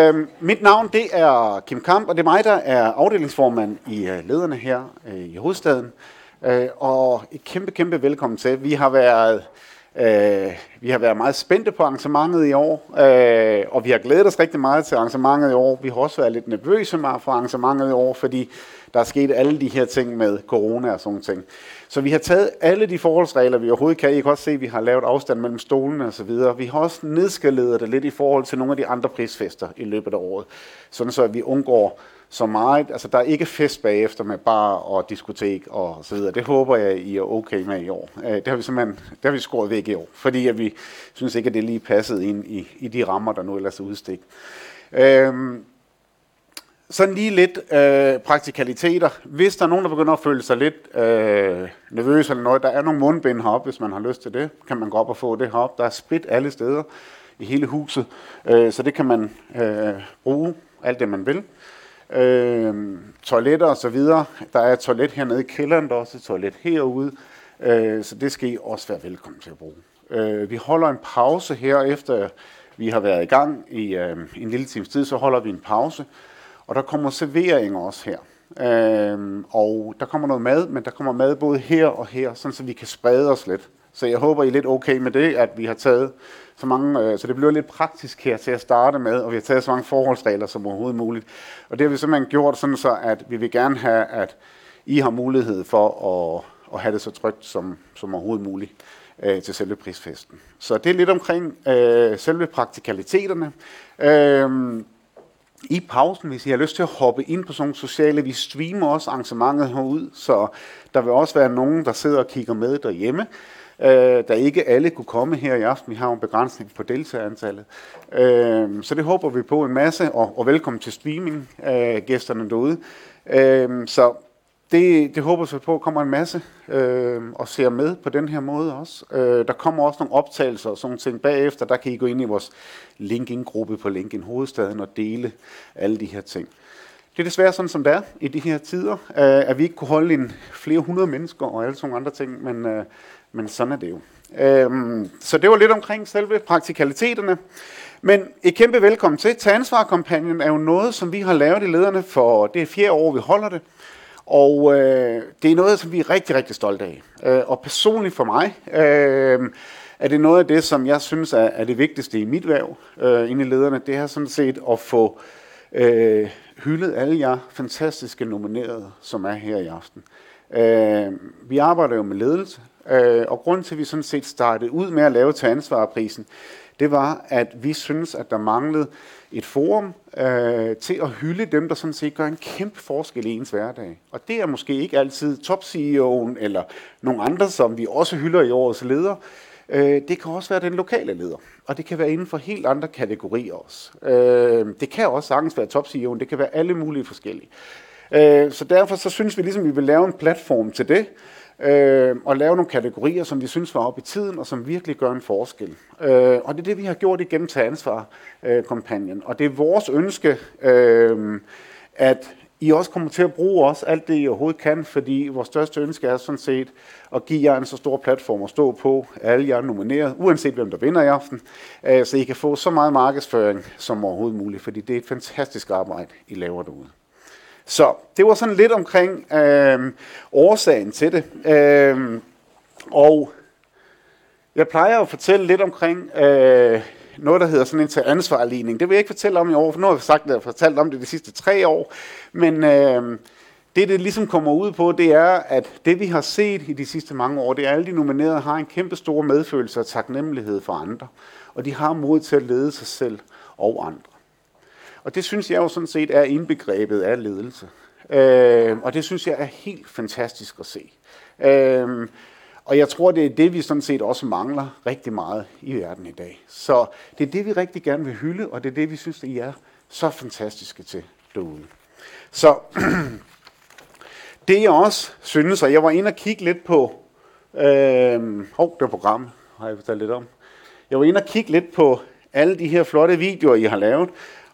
Øhm, mit navn det er Kim Kamp, og det er mig, der er afdelingsformand i øh, lederne her øh, i hovedstaden. Uh, og et kæmpe, kæmpe velkommen til. Vi har været, uh, vi har været meget spændte på arrangementet i år, uh, og vi har glædet os rigtig meget til arrangementet i år. Vi har også været lidt nervøse med for arrangementet i år, fordi der er sket alle de her ting med corona og sådan ting. Så vi har taget alle de forholdsregler, vi overhovedet kan. I kan også se, at vi har lavet afstand mellem stolene og så videre. Vi har også nedskaleret det lidt i forhold til nogle af de andre prisfester i løbet af året. Sådan så, at vi undgår så meget. Altså, der er ikke fest bagefter med bar og diskotek og så videre. Det håber jeg, I er okay med i år. Øh, det har vi simpelthen det har vi skåret væk i år, fordi at vi synes ikke, at det lige passede ind i, i de rammer, der nu ellers er udstik. Øhm, sådan lige lidt øh, praktikaliteter. Hvis der er nogen, der begynder at føle sig lidt øh, nervøs eller noget, der er nogle mundbind heroppe, hvis man har lyst til det, kan man gå op og få det heroppe. Der er sprit alle steder i hele huset, øh, så det kan man øh, bruge alt det, man vil. Øh, toiletter og så videre. Der er et toilet hernede i kælderen, der er også et toilet herude, øh, så det skal I også være velkommen til at bruge. Øh, vi holder en pause her efter vi har været i gang i øh, en lille times tid, så holder vi en pause. Og der kommer servering også her. Øhm, og der kommer noget mad, men der kommer mad både her og her, sådan så vi kan sprede os lidt. Så jeg håber, I er lidt okay med det, at vi har taget så mange, øh, så det bliver lidt praktisk her til at starte med, og vi har taget så mange forholdsregler som overhovedet muligt. Og det har vi simpelthen gjort sådan så, at vi vil gerne have, at I har mulighed for at, at have det så trygt som, som overhovedet muligt øh, til selve prisfesten. Så det er lidt omkring øh, selve praktikaliteterne. Øh, i pausen, hvis I har lyst til at hoppe ind på sådan nogle sociale, vi streamer også arrangementet herud, så der vil også være nogen, der sidder og kigger med derhjemme. Øh, der ikke alle kunne komme her i aften. Vi har en begrænsning på deltagerantallet. Øh, så det håber vi på en masse, og, og velkommen til streaming, øh, gæsterne derude. Øh, så det, det håber vi på, at kommer en masse øh, og ser med på den her måde også. Øh, der kommer også nogle optagelser og sådan ting bagefter. Der kan I gå ind i vores LinkedIn-gruppe på LinkedIn Hovedstaden og dele alle de her ting. Det er desværre sådan, som det er i de her tider, øh, at vi ikke kunne holde en flere hundrede mennesker og alle sådan andre ting, men, øh, men sådan er det jo. Øh, så det var lidt omkring selve praktikaliteterne. Men et kæmpe velkommen til. Tag ansvar-kampagnen er jo noget, som vi har lavet i lederne for, det er fjerde år, vi holder det. Og øh, det er noget, som vi er rigtig, rigtig stolte af. Øh, og personligt for mig øh, er det noget af det, som jeg synes er, er det vigtigste i mit værv øh, inde i lederne. Det er sådan set at få øh, hyldet alle jer fantastiske nominerede, som er her i aften. Øh, vi arbejder jo med ledelse, øh, og grunden til, at vi sådan set startede ud med at lave til ansvarprisen, det var, at vi synes, at der manglede et forum øh, til at hylde dem, der sådan set gør en kæmpe forskel i ens hverdag. Og det er måske ikke altid top-CEO'en eller nogle andre, som vi også hylder i årets leder. Øh, det kan også være den lokale leder, og det kan være inden for helt andre kategorier også. Øh, det kan også sagtens være top-CEO'en, det kan være alle mulige forskellige. Øh, så derfor så synes vi ligesom, vi vil lave en platform til det, øh, og lave nogle kategorier, som vi synes var oppe i tiden, og som virkelig gør en forskel. Øh, og det er det, vi har gjort igennem til ansvar-kampagnen. Øh, og det er vores ønske, øh, at I også kommer til at bruge os alt det, I overhovedet kan, fordi vores største ønske er sådan set at give jer en så stor platform at stå på, alle jer nomineret, uanset hvem der vinder i aften, øh, så I kan få så meget markedsføring som overhovedet muligt, fordi det er et fantastisk arbejde, I laver derude. Så det var sådan lidt omkring øh, årsagen til det. Øh, og jeg plejer at fortælle lidt omkring øh, noget, der hedder sådan en til ansvarligning. Det vil jeg ikke fortælle om i år, for nu har jeg sagt, at jeg har fortalt om det de sidste tre år. Men øh, det, det ligesom kommer ud på, det er, at det vi har set i de sidste mange år, det er, at alle de nominerede har en kæmpe stor medfølelse og taknemmelighed for andre. Og de har mod til at lede sig selv og andre. Og det synes jeg jo sådan set er indbegrebet af ledelse. Øh, og det synes jeg er helt fantastisk at se. Øh, og jeg tror, det er det, vi sådan set også mangler rigtig meget i verden i dag. Så det er det, vi rigtig gerne vil hylde, og det er det, vi synes, I er så fantastiske til derude. Så det jeg også synes, og jeg var inde og kigge lidt på, øh, hov, det program, har jeg fortalt lidt om. Jeg var inde og kigge lidt på alle de her flotte videoer, I har lavet,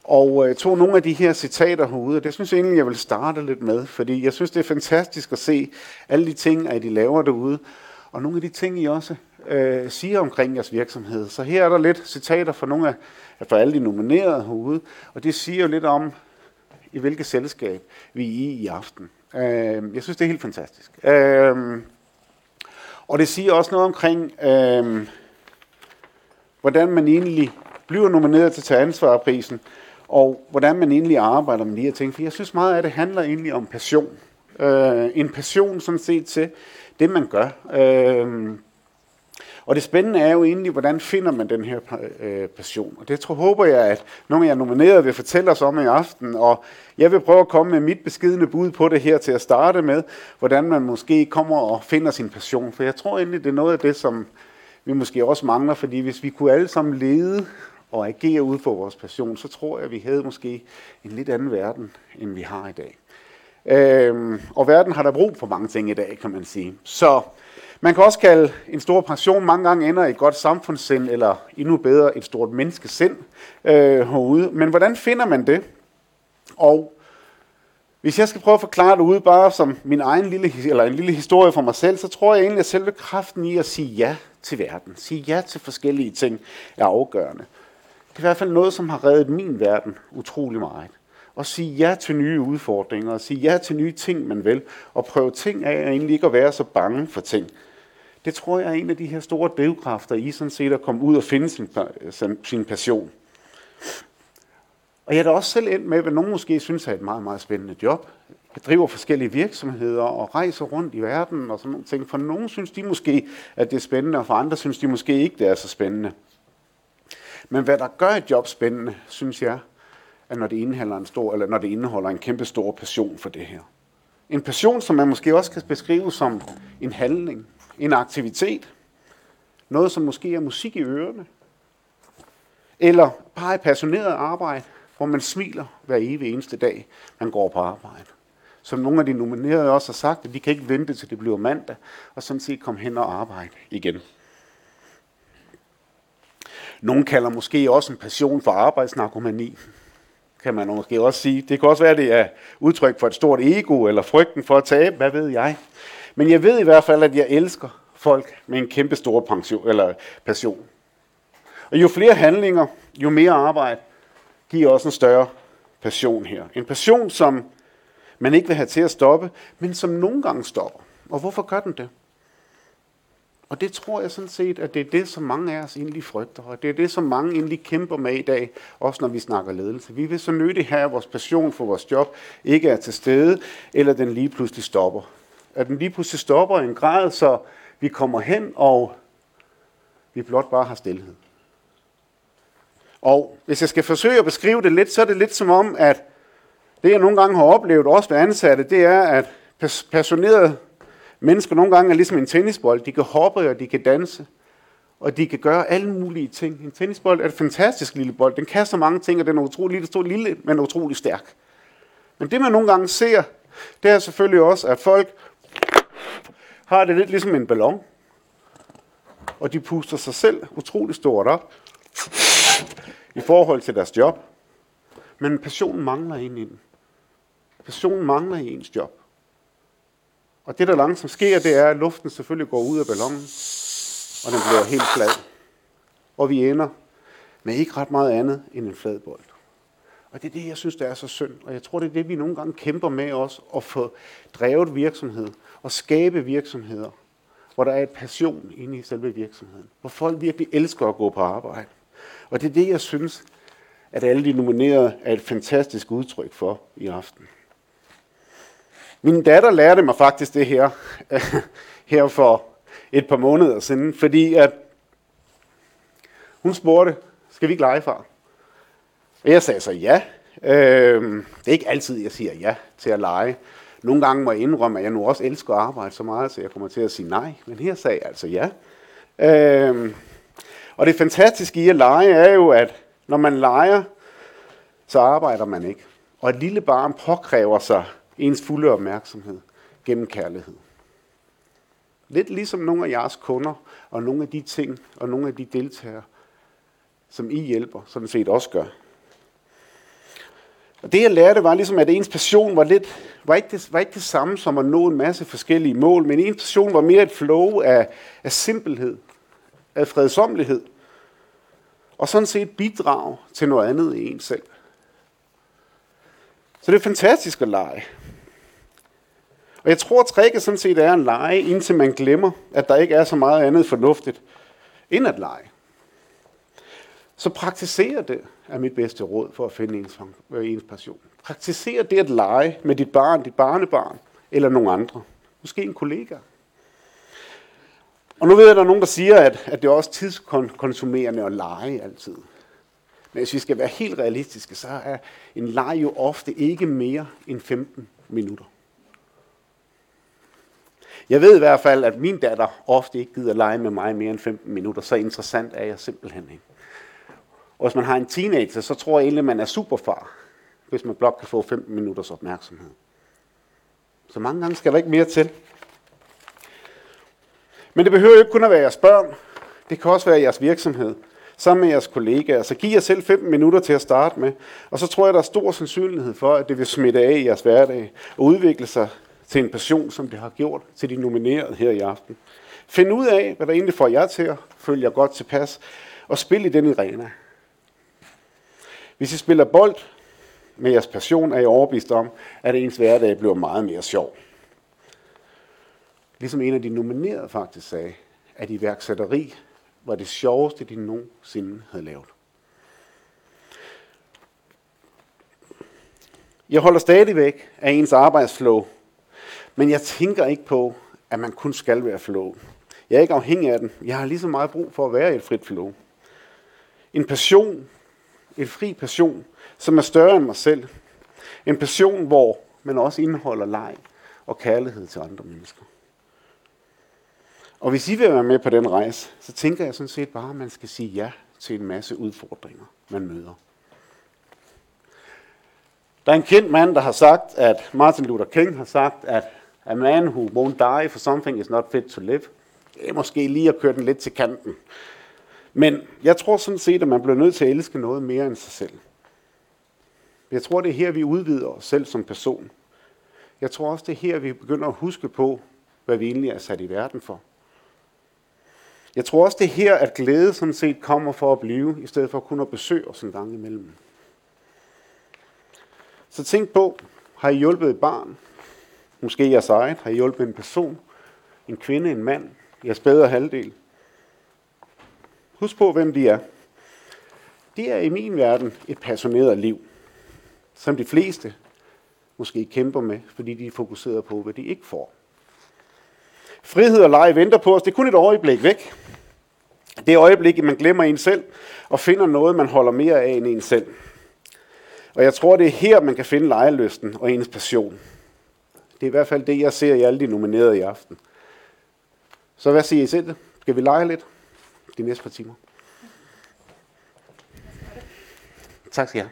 og øh, tog nogle af de her citater herude, og det synes jeg egentlig, jeg vil starte lidt med, fordi jeg synes, det er fantastisk at se alle de ting, at de laver derude, og nogle af de ting, I også øh, siger omkring jeres virksomhed. Så her er der lidt citater fra nogle af fra alle de nominerede herude, og det siger jo lidt om, i hvilket selskab vi er i i aften. Øh, jeg synes, det er helt fantastisk. Øh, og det siger også noget omkring, øh, hvordan man egentlig bliver nomineret til at tage ansvarprisen, og hvordan man egentlig arbejder med de her ting. For jeg synes meget af det handler egentlig om passion. Øh, en passion sådan set til det, man gør. Øh, og det spændende er jo egentlig, hvordan finder man den her øh, passion. Og det tror, håber jeg, at nogle af jer nominerede vil fortælle os om i aften. Og jeg vil prøve at komme med mit beskidende bud på det her til at starte med, hvordan man måske kommer og finder sin passion. For jeg tror egentlig, det er noget af det, som vi måske også mangler, fordi hvis vi kunne alle sammen lede og agere ud for vores passion, så tror jeg, at vi havde måske en lidt anden verden, end vi har i dag. Øhm, og verden har der brug for mange ting i dag, kan man sige. Så man kan også kalde en stor passion mange gange ender i et godt samfundssind, eller endnu bedre et stort menneskesind øh, herude. Men hvordan finder man det? Og hvis jeg skal prøve at forklare det ud bare som min egen lille, eller en lille historie for mig selv, så tror jeg egentlig, at selve kraften i at sige ja til verden, sige ja til forskellige ting, er afgørende. Det er i hvert fald noget, som har reddet min verden utrolig meget. Og sige ja til nye udfordringer, og sige ja til nye ting, man vil, og prøve ting af, og egentlig ikke at være så bange for ting. Det tror jeg er en af de her store drivkræfter i sådan set at komme ud og finde sin, sin passion. Og jeg er da også selv endt med, hvad nogen måske synes er et meget, meget spændende job. Jeg driver forskellige virksomheder og rejser rundt i verden og sådan nogle ting. For nogen synes de måske, at det er spændende, og for andre synes de måske ikke, det er så spændende. Men hvad der gør et job spændende, synes jeg, er når det indeholder en stor, eller når det indeholder en kæmpe stor passion for det her. En passion, som man måske også kan beskrive som en handling, en aktivitet, noget som måske er musik i ørerne, eller bare et passioneret arbejde, hvor man smiler hver evig eneste dag, man går på arbejde. Som nogle af de nominerede også har sagt, at de kan ikke vente til det bliver mandag, og sådan set komme hen og arbejde igen. Nogle kalder måske også en passion for arbejdsnarkomani, kan man måske også sige. Det kan også være, at det er udtryk for et stort ego, eller frygten for at tabe, hvad ved jeg. Men jeg ved i hvert fald, at jeg elsker folk med en kæmpe stor pension, eller passion. Og jo flere handlinger, jo mere arbejde, giver også en større passion her. En passion, som man ikke vil have til at stoppe, men som nogle gange stopper. Og hvorfor gør den det? Og det tror jeg sådan set, at det er det, som mange af os egentlig frygter, og det er det, som mange egentlig kæmper med i dag, også når vi snakker ledelse. Vi vil så nødigt have, at vores passion for vores job ikke er til stede, eller den lige pludselig stopper. At den lige pludselig stopper i en grad, så vi kommer hen, og vi blot bare har stillhed. Og hvis jeg skal forsøge at beskrive det lidt, så er det lidt som om, at det jeg nogle gange har oplevet, også ved ansatte, det er, at passionerede mennesker nogle gange er ligesom en tennisbold. De kan hoppe, og de kan danse, og de kan gøre alle mulige ting. En tennisbold er en fantastisk lille bold. Den kan så mange ting, og den er utrolig lille, stor, lille men utrolig stærk. Men det man nogle gange ser, det er selvfølgelig også, at folk har det lidt ligesom en ballon, og de puster sig selv utrolig stort op i forhold til deres job. Men passionen mangler ind i den. Passionen mangler i ens job. Og det, der langsomt sker, det er, at luften selvfølgelig går ud af ballonen, og den bliver helt flad. Og vi ender med ikke ret meget andet end en flad bold. Og det er det, jeg synes, der er så synd. Og jeg tror, det er det, vi nogle gange kæmper med os, at få drevet virksomhed og skabe virksomheder, hvor der er et passion inde i selve virksomheden. Hvor folk virkelig elsker at gå på arbejde. Og det er det, jeg synes, at alle de nominerede er et fantastisk udtryk for i aften. Min datter lærte mig faktisk det her, her for et par måneder siden, fordi at hun spurgte, skal vi ikke lege, far? Og jeg sagde så ja. Øh, det er ikke altid, jeg siger ja til at lege. Nogle gange må jeg indrømme, at jeg nu også elsker at arbejde så meget, så jeg kommer til at sige nej. Men her sagde jeg altså ja. Øh, og det fantastiske i at lege er jo, at når man leger, så arbejder man ikke. Og et lille barn påkræver sig ens fulde opmærksomhed gennem kærlighed. Lidt ligesom nogle af jeres kunder, og nogle af de ting, og nogle af de deltagere, som I hjælper, sådan set også gør. Og det jeg lærte var ligesom, at ens passion var, lidt, var, ikke det, var ikke det samme som at nå en masse forskellige mål, men ens passion var mere et flow af, af simpelhed, af fredsomlighed, og sådan set bidrage til noget andet i en selv. Så det er fantastisk at lege. Og jeg tror, at tricket sådan set er en lege, indtil man glemmer, at der ikke er så meget andet fornuftigt end at lege. Så praktiser det, er mit bedste råd for at finde ens, øh, ens passion. Praktiser det at lege med dit barn, dit barnebarn eller nogen andre. Måske en kollega. Og nu ved jeg, at der er nogen, der siger, at, at det er også tidskonsumerende at lege altid. Men hvis vi skal være helt realistiske, så er en leg jo ofte ikke mere end 15 minutter. Jeg ved i hvert fald, at min datter ofte ikke gider lege med mig mere end 15 minutter. Så interessant er jeg simpelthen ikke. Og hvis man har en teenager, så tror jeg egentlig, at man er superfar, hvis man blot kan få 15 minutters opmærksomhed. Så mange gange skal der ikke mere til. Men det behøver jo ikke kun at være jeres børn. Det kan også være jeres virksomhed. Sammen med jeres kollegaer. Så giv jer selv 15 minutter til at starte med. Og så tror jeg, der er stor sandsynlighed for, at det vil smitte af i jeres hverdag. Og udvikle sig til en passion, som det har gjort til de nominerede her i aften. Find ud af, hvad der egentlig får jer til at følge jer godt tilpas. Og spil i den arena. Hvis I spiller bold med jeres passion, er jeg overbevist om, at ens hverdag bliver meget mere sjov. Ligesom en af de nominerede faktisk sagde, at iværksætteri var det sjoveste, de nogensinde havde lavet. Jeg holder stadigvæk af ens arbejdsflow, men jeg tænker ikke på, at man kun skal være flow. Jeg er ikke afhængig af den. Jeg har lige så meget brug for at være i et frit flow. En passion, en fri passion, som er større end mig selv. En passion, hvor man også indeholder leg og kærlighed til andre mennesker. Og hvis I vil være med på den rejse, så tænker jeg sådan set bare, at man skal sige ja til en masse udfordringer, man møder. Der er en kendt mand, der har sagt, at Martin Luther King har sagt, at a man who won't die for something is not fit to live. Det er måske lige at køre den lidt til kanten. Men jeg tror sådan set, at man bliver nødt til at elske noget mere end sig selv. Jeg tror, det er her, vi udvider os selv som person. Jeg tror også, det er her, vi begynder at huske på, hvad vi egentlig er sat i verden for. Jeg tror også, det er her, at glæde sådan set kommer for at blive, i stedet for kun at besøge os en gang imellem. Så tænk på, har I hjulpet et barn? Måske jeres eget? Har I hjulpet en person? En kvinde, en mand? Jeres bedre halvdel? Husk på, hvem de er. Det er i min verden et passioneret liv, som de fleste måske kæmper med, fordi de er fokuseret på, hvad de ikke får. Frihed og leg venter på os. Det er kun et øjeblik væk. Det øjeblik, man glemmer en selv og finder noget, man holder mere af end en selv. Og jeg tror, det er her, man kan finde lejeløsten og ens passion. Det er i hvert fald det, jeg ser i alle de nominerede i aften. Så hvad siger I selv? Skal vi lege lidt de næste par timer? Tak skal I have.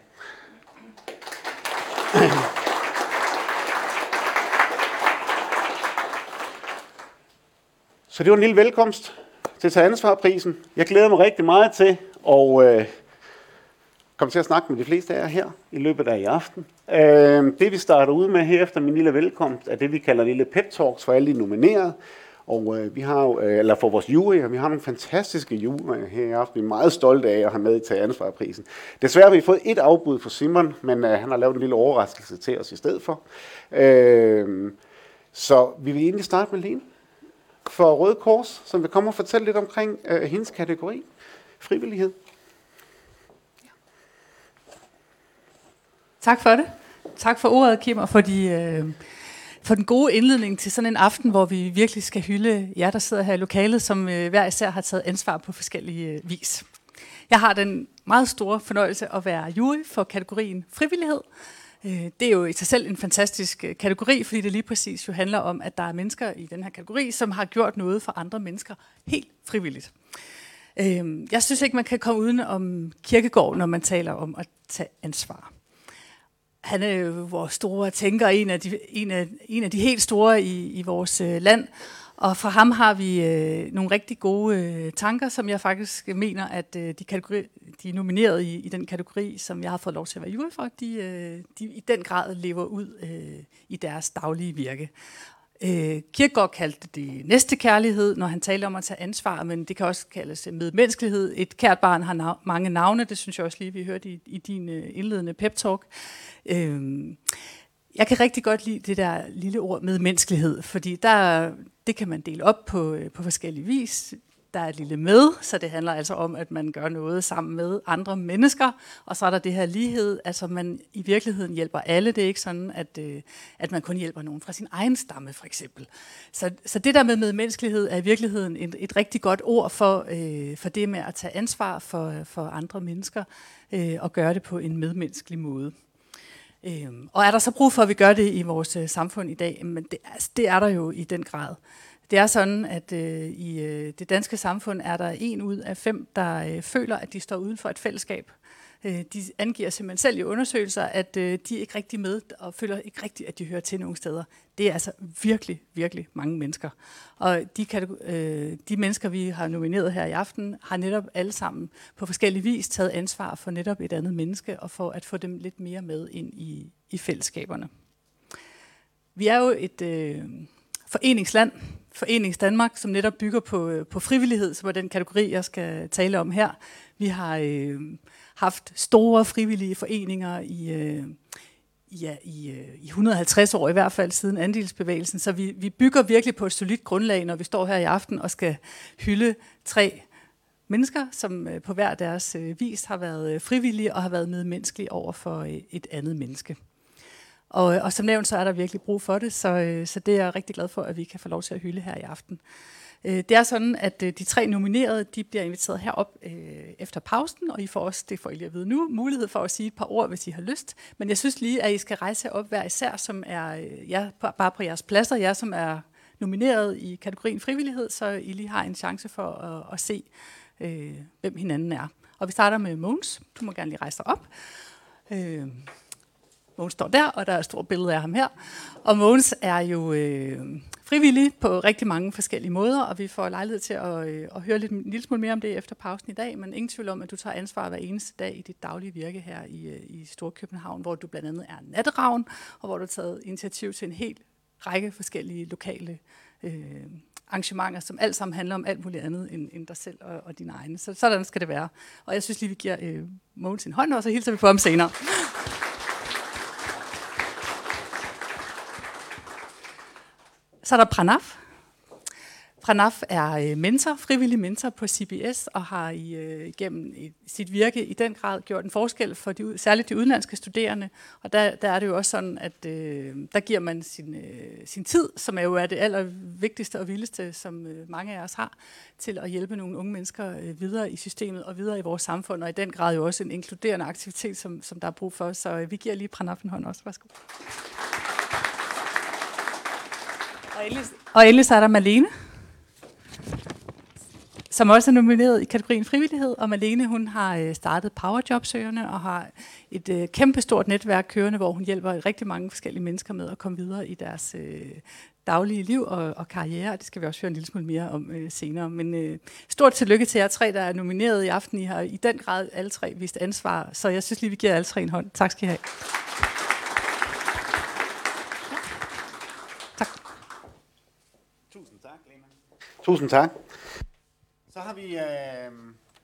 Så det var en lille velkomst til Tag Ansvar-prisen. Jeg glæder mig rigtig meget til at øh, komme til at snakke med de fleste af jer her i løbet af i aften. Øh, det vi starter ud med her efter min lille velkomst, er det vi kalder lille pep talks for alle de nominerede. Og øh, vi har jo, øh, eller for vores jury, vi har nogle fantastiske juryer her i aften. Vi er meget stolte af at have med i Tag Ansvar-prisen. Desværre har vi fået et afbud fra Simon, men øh, han har lavet en lille overraskelse til os i stedet for. Øh, så vi vil egentlig starte med Lene for Røde Kors, som vil komme og fortælle lidt omkring øh, hendes kategori, frivillighed. Tak for det. Tak for ordet, Kim, og for, de, øh, for den gode indledning til sådan en aften, hvor vi virkelig skal hylde jer, der sidder her i lokalet, som øh, hver især har taget ansvar på forskellige øh, vis. Jeg har den meget store fornøjelse at være jury for kategorien frivillighed, Øh, det er jo i sig selv en fantastisk øh, kategori, fordi det lige præcis jo handler om, at der er mennesker i den her kategori, som har gjort noget for andre mennesker helt frivilligt. Øh, jeg synes ikke, man kan komme uden om Kirkegård, når man taler om at tage ansvar. Han er jo vores store tænker, en af de, en af, en af de helt store i, i vores øh, land, og fra ham har vi øh, nogle rigtig gode øh, tanker, som jeg faktisk mener, at øh, de, kategori, de er nomineret i, i den kategori, som jeg har fået lov til at være jury for, de, øh, de i den grad lever ud øh, i deres daglige virke. Øh, Kierkegaard kaldte det næste kærlighed, når han talte om at tage ansvar, men det kan også kaldes medmenneskelighed. Et kært barn har nav- mange navne, det synes jeg også lige, vi hørte i, i din øh, indledende pep-talk. Øh, jeg kan rigtig godt lide det der lille ord medmenneskelighed, fordi der, det kan man dele op på, øh, på forskellige vis der er et lille med, så det handler altså om, at man gør noget sammen med andre mennesker, og så er der det her lighed, altså man i virkeligheden hjælper alle, det er ikke sådan, at, øh, at man kun hjælper nogen fra sin egen stamme for eksempel. Så, så det der med medmenneskelighed er i virkeligheden et, et rigtig godt ord for, øh, for det med at tage ansvar for, for andre mennesker, øh, og gøre det på en medmenneskelig måde. Øh, og er der så brug for, at vi gør det i vores øh, samfund i dag? Men det, altså, det er der jo i den grad. Det er sådan, at øh, i øh, det danske samfund er der en ud af fem, der øh, føler, at de står uden for et fællesskab. Øh, de angiver simpelthen selv i undersøgelser, at øh, de er ikke rigtig med og føler ikke rigtigt, at de hører til nogle steder. Det er altså virkelig, virkelig mange mennesker. Og de, øh, de mennesker, vi har nomineret her i aften, har netop alle sammen på forskellige vis taget ansvar for netop et andet menneske, og for at få dem lidt mere med ind i, i fællesskaberne. Vi er jo et øh, foreningsland, Forenings Danmark, som netop bygger på, øh, på frivillighed, som er den kategori, jeg skal tale om her. Vi har øh, haft store frivillige foreninger i, øh, ja, i, øh, i 150 år i hvert fald siden andelsbevægelsen, så vi, vi bygger virkelig på et solidt grundlag, når vi står her i aften og skal hylde tre mennesker, som øh, på hver deres øh, vis har været øh, frivillige og har været medmenneskelige over for øh, et andet menneske. Og, og som nævnt, så er der virkelig brug for det, så, øh, så det er jeg rigtig glad for, at vi kan få lov til at hylde her i aften. Øh, det er sådan, at øh, de tre nominerede de bliver inviteret herop øh, efter pausen, og I får også, det får I lige at vide nu, mulighed for at sige et par ord, hvis I har lyst. Men jeg synes lige, at I skal rejse op hver især, som er ja, bare på jeres pladser, jer som er nomineret i kategorien frivillighed, så I lige har en chance for at, at se, øh, hvem hinanden er. Og vi starter med Mogens. Du må gerne lige rejse dig op. Øh, Mogens står der, og der er et stort billede af ham her. Og Mogens er jo øh, frivillig på rigtig mange forskellige måder, og vi får lejlighed til at, øh, at høre lidt, en lille smule mere om det efter pausen i dag, men ingen tvivl om, at du tager ansvar hver eneste dag i dit daglige virke her i, øh, i Storkøbenhavn, hvor du blandt andet er natteravn, og hvor du har taget initiativ til en hel række forskellige lokale øh, arrangementer, som alt sammen handler om alt muligt andet end, end dig selv og, og dine egne. Så sådan skal det være. Og jeg synes lige, vi giver øh, Mogens en hånd, og så hilser vi på ham senere. Så er der Pranaf. Pranaf er øh, mentor, frivillig mentor på CBS, og har i, øh, gennem sit virke i den grad gjort en forskel for de, særligt de udenlandske studerende. Og der, der er det jo også sådan, at øh, der giver man sin, øh, sin tid, som er jo er det allervigtigste og vildeste, som øh, mange af os har, til at hjælpe nogle unge mennesker øh, videre i systemet og videre i vores samfund, og i den grad jo også en inkluderende aktivitet, som, som der er brug for. Så øh, vi giver lige Pranaf en hånd også. Værsgo. Og endelig, og endelig så er der Malene, som også er nomineret i kategorien frivillighed. Og Malene, hun har øh, startet Powerjobsøgerne og har et øh, kæmpestort netværk kørende, hvor hun hjælper rigtig mange forskellige mennesker med at komme videre i deres øh, daglige liv og, og karriere. Det skal vi også høre en lille smule mere om øh, senere. Men øh, stort tillykke til jer tre, der er nomineret i aften. I har i den grad alle tre vist ansvar, så jeg synes lige, vi giver alle tre en hånd. Tak skal I have. Tusind tak. Så har vi øh,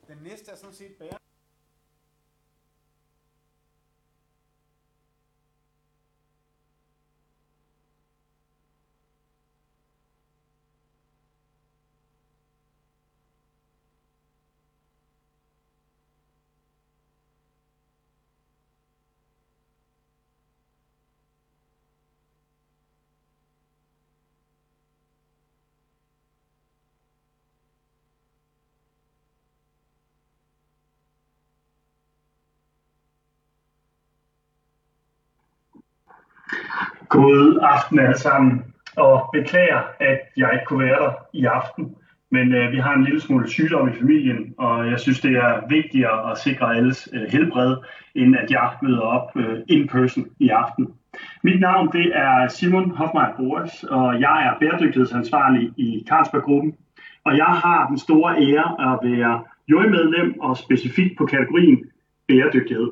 den næste er sådan set bærer. God aften alle sammen, og beklager, at jeg ikke kunne være der i aften. Men øh, vi har en lille smule sygdom i familien, og jeg synes, det er vigtigere at sikre alles øh, helbred, end at jeg møder op øh, in person i aften. Mit navn det er Simon Hofmeier Boris, og jeg er bæredygtighedsansvarlig i Carlsberg-gruppen. Og jeg har den store ære at være jurymedlem og specifikt på kategorien bæredygtighed.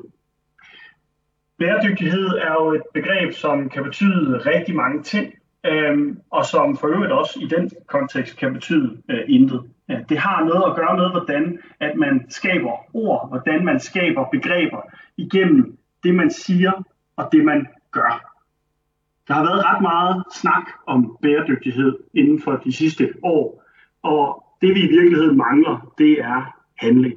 Bæredygtighed er jo et begreb, som kan betyde rigtig mange ting, øh, og som for øvrigt også i den kontekst kan betyde øh, intet. Det har noget at gøre med, hvordan at man skaber ord, hvordan man skaber begreber igennem det, man siger og det, man gør. Der har været ret meget snak om bæredygtighed inden for de sidste år, og det vi i virkeligheden mangler, det er handling.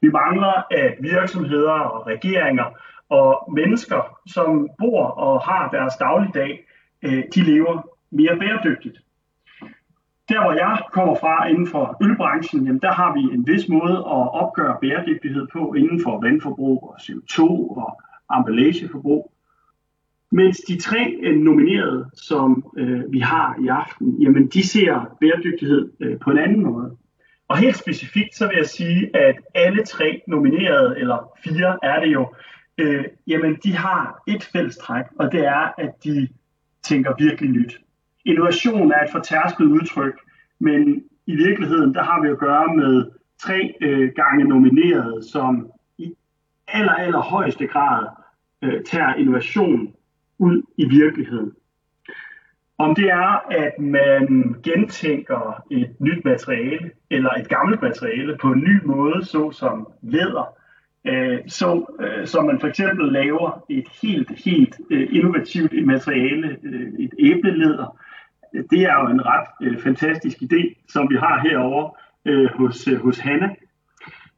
Vi mangler, at virksomheder og regeringer og mennesker, som bor og har deres dagligdag, øh, de lever mere bæredygtigt. Der hvor jeg kommer fra inden for ølbranchen, jamen der har vi en vis måde at opgøre bæredygtighed på inden for vandforbrug og CO2 og emballageforbrug. Mens de tre øh, nominerede, som øh, vi har i aften, jamen de ser bæredygtighed øh, på en anden måde. Og helt specifikt så vil jeg sige, at alle tre nominerede, eller fire er det jo, øh, jamen de har et fælles træk, og det er, at de tænker virkelig nyt. Innovation er et fortærsket udtryk, men i virkeligheden, der har vi at gøre med tre øh, gange nominerede, som i aller, aller højeste grad øh, tager innovation ud i virkeligheden. Om det er, at man gentænker et nyt materiale eller et gammelt materiale på en ny måde, såsom læder, øh, så, øh, så man for eksempel laver et helt, helt øh, innovativt materiale, øh, et æbleleder, det er jo en ret øh, fantastisk idé, som vi har herovre øh, hos, hos Hanna.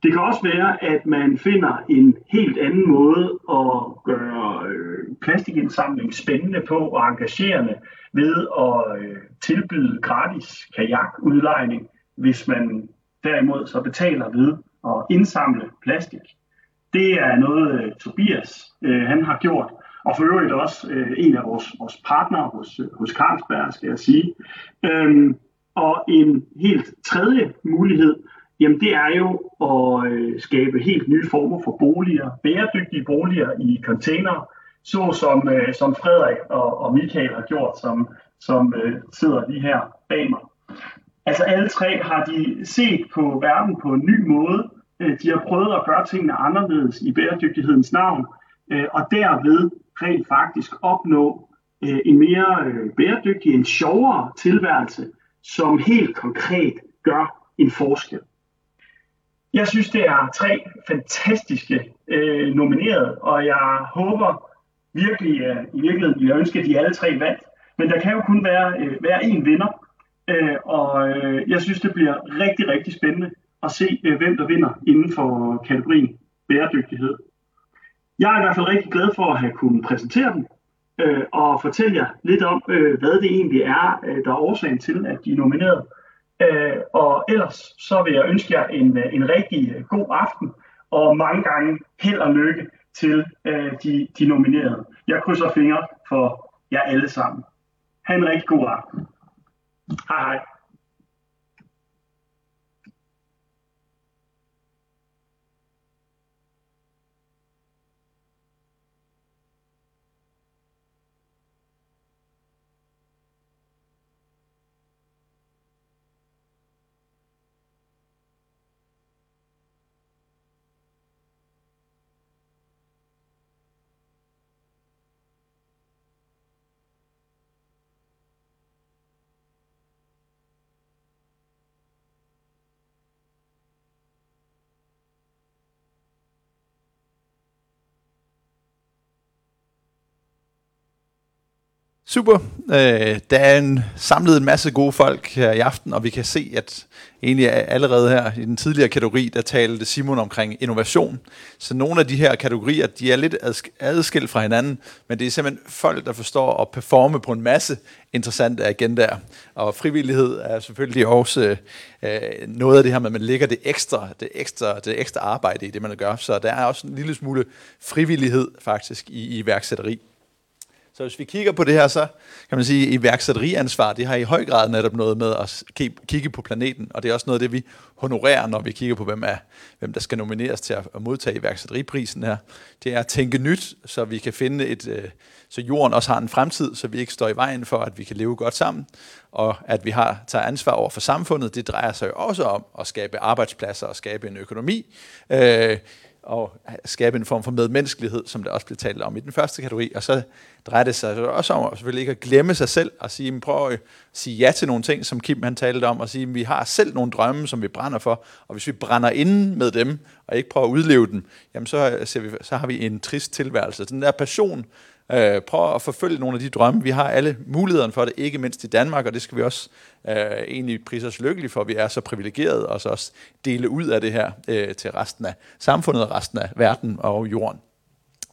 Det kan også være, at man finder en helt anden måde at gøre plastikindsamling spændende på og engagerende ved at øh, tilbyde gratis kajakudlejning, hvis man derimod så betaler ved at indsamle plastik. Det er noget, øh, Tobias øh, han har gjort, og for øvrigt også øh, en af vores, vores partnere hos, øh, hos Carlsberg, skal jeg sige. Øhm, og en helt tredje mulighed, jamen det er jo at øh, skabe helt nye former for boliger, bæredygtige boliger i container, så som, øh, som Frederik og, og Michael har gjort, som, som øh, sidder lige her bag mig. Altså alle tre har de set på verden på en ny måde. Øh, de har prøvet at gøre tingene anderledes i bæredygtighedens navn, øh, og derved rent faktisk opnå øh, en mere bæredygtig, en sjovere tilværelse, som helt konkret gør en forskel. Jeg synes, det er tre fantastiske øh, nomineret, og jeg håber, virkelig, øh, i virkeligheden ville jeg ønske, at de alle tre vandt. Men der kan jo kun være, uh, være én vinder, øh, og øh, jeg synes, det bliver rigtig, rigtig spændende at se, øh, hvem der vinder inden for kategorien bæredygtighed. Jeg er i hvert fald rigtig glad for at have kunnet præsentere dem, uh, øh, og fortælle jer lidt om, øh, hvad det egentlig er, der er årsagen til, at de er nomineret. Uh, og ellers så vil jeg ønske jer en, en rigtig god aften, og mange gange held og lykke til øh, de, de nominerede. Jeg krydser fingre for jer alle sammen. Ha' en rigtig god aften. Hej hej. Super. Øh, der er en samlet en masse gode folk her i aften, og vi kan se, at egentlig allerede her i den tidligere kategori, der talte Simon omkring innovation. Så nogle af de her kategorier, de er lidt adskilt fra hinanden, men det er simpelthen folk, der forstår at performe på en masse interessante agendaer. Og frivillighed er selvfølgelig også øh, noget af det her med, at man lægger det ekstra, det ekstra, det ekstra arbejde i det, man gør. Så der er også en lille smule frivillighed faktisk i, i iværksætteri. Så hvis vi kigger på det her, så kan man sige, at iværksætteriansvar, det har i høj grad netop noget med at kigge på planeten, og det er også noget af det, vi honorerer, når vi kigger på, hvem, er, hvem der skal nomineres til at modtage iværksætteriprisen her. Det er at tænke nyt, så vi kan finde et, øh, så jorden også har en fremtid, så vi ikke står i vejen for, at vi kan leve godt sammen, og at vi har tager ansvar over for samfundet. Det drejer sig jo også om at skabe arbejdspladser og skabe en økonomi, øh, og skabe en form for medmenneskelighed, som der også blev talt om i den første kategori. Og så drejer det sig også om selvfølgelig ikke at glemme sig selv og sige, prøv at sige ja til nogle ting, som Kim han talte om, og sige, vi har selv nogle drømme, som vi brænder for, og hvis vi brænder ind med dem, og ikke prøver at udleve dem, jamen så, ser vi, så har vi en trist tilværelse. Den der passion, øh, prøv at forfølge nogle af de drømme. Vi har alle mulighederne for det, ikke mindst i Danmark, og det skal vi også øh, egentlig prise os lykkelige for, at vi er så privilegerede, og så også dele ud af det her øh, til resten af samfundet, resten af verden og jorden.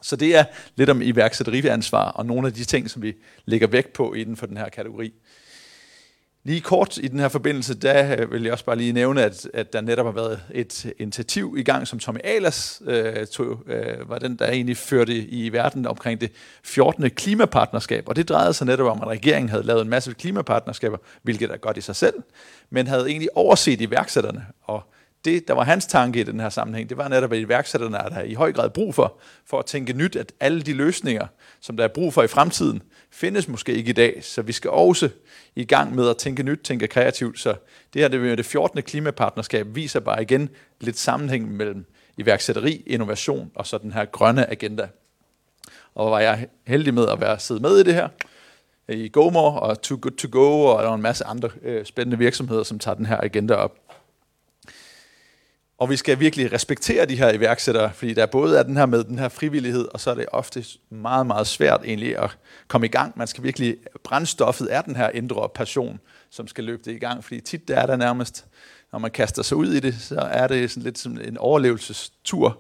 Så det er lidt om iværksætteriansvar og nogle af de ting, som vi lægger vægt på inden for den her kategori. Lige kort i den her forbindelse, der øh, vil jeg også bare lige nævne, at, at der netop har været et initiativ i gang, som Tommy Ahlers øh, tog, øh, var den, der egentlig førte i verden omkring det 14. klimapartnerskab. Og det drejede sig netop om, at regeringen havde lavet en masse klimapartnerskaber, hvilket er godt i sig selv, men havde egentlig overset iværksætterne. Og det, der var hans tanke i den her sammenhæng, det var netop, at iværksætterne er der i høj grad brug for, for at tænke nyt, at alle de løsninger, som der er brug for i fremtiden, findes måske ikke i dag. Så vi skal også i gang med at tænke nyt, tænke kreativt. Så det her det, det 14. klimapartnerskab viser bare igen lidt sammenhæng mellem iværksætteri, innovation og så den her grønne agenda. Og var jeg heldig med at være siddet med i det her i GoMore og Too Good To Go, og der er en masse andre øh, spændende virksomheder, som tager den her agenda op. Og vi skal virkelig respektere de her iværksættere, fordi der både er den her med den her frivillighed, og så er det ofte meget, meget svært egentlig at komme i gang. Man skal virkelig, brændstoffet er den her indre passion, som skal løbe det i gang, fordi tit der er der nærmest, når man kaster sig ud i det, så er det sådan lidt som en overlevelsestur.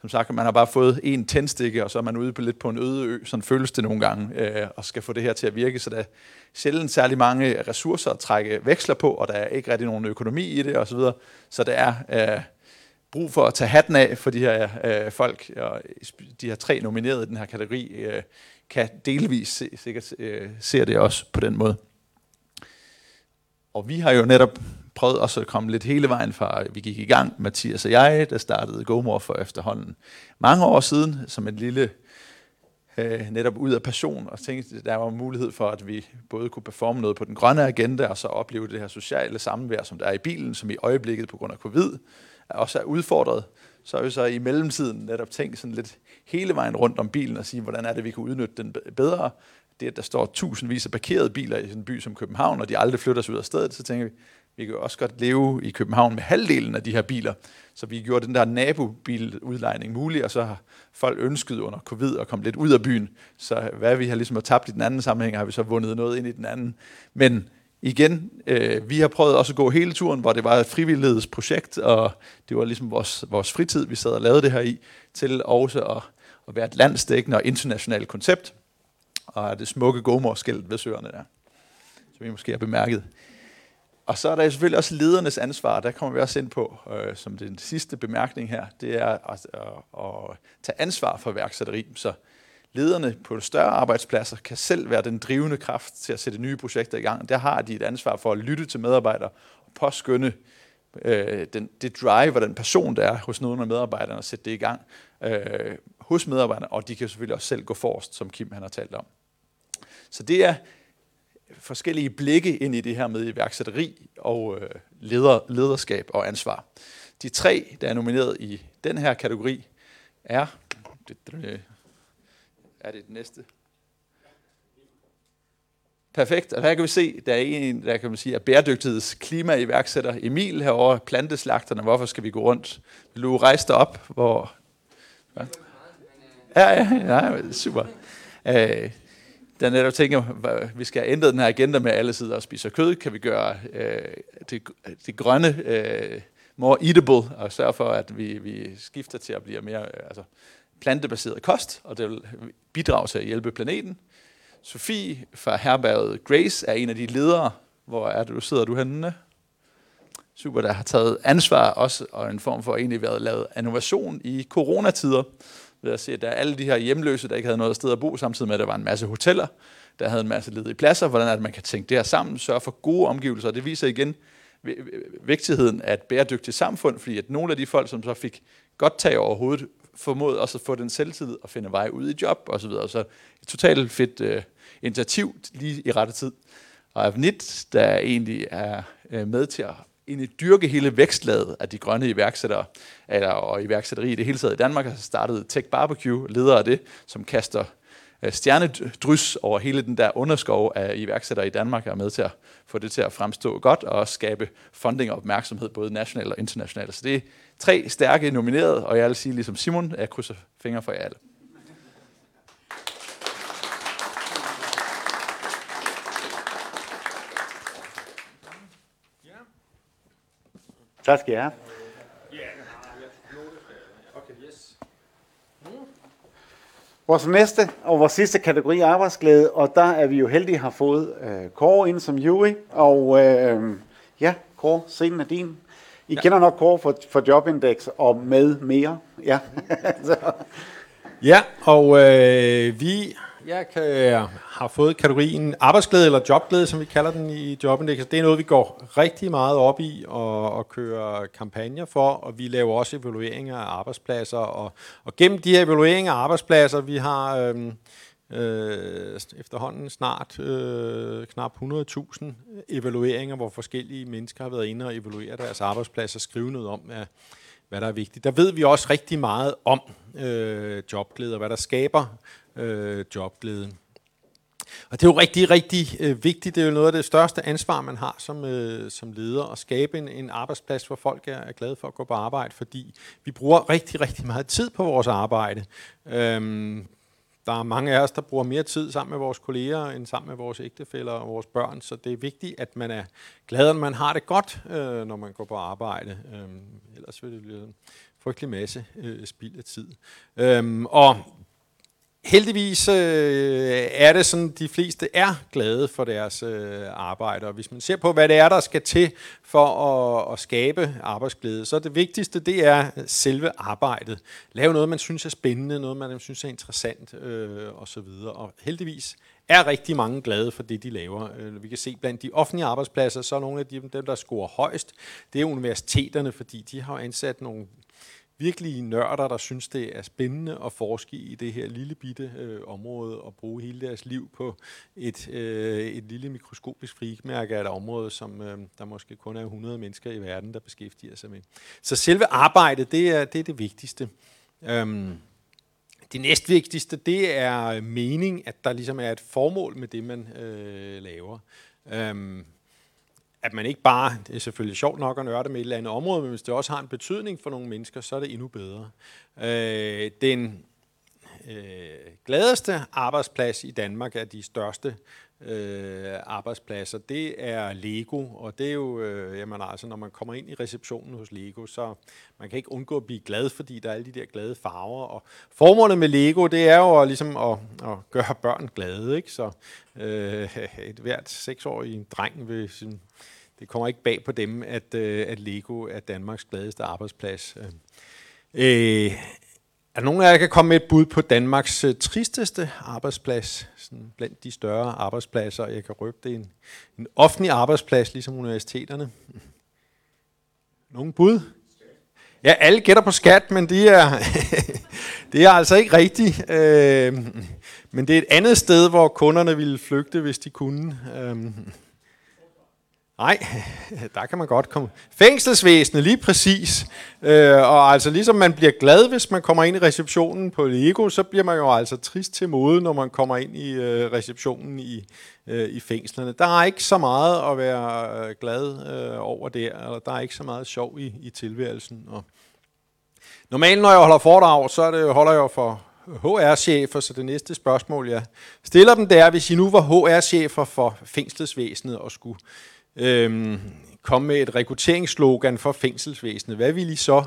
Som sagt, man har bare fået en tændstikke, og så er man ude på lidt på en øde ø, sådan føles det nogle gange, øh, og skal få det her til at virke, så der er sjældent særlig mange ressourcer at trække veksler på, og der er ikke rigtig nogen økonomi i det osv., så, så det er... Øh, brug for at tage hatten af for de her øh, folk, og de her tre nominerede i den her kategori, øh, kan delvis se, sikkert øh, ser det også på den måde. Og vi har jo netop prøvet også at komme lidt hele vejen fra, vi gik i gang, Mathias og jeg, der startede GoMore for efterhånden mange år siden, som en lille øh, netop ud af passion, og tænkte, der var mulighed for, at vi både kunne performe noget på den grønne agenda, og så opleve det her sociale samvær, som der er i bilen, som i øjeblikket på grund af covid, også er udfordret, så har vi så i mellemtiden netop tænkt sådan lidt hele vejen rundt om bilen og sige, hvordan er det, vi kan udnytte den bedre. Det, at der står tusindvis af parkerede biler i en by som København, og de aldrig flytter sig ud af stedet, så tænker vi, vi kan jo også godt leve i København med halvdelen af de her biler. Så vi gjorde den der nabobiludlejning mulig, og så har folk ønsket under covid at komme lidt ud af byen. Så hvad vi har ligesom tabt i den anden sammenhæng, har vi så vundet noget ind i den anden. Men igen, øh, vi har prøvet også at gå hele turen, hvor det var et frivillighedsprojekt, og det var ligesom vores, vores fritid, vi sad og lavede det her i, til også at, at være et landsdækkende og internationalt koncept, og det smukke gomorskilt ved søerne der, som I måske har bemærket. Og så er der selvfølgelig også ledernes ansvar, der kommer vi også ind på, øh, som den sidste bemærkning her, det er at, at, at tage ansvar for værksætteri. Så lederne på større arbejdspladser kan selv være den drivende kraft til at sætte nye projekter i gang. Der har de et ansvar for at lytte til medarbejdere og påskynde øh, den, det drive og den person, der er hos nogle af medarbejderne, og sætte det i gang øh, hos medarbejderne, og de kan selvfølgelig også selv gå forrest, som Kim han har talt om. Så det er forskellige blikke ind i det her med iværksætteri og øh, leder, lederskab og ansvar. De tre, der er nomineret i den her kategori, er er det det næste? Perfekt. Og her kan vi se, der er en, der kan man sige, er bæredygtigheds klimaiværksætter Emil herovre, planteslagterne. Hvorfor skal vi gå rundt? Vil du rejse dig op? Hvor... Ja, ja, ja, ja super. Øh, der netop tænker, vi skal ændre den her agenda med alle sidder og spiser kød. Kan vi gøre øh, det, det grønne øh, more eatable og sørge for, at vi, vi skifter til at blive mere... Øh, altså, plantebaseret kost, og det vil bidrage til at hjælpe planeten. Sofie fra herberget Grace er en af de ledere. Hvor er det, du sidder du henne? Super, der har taget ansvar også, og en form for egentlig været lavet innovation i coronatider. Ved at se, at der er alle de her hjemløse, der ikke havde noget sted at bo, samtidig med, at der var en masse hoteller, der havde en masse ledige pladser. Hvordan er det, man kan tænke det her sammen, sørge for gode omgivelser. Det viser igen vigtigheden af et bæredygtigt samfund, fordi at nogle af de folk, som så fik godt tag over hovedet, formået også at få den selvtid og finde vej ud i job osv. Så, videre. så et totalt fedt øh, initiativ lige i rette tid. Og Avnit, der egentlig er øh, med til at egentlig dyrke hele vækstlaget af de grønne iværksættere, eller, og iværksætteri i det hele taget i Danmark, har startet Tech Barbecue, leder af det, som kaster Øh, stjernedrys over hele den der underskov af iværksættere i Danmark, er med til at få det til at fremstå godt, og også skabe funding og opmærksomhed, både nationalt og internationalt. Så det er tre stærke nominerede, og jeg vil sige, ligesom Simon, jeg krydser fingre for jer alle. Tak skal jeg have. Vores næste og vores sidste kategori er arbejdsglæde, og der er vi jo heldige have fået øh, Kåre ind som jury. Og øh, ja, Kåre, scenen er din. I ja. kender nok Kåre for, for Jobindex og med mere. Ja, Så. ja og øh, vi jeg kan, har fået kategorien arbejdsglæde eller jobglæde, som vi kalder den i Jobindex. Det er noget, vi går rigtig meget op i og, og kører kampagner for, og vi laver også evalueringer af arbejdspladser. Og, og gennem de her evalueringer af arbejdspladser, vi har Øh, øh, efterhånden snart øh, knap 100.000 evalueringer, hvor forskellige mennesker har været inde og evaluere deres arbejdspladser og skrive noget om, hvad, hvad der er vigtigt. Der ved vi også rigtig meget om øh, jobglæde og hvad der skaber øh, jobglæden. Og det er jo rigtig, rigtig øh, vigtigt. Det er jo noget af det største ansvar, man har som, øh, som leder, at skabe en, en arbejdsplads, hvor folk er, er glade for at gå på arbejde, fordi vi bruger rigtig, rigtig meget tid på vores arbejde. Øhm, der er mange af os, der bruger mere tid sammen med vores kolleger, end sammen med vores ægtefæller og vores børn, så det er vigtigt, at man er glad, at man har det godt, øh, når man går på arbejde. Øhm, ellers vil det blive en frygtelig masse øh, spild af tid. Øhm, og Heldigvis øh, er det sådan, de fleste er glade for deres øh, arbejde, og hvis man ser på, hvad det er, der skal til for at, at skabe arbejdsglæde, så det vigtigste, det er selve arbejdet. Lave noget, man synes er spændende, noget, man synes er interessant, øh, osv. Og heldigvis er rigtig mange glade for det, de laver. Øh, vi kan se blandt de offentlige arbejdspladser, så er nogle af dem, der scorer højst, det er universiteterne, fordi de har ansat nogle virkelige nørder, der synes, det er spændende at forske i det her lille bitte øh, område og bruge hele deres liv på et, øh, et lille mikroskopisk frikmærke af et område, som øh, der måske kun er 100 mennesker i verden, der beskæftiger sig med. Så selve arbejdet, det er det, er det vigtigste. Øhm, det næstvigtigste, det er mening, at der ligesom er et formål med det, man øh, laver. Øhm, at man ikke bare, det er selvfølgelig sjovt nok at nørde med et eller andet område, men hvis det også har en betydning for nogle mennesker, så er det endnu bedre. Øh, den øh, gladeste arbejdsplads i Danmark er de største øh, arbejdspladser. Det er Lego, og det er jo, øh, jamen altså, når man kommer ind i receptionen hos Lego, så man kan ikke undgå at blive glad, fordi der er alle de der glade farver. Og formålet med Lego, det er jo ligesom at, at gøre børn glade, ikke? Så øh, et hvert seksårig dreng vil sådan, det kommer ikke bag på dem, at, øh, at Lego er Danmarks gladeste arbejdsplads. Øh, er der nogen af jer, der kan komme med et bud på Danmarks øh, tristeste arbejdsplads, sådan blandt de større arbejdspladser? Jeg kan røbe det en, en offentlig arbejdsplads, ligesom universiteterne. Nogen bud? Ja, alle gætter på skat, men det er, det er altså ikke rigtigt. Øh, men det er et andet sted, hvor kunderne ville flygte, hvis de kunne. Øh, Nej, der kan man godt komme. Fængselsvæsenet, lige præcis. Øh, og altså ligesom man bliver glad, hvis man kommer ind i receptionen på Lego, så bliver man jo altså trist til mode, når man kommer ind i øh, receptionen i, øh, i fængslerne. Der er ikke så meget at være øh, glad øh, over der, eller der er ikke så meget sjov i, i tilværelsen. Og normalt, når jeg holder foredrag, så er det, holder jeg for HR-chefer, så det næste spørgsmål, jeg stiller dem, det er, hvis I nu var HR-chefer for fængselsvæsenet og skulle øhm, komme med et rekrutteringsslogan for fængselsvæsenet, hvad ville I så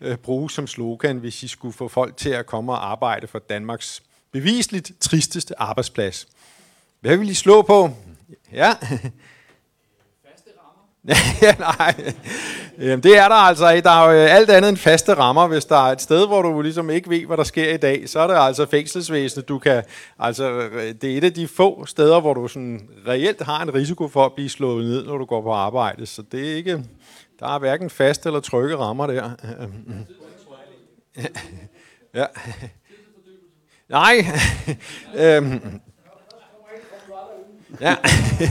øh, bruge som slogan, hvis I skulle få folk til at komme og arbejde for Danmarks bevisligt tristeste arbejdsplads? Hvad vil I slå på? Ja. ja, nej. Jamen, det er der altså. Der er jo øh, alt andet end faste rammer. Hvis der er et sted, hvor du ligesom ikke ved, hvad der sker i dag, så er det altså fængselsvæsenet. Du kan, altså, øh, øh, det er et af de få steder, hvor du sådan reelt har en risiko for at blive slået ned, når du går på arbejde. Så det er ikke, der er hverken faste eller trygge rammer der. ja. Nej. øhm, Ja.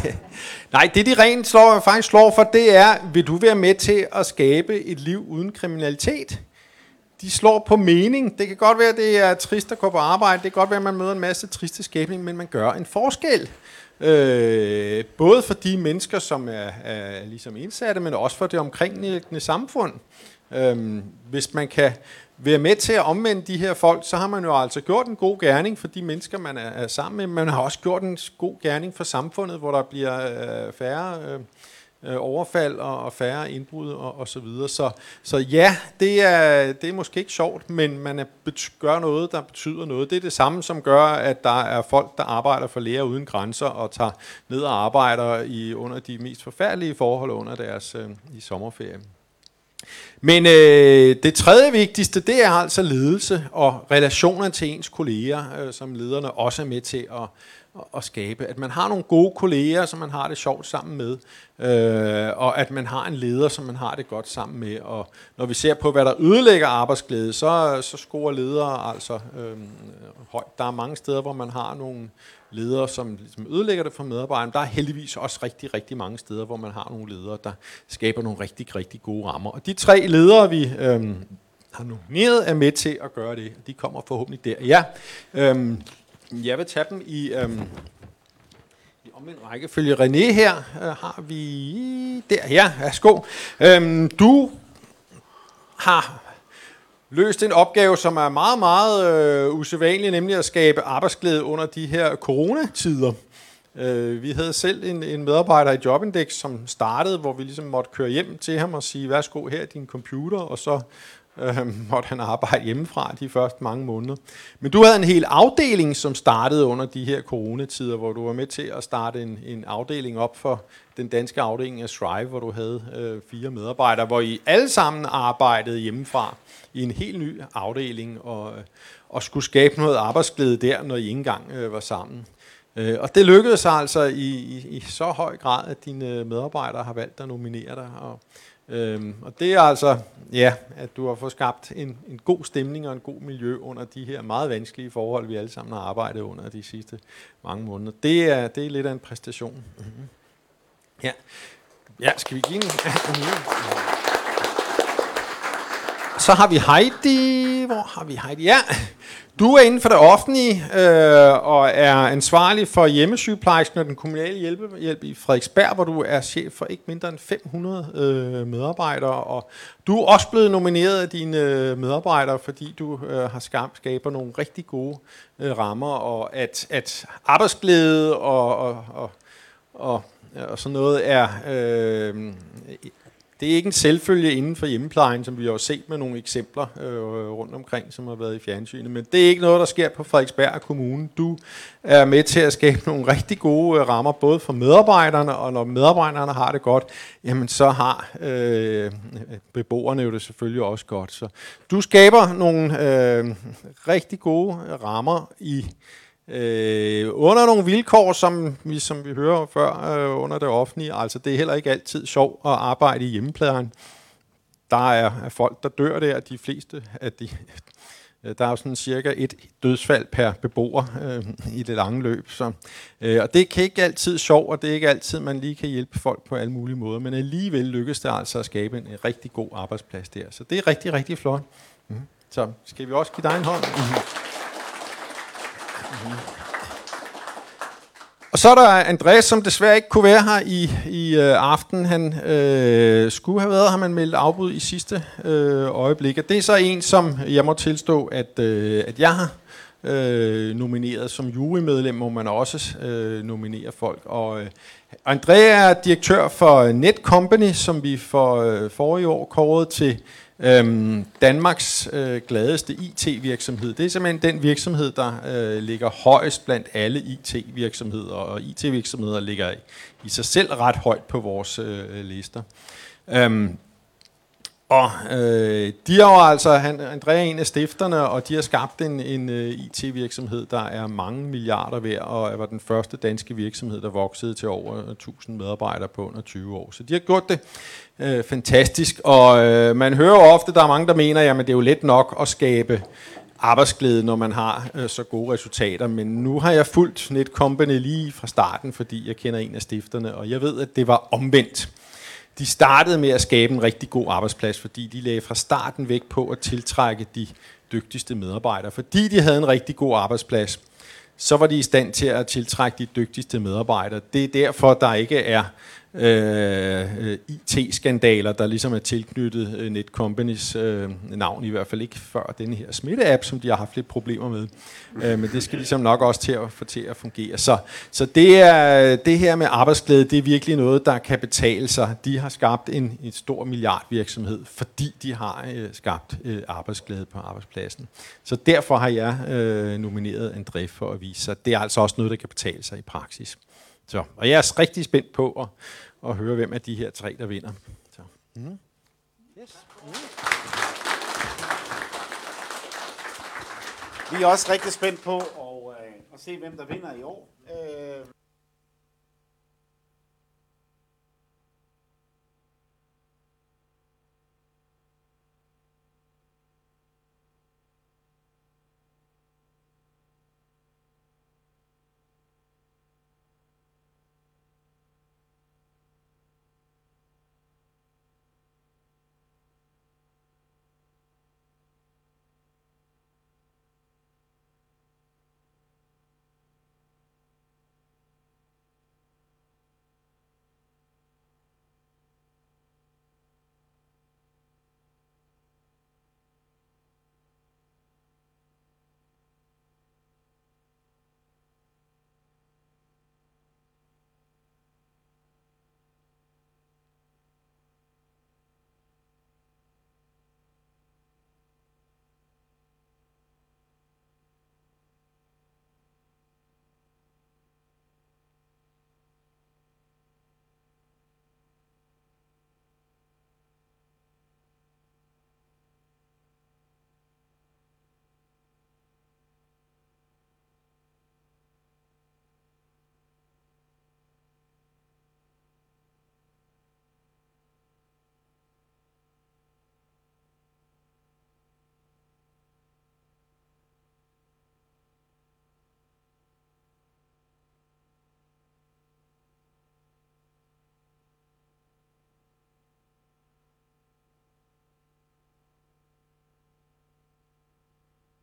Nej, det de rent slår, faktisk slår for, det er, vil du være med til at skabe et liv uden kriminalitet? De slår på mening. Det kan godt være, det er trist at gå på arbejde. Det kan godt være, at man møder en masse triste skæbning, men man gør en forskel. Øh, både for de mennesker, som er, er ligesom indsatte, men også for det omkringliggende samfund. Øh, hvis man kan være med til at omvende de her folk, så har man jo altså gjort en god gerning for de mennesker, man er, er sammen med. Man har også gjort en god gerning for samfundet, hvor der bliver øh, færre øh, øh overfald og, og færre indbrud og, og så videre. Så, så ja, det er, det er måske ikke sjovt, men man er, gør noget, der betyder noget. Det er det samme, som gør, at der er folk, der arbejder for læger uden grænser og tager ned og arbejder i under de mest forfærdelige forhold under deres øh, i sommerferie. Men øh, det tredje vigtigste, det er altså ledelse og relationer til ens kolleger, øh, som lederne også er med til at, at, at skabe. At man har nogle gode kolleger, som man har det sjovt sammen med, øh, og at man har en leder, som man har det godt sammen med. Og når vi ser på, hvad der ødelægger arbejdsglæde, så, så scorer ledere altså øh, højt. Der er mange steder, hvor man har nogle ledere, som ligesom ødelægger det for medarbejderne. Der er heldigvis også rigtig, rigtig mange steder, hvor man har nogle ledere, der skaber nogle rigtig, rigtig gode rammer. Og de tre ledere, vi øhm, har nomineret, er med til at gøre det. De kommer forhåbentlig der. Ja, øhm, jeg vil tage dem i... Øhm, i omvendt rækkefølge. René her øh, har vi... Der, ja, værsgo. Øhm, du har løst en opgave, som er meget, meget øh, usædvanlig, nemlig at skabe arbejdsglæde under de her coronatider. Øh, vi havde selv en, en medarbejder i Jobindex, som startede, hvor vi ligesom måtte køre hjem til ham og sige, værsgo, her er din computer, og så øh, måtte han arbejde hjemmefra de første mange måneder. Men du havde en hel afdeling, som startede under de her coronatider, hvor du var med til at starte en, en afdeling op for den danske afdeling af Strive, hvor du havde øh, fire medarbejdere, hvor I alle sammen arbejdede hjemmefra i en helt ny afdeling og, øh, og skulle skabe noget arbejdsglæde der, når I ikke engang øh, var sammen. Øh, og det lykkedes altså i, i, i så høj grad, at dine medarbejdere har valgt at nominere dig. Og, øh, og det er altså, ja, at du har fået skabt en, en god stemning og en god miljø under de her meget vanskelige forhold, vi alle sammen har arbejdet under de sidste mange måneder. Det er, det er lidt af en præstation. Mm-hmm. Ja. ja, skal vi give en... Så har vi Heidi. Hvor har vi Heidi? Ja, du er inden for det offentlige øh, og er ansvarlig for hjemmesygeplejersken og den kommunale hjælpehjælp i Frederiksberg, hvor du er chef for ikke mindre end 500 øh, medarbejdere. Og du er også blevet nomineret af dine øh, medarbejdere, fordi du øh, har skabt, skaber nogle rigtig gode øh, rammer, og at, at arbejdsglæde og, og, og, og, og sådan noget er... Øh, det er ikke en selvfølge inden for hjemmeplejen, som vi har set med nogle eksempler øh, rundt omkring, som har været i fjernsynet. Men det er ikke noget, der sker på Frederiksberg Kommune. Du er med til at skabe nogle rigtig gode øh, rammer, både for medarbejderne, og når medarbejderne har det godt, jamen så har øh, beboerne jo det selvfølgelig også godt. Så du skaber nogle øh, rigtig gode rammer i Øh, under nogle vilkår, som vi, som vi hører før øh, under det offentlige, altså det er heller ikke altid sjovt at arbejde i hjemmeplejen. Der er, er folk, der dør der, de fleste af de, øh, der er jo sådan cirka et dødsfald per beboer øh, i det lange løb. Så, øh, og det kan ikke altid sjovt, og det er ikke altid, man lige kan hjælpe folk på alle mulige måder, men alligevel lykkes det altså at skabe en, en rigtig god arbejdsplads der. Så det er rigtig, rigtig flot. Mm. Så skal vi også give dig en hånd? Mm-hmm. Mm. Og så er der Andreas, som desværre ikke kunne være her i, i øh, aften. Han øh, skulle have været, her, men meldt afbud i sidste øh, øjeblik. Og det er så en, som jeg må tilstå, at, øh, at jeg har øh, nomineret som jurymedlem, må man også øh, nominere folk. Og øh, Andrea er direktør for Net Company, som vi for øh, forrige år kårede til Øhm, Danmarks øh, gladeste IT-virksomhed, det er simpelthen den virksomhed, der øh, ligger højst blandt alle IT-virksomheder, og IT-virksomheder ligger i, i sig selv ret højt på vores øh, lister. Øhm, og øh, de har jo altså, han, Andrea er en af stifterne, og de har skabt en, en øh, uh, IT-virksomhed, der er mange milliarder værd, og var den første danske virksomhed, der voksede til over øh, 1000 medarbejdere på under 20 år. Så de har gjort det øh, fantastisk, og øh, man hører jo ofte, der er mange, der mener, at det er jo let nok at skabe arbejdsglæde, når man har øh, så gode resultater. Men nu har jeg fulgt Netcompany lige fra starten, fordi jeg kender en af stifterne, og jeg ved, at det var omvendt. De startede med at skabe en rigtig god arbejdsplads, fordi de lagde fra starten væk på at tiltrække de dygtigste medarbejdere. Fordi de havde en rigtig god arbejdsplads, så var de i stand til at tiltrække de dygtigste medarbejdere. Det er derfor, der ikke er øh, øh IT-skandaler, der ligesom er tilknyttet øh, Netcompanies øh, navn, i hvert fald ikke før den her smitteapp, som de har haft lidt problemer med. Øh, men det skal ligesom nok også til at få til at fungere. Så, så det, er, det her med arbejdsglæde, det er virkelig noget, der kan betale sig. De har skabt en, en stor milliardvirksomhed, fordi de har øh, skabt øh, arbejdsglæde på arbejdspladsen. Så derfor har jeg øh, nomineret André for at vise sig. Det er altså også noget, der kan betale sig i praksis. Så, og jeg er rigtig spændt på at, at høre, hvem af de her tre, der vinder. Så. Mm. Yes. Mm. Vi er også rigtig spændt på at, øh, at se, hvem der vinder i år. Øh,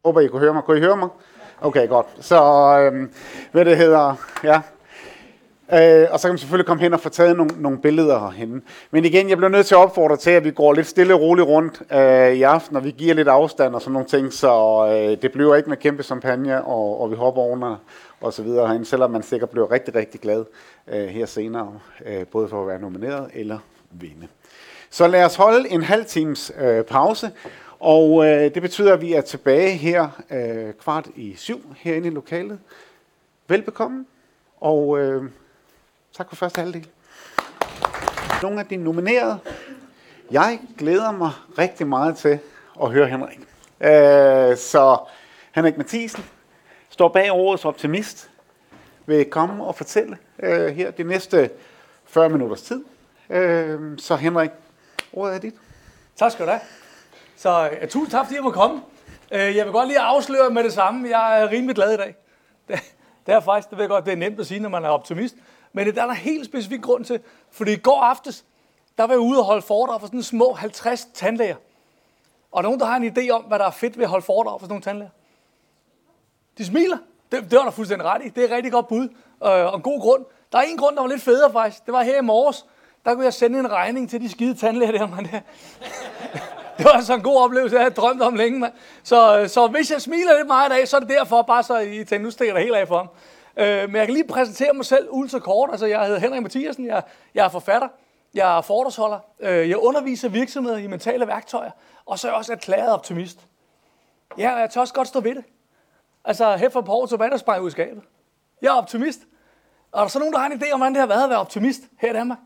håber, I kunne høre mig. Kunne I høre mig? Okay, godt. Så, øhm, hvad det hedder, ja. Øh, og så kan man selvfølgelig komme hen og få taget nogle, nogle billeder herhenne. Men igen, jeg bliver nødt til at opfordre til, at vi går lidt stille og roligt rundt øh, i aften, og vi giver lidt afstand og sådan nogle ting, så øh, det bliver ikke med kæmpe champagne, og, og vi hopper under og så videre herinde, selvom man sikkert bliver rigtig, rigtig glad øh, her senere, øh, både for at være nomineret eller vinde. Så lad os holde en halv times øh, pause, og øh, det betyder, at vi er tilbage her øh, kvart i syv herinde i lokalet. Velbekomme, og øh, tak for første halvdel. Nogle af de nominerede. Jeg glæder mig rigtig meget til at høre Henrik. Øh, så Henrik Mathisen står bag årets optimist. Vil komme og fortælle øh, her de næste 40 minutters tid. Øh, så Henrik, ordet er dit. Tak skal du have. Så uh, tusind tak, fordi jeg må komme. Uh, jeg vil godt lige afsløre med det samme. Jeg er rimelig glad i dag. Det, det er faktisk, det ved jeg godt, det er nemt at sige, når man er optimist. Men det er der en helt specifik grund til. Fordi i går aftes, der var jeg ude og holde foredrag for sådan små 50 tandlæger. Og nogen, der har en idé om, hvad der er fedt ved at holde foredrag for sådan nogle tandlæger. De smiler. Det, det var der fuldstændig ret i. Det er et rigtig godt bud. Øh, og en god grund. Der er en grund, der var lidt federe faktisk. Det var her i morges. Der kunne jeg sende en regning til de skide tandlæger der. Man det var altså en god oplevelse, jeg havde drømt om længe. Man. Så, øh, så hvis jeg smiler lidt meget i dag, så er det derfor, bare så I tænker, nu stikker det helt af for ham. Øh, men jeg kan lige præsentere mig selv ultra kort. Altså, jeg hedder Henrik Mathiasen, jeg, jeg er forfatter, jeg er foredragsholder, øh, jeg underviser virksomheder i mentale værktøjer, og så er jeg også erklæret optimist. Ja, og jeg tør også godt stå ved det. Altså, her for et par år, tilbage, der sprang ud i skabet. Jeg er optimist. Og er der så nogen, der har en idé om, hvordan det har været at være optimist her i Danmark?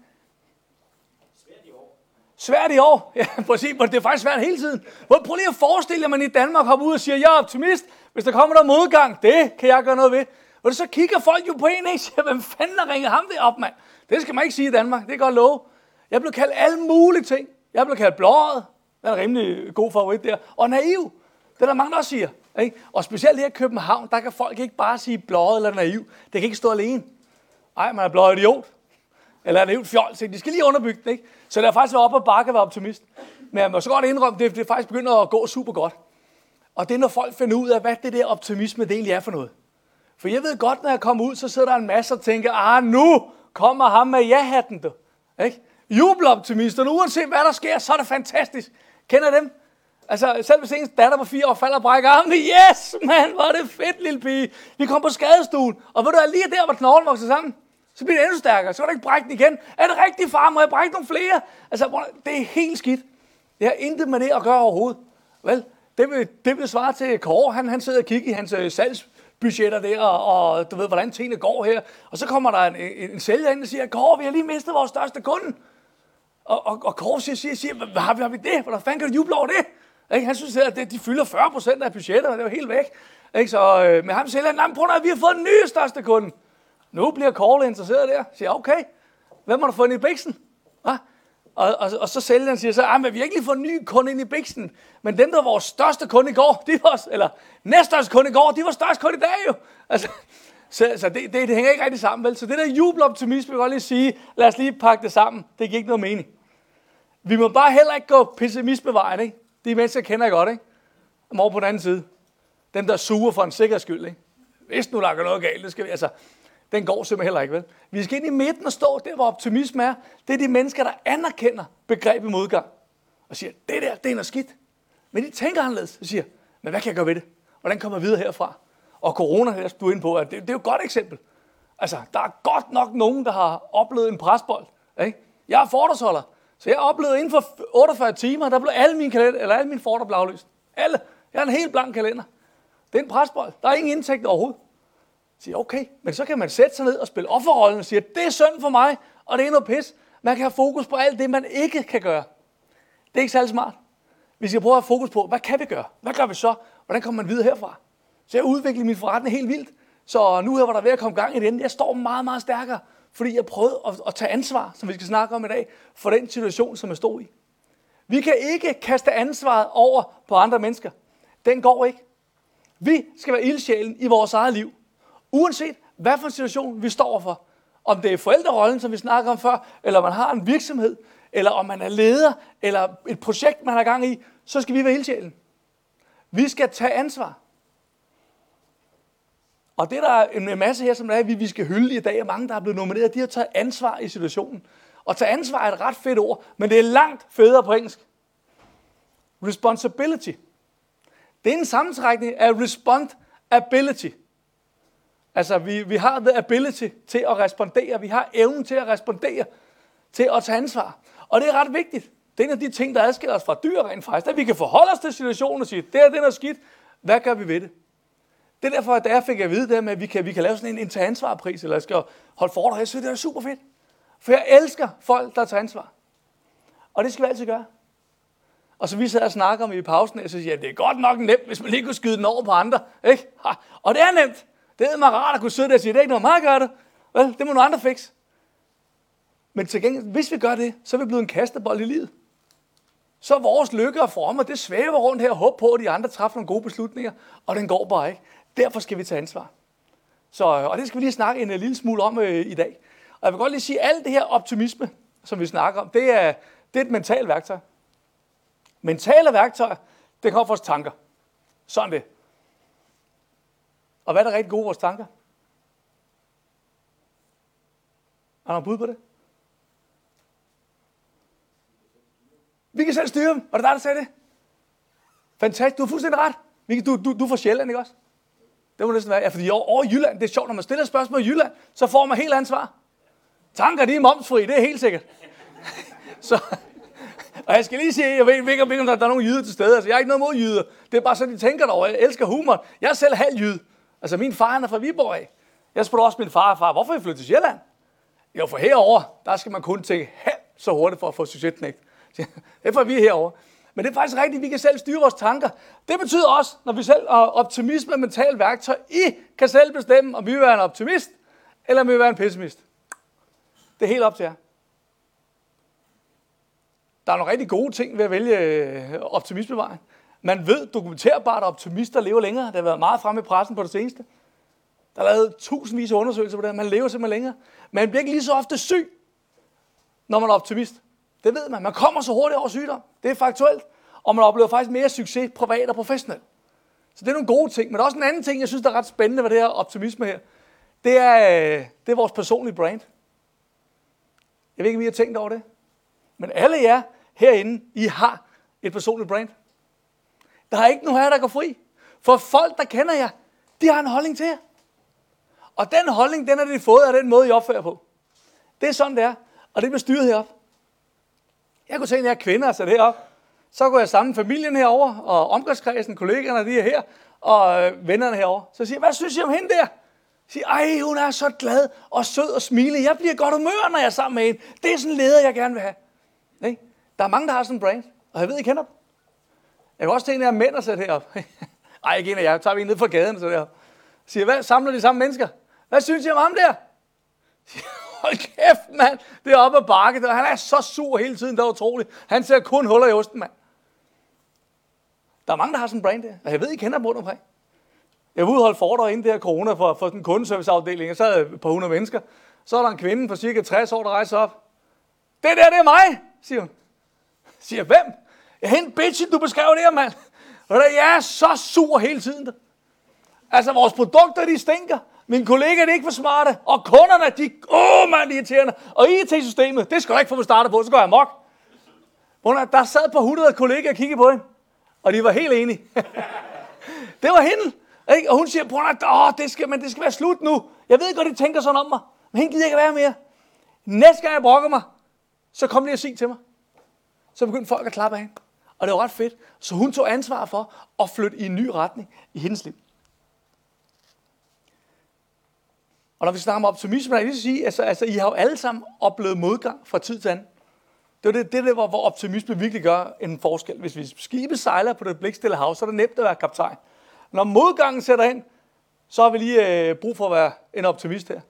Svært i år. Ja, præcis. Men det er faktisk svært hele tiden. Prøv lige at forestille jer, at man i Danmark hopper ud og siger, jeg er optimist. Hvis der kommer der modgang, det kan jeg gøre noget ved. Og så kigger folk jo på en, og siger, hvem fanden har ringet ham det op, mand? Det skal man ikke sige i Danmark, det kan godt love. Jeg blev kaldt alle mulige ting. Jeg blev kaldt blåret, den er en rimelig god favorit der. Og naiv, det er der mange, der også siger. Ikke? Og specielt her i København, der kan folk ikke bare sige blåret eller naiv. Det kan ikke stå alene. Ej, man er blåret idiot. Eller er idiot fjol. De skal lige underbygge det. Ikke? Så det er faktisk op og bakke at være optimist. Men jeg må så godt indrømme, det, det faktisk begynder at gå super godt. Og det er, når folk finder ud af, hvad det der optimisme det egentlig er for noget. For jeg ved godt, når jeg kommer ud, så sidder der en masse og tænker, ah, nu kommer ham med ja-hatten, du. Ikke? Jubeloptimisterne, uanset hvad der sker, så er det fantastisk. Kender dem? Altså, selv hvis ens datter på fire år falder og brækker armen, yes, mand, hvor er det fedt, lille pige. Vi kom på skadestuen, og ved du, lige der, hvor knoglen vokser sammen, så bliver det endnu stærkere. Så kan du ikke brække den igen. Er det rigtigt, far? Må jeg brække nogle flere? Altså, det er helt skidt. Det har intet med det at gøre overhovedet. Vel, det vil, det vil svare til Kåre. Han, han sidder og kigger i hans øh, salgsbudgetter der, og, og, du ved, hvordan tingene går her. Og så kommer der en, en, en sælger ind og siger, Kåre, vi har lige mistet vores største kunde. Og, og, og Kåre siger, siger, siger hvad har vi, har vi det? Hvordan fanden kan du juble over det? Ikke? Han synes, at det, de fylder 40 procent af budgettet, og det er jo helt væk. Ikke? Så, øh, men ham sælger nej, prøv at vi har fået den nye største kunde. Nu bliver Kåre interesseret der. Siger, okay, hvem har du fundet i biksen? Hva? Og, og, og så sælgeren siger så, ah, at vi har ikke lige fået en ny kunde ind i biksen, men dem, der var vores største kunde i går, de var, eller næststørste kunde i går, de var største kunde i dag jo. Altså, så, så det, det, det, hænger ikke rigtig sammen, vel? Så det der jubeloptimisme, vil jeg godt lige sige, lad os lige pakke det sammen. Det giver ikke noget mening. Vi må bare heller ikke gå pessimismevejen, ikke? De mennesker kender jeg godt, ikke? Om over på den anden side. Dem, der suger for en sikkerheds skyld, ikke? Hvis nu lager noget galt, det skal vi, altså, den går simpelthen heller ikke, vel? Vi skal ind i midten og stå der, hvor optimisme er. Det er de mennesker, der anerkender begrebet modgang. Og siger, det der, det er noget skidt. Men de tænker anderledes og siger, men hvad kan jeg gøre ved det? Hvordan kommer jeg videre herfra? Og corona, her du ind på, at det, det er jo et godt eksempel. Altså, der er godt nok nogen, der har oplevet en presbold. Ikke? Jeg er fordragsholder, så jeg oplevede inden for 48 timer, der blev alle mine, kalender, eller alle mine fordrag blev aflyst. Alle. Jeg har en helt blank kalender. Det er en presbold. Der er ingen indtægt overhovedet siger, okay, men så kan man sætte sig ned og spille offerrollen og sige, det er synd for mig, og det er noget pis. Man kan have fokus på alt det, man ikke kan gøre. Det er ikke særlig smart. Vi skal prøve at have fokus på, hvad kan vi gøre? Hvad gør vi så? Hvordan kommer man videre herfra? Så jeg udviklede min forretning helt vildt. Så nu her var der ved at komme gang i den. Jeg står meget, meget stærkere, fordi jeg prøvede at, at tage ansvar, som vi skal snakke om i dag, for den situation, som jeg stod i. Vi kan ikke kaste ansvaret over på andre mennesker. Den går ikke. Vi skal være ildsjælen i vores eget liv. Uanset hvad for en situation vi står for. Om det er forældrerollen, som vi snakker om før, eller man har en virksomhed, eller om man er leder, eller et projekt, man har gang i, så skal vi være ildsjælen. Vi skal tage ansvar. Og det der er en masse her, som der er, vi skal hylde i dag, og mange, der er blevet nomineret, de har taget ansvar i situationen. Og tage ansvar er et ret fedt ord, men det er langt federe på engelsk. Responsibility. Det er en sammentrækning af respondability. Altså, vi, vi har the ability til at respondere. Vi har evnen til at respondere, til at tage ansvar. Og det er ret vigtigt. Det er en af de ting, der adskiller os fra dyr rent faktisk, at vi kan forholde os til situationen og sige, det er det, der er skidt. Hvad gør vi ved det? Det er derfor, at jeg fik at vide det med, at vi kan, vi kan lave sådan en, en tage ansvarpris, eller jeg skal holde foredrag. Jeg synes, det er super fedt. For jeg elsker folk, der tager ansvar. Og det skal vi altid gøre. Og så vi sad og snakker om i pausen, og så siger jeg, det er godt nok nemt, hvis man lige kunne skyde den over på andre. Ikke? Og det er nemt. Det er mig rart at kunne sidde der og sige, det er ikke noget mig at gøre det. Vel, det må nogle andre fikse. Men til gengæld, hvis vi gør det, så er vi blevet en kastebold i livet. Så er vores lykke og former, det svæver rundt her og håber på, at de andre træffer nogle gode beslutninger, og den går bare ikke. Derfor skal vi tage ansvar. Så, og det skal vi lige snakke en, en lille smule om øh, i dag. Og jeg vil godt lige sige, at alt det her optimisme, som vi snakker om, det er, det er et mentalt værktøj. Mentale værktøjer, det kommer fra vores tanker. Sådan det. Og hvad er der rigtig gode vores tanker? Er der bud på det? Vi kan selv styre dem. Var det dig, der sagde det? Fantastisk. Du har fuldstændig ret. Du, du, du er fra Sjælland, ikke også? Det må næsten være. Ja, fordi over, over i Jylland, det er sjovt, når man stiller spørgsmål i Jylland, så får man helt andet svar. Tanker, de er momsfri, det er helt sikkert. så, og jeg skal lige sige, jeg ved ikke, om der, er nogen jyder til stede. Altså, jeg har ikke noget mod jyder. Det er bare sådan, de tænker derovre. Jeg elsker humor. Jeg er selv halv jyde. Altså min far han er fra Viborg af. Jeg spurgte også min far og far, hvorfor er I flyttet til Sjælland? Jo, for herover der skal man kun tænke halvt så hurtigt for at få succesknægt. Det er vi herover. Men det er faktisk rigtigt, vi kan selv styre vores tanker. Det betyder også, når vi selv har optimisme og mental værktøj, I kan selv bestemme, om vi vil være en optimist, eller om vi vil være en pessimist. Det er helt op til jer. Der er nogle rigtig gode ting ved at vælge øh, optimismevejen. Man ved dokumenterbart, at optimister lever længere. Det har været meget fremme i pressen på det seneste. Der er lavet tusindvis af undersøgelser på det. Man lever simpelthen længere. Man bliver ikke lige så ofte syg, når man er optimist. Det ved man. Man kommer så hurtigt over sygdom. Det er faktuelt. Og man oplever faktisk mere succes privat og professionelt. Så det er nogle gode ting. Men der er også en anden ting, jeg synes, der er ret spændende ved det her optimisme her. Det er, øh, det er vores personlige brand. Jeg ved ikke, om I har tænkt over det. Men alle jer herinde, I har et personligt brand. Der er ikke nogen her, der går fri. For folk, der kender jer, de har en holdning til jer. Og den holdning, den er de fået af den måde, I opfører på. Det er sådan, det er. Og det bliver styret herop. Jeg kunne se, at jeg er kvinder og altså, sætte herop. Så går jeg sammen familien herover og omgangskredsen, kollegaerne, de er her, og øh, vennerne herover. Så siger jeg, hvad synes I om hende der? Siger, ej, hun er så glad og sød og smilende. Jeg bliver godt humør, når jeg er sammen med hende. Det er sådan en leder, jeg gerne vil have. Nej? Der er mange, der har sådan en brand, og jeg ved, I kender dem. Jeg kan også tænke, at jeg er mænd at sætte herop. ej, ikke en af jer. Tager vi ned fra gaden så der. Siger, hvad samler de samme mennesker? Hvad synes I om ham der? Hold kæft, mand. Det er oppe ad bakke. Der. Han er så sur hele tiden. Det er utroligt. Han ser kun huller i osten, mand. Der er mange, der har sådan en brand der. Og jeg ved, I kender dem rundt omkring. Jeg var ude og holde foredrag inden det her corona for, for den kundeserviceafdeling. Jeg sad et par hundrede mennesker. Så er der en kvinde på cirka 60 år, der rejser op. Det der, det er mig, siger hun. Siger, hvem? Jeg hende bitchen, du beskrev det her, mand. Og der, jeg er så sur hele tiden. Der. Altså, vores produkter, de stinker. Mine kollegaer, de er ikke for smarte. Og kunderne, de, åh, oh, mand, de er irriterende. Og IT-systemet, det skal du ikke få mig startet på, så går jeg mok. Der sad på 100 kollegaer og kiggede på hende. Og de var helt enige. det var hende. Ikke? Og hun siger, bror, åh, det skal, men det skal være slut nu. Jeg ved godt, de tænker sådan om mig. Men hende gider ikke være mere. Næste gang jeg brokker mig, så kom lige og sig til mig. Så begyndte folk at klappe af hende. Og det var ret fedt. Så hun tog ansvar for at flytte i en ny retning i hendes liv. Og når vi snakker om optimisme, jeg vil sige, altså, altså, I har jo alle sammen oplevet modgang fra tid til anden. Det er det, det der, hvor, hvor optimisme virkelig gør en forskel. Hvis vi skibet sejler på det blikstille hav, så er det nemt at være kaptajn. Når modgangen sætter ind, så har vi lige øh, brug for at være en optimist her.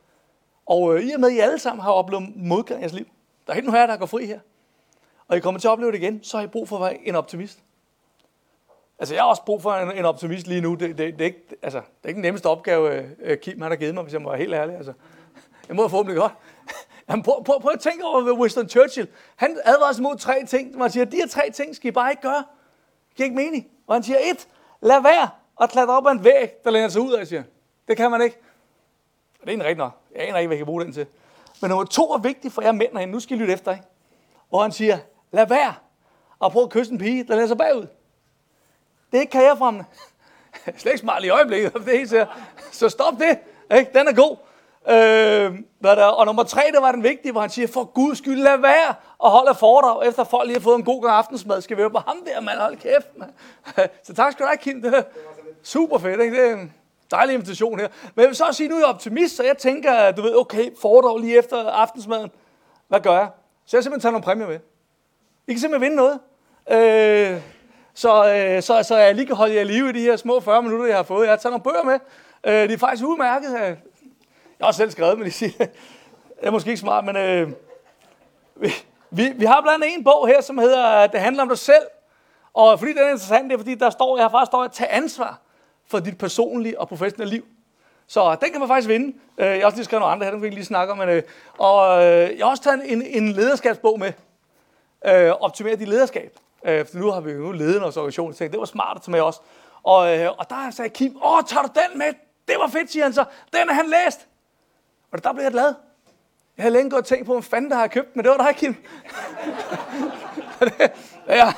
Og øh, i og med, at I alle sammen har oplevet modgang i jeres liv. Der er ikke nogen her, der går fri her. Og I kommer til at opleve det igen, så har I brug for at være en optimist. Altså, jeg har også brug for en, en optimist lige nu. Det, det, det, er ikke, altså, det er ikke den nemmeste opgave, uh, Kim han har givet mig, hvis jeg må være helt ærlig. Altså, jeg må forhåbentlig godt. Jamen, prøv, prøv, prøv at tænke over Winston Churchill. Han advarer mod tre ting. Man siger, de her tre ting skal I bare ikke gøre. Det giver ikke mening. Og han siger, et, lad være at klatre op ad en væg, der læner sig ud af, siger Det kan man ikke. Og det er en rigtig nok. Jeg aner ikke, hvad jeg kan bruge den til. Men nummer to er vigtigt for jer mænd herinde. Nu skal I lytte efter, ikke? Hvor han siger, lad være og prøve at kysse en pige, der læner sig bagud. Det er ikke karrierefremmende. Slet ikke smart i øjeblikket, det er så, så stop det. Ikke? Den er god. Øh, hvad der, og nummer tre, det var den vigtige, hvor han siger, for Guds skyld, lad være og holde foredrag, efter folk lige har fået en god gang aftensmad. Skal vi høre på ham der, mand? Hold kæft, mand. Så tak skal du have, Kim. Det super fedt, ikke? Det er en dejlig invitation her. Men jeg vil så sige, nu er jeg optimist, så jeg tænker, du ved, okay, foredrag lige efter aftensmaden. Hvad gør jeg? Så jeg simpelthen tager nogle præmier med. I kan simpelthen vinde noget. Øh, så, øh, så, så jeg lige kan holde jer i live i de her små 40 minutter, jeg har fået. Jeg har taget nogle bøger med. Øh, de er faktisk udmærket. Øh. Jeg har også selv skrevet, men de siger, det er måske ikke smart, men øh, vi, vi, vi har blandt andet en bog her, som hedder Det handler om dig selv. Og fordi den er interessant, det er fordi, der står, jeg har faktisk står at tage ansvar for dit personlige og professionelle liv. Så den kan man faktisk vinde. Øh, jeg har også lige skrevet nogle andre her, dem vil vi lige snakke om. Men, øh, og jeg har også taget en, en lederskabsbog med øh, Optimere dit lederskab. Øh, for nu har vi jo ledet vores organisation, og tænkte, det var smart at tage med os. Og, øh, og der sagde Kim, åh, tager du den med? Det var fedt, siger han så. Den har han læst. Og der blev jeg glad. Jeg havde længe gået og tænkt på, hvem fanden der har købt, men det var dig, Kim. ja,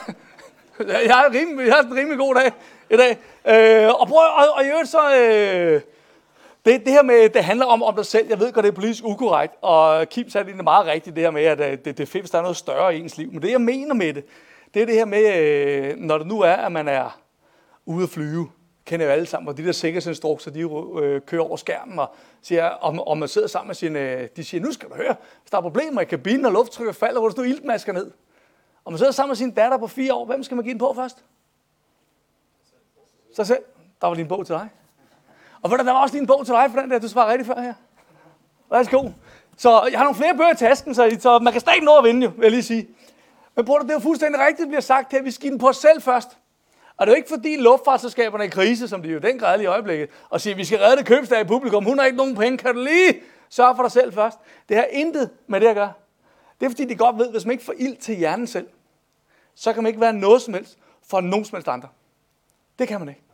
jeg har, rimelig, jeg har en rimelig god dag i dag. Øh, og, prøv, og, og i øvrigt så... Øh, det, det her med, det handler om, om dig selv. Jeg ved godt, det er politisk ukorrekt, og Kim sagde det meget rigtigt, det her med, at øh, det, det findes, der er noget større i ens liv. Men det, jeg mener med det, det er det her med, øh, når det nu er, at man er ude at flyve, kender jo alle sammen, og de der sikkerhedsinstrukser, de øh, kører over skærmen og siger, om, om man sidder sammen med sine, øh, de siger, nu skal du høre, hvis der er problemer i kabinen, og lufttrykket falder, hvor der står iltmasker ned. Og man sidder sammen med sin datter på fire år, hvem skal man give den på først? Så selv. Der var din bog til dig. Og ved du, der var også din bog til dig for den der, du svarede rigtigt før her. Værsgo. Så jeg har nogle flere bøger i tasken, så, så man kan stadig nå at vinde jo, vil jeg lige sige. Men bror, det er jo fuldstændig rigtigt, det bliver sagt her. Vi skal den på os selv først. Og det er jo ikke fordi luftfartsselskaberne er i krise, som de jo den grad i øjeblikket, og siger, vi skal redde det købsdag i publikum, hun har ikke nogen penge, kan du lige sørge for dig selv først. Det har intet med det at gøre. Det er fordi, de godt ved, at hvis man ikke får ild til hjernen selv, så kan man ikke være noget som helst for nogen som helst andre. Det kan man ikke.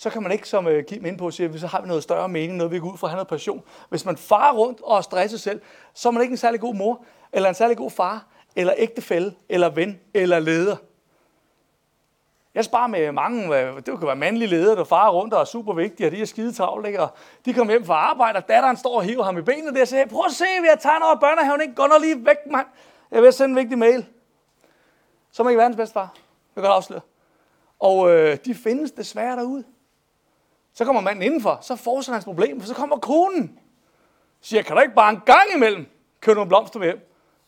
Så kan man ikke, som uh, Kim ind på, sige, så har vi noget større mening, noget vi går ud for at have noget passion. Hvis man farer rundt og stresser selv, så er man ikke en særlig god mor, eller en særlig god far, eller ægtefælle, eller ven, eller leder. Jeg sparer med mange, det kan være mandlige ledere, der farer rundt og er super vigtige, og de er skide travlt, ikke? Og de kommer hjem fra arbejde, og datteren står og hiver ham i benene der og siger, prøv at se, vi har tegnet over børnehaven, ikke? Gå nu lige væk, mand. Jeg vil sende en vigtig mail. Så er man ikke verdens bedste far. Jeg kan godt afsløre. Og øh, de findes desværre derude. Så kommer manden indenfor, så fortsætter hans problem, for så kommer konen. Siger, kan du ikke bare en gang imellem køre nogle blomster med hjem?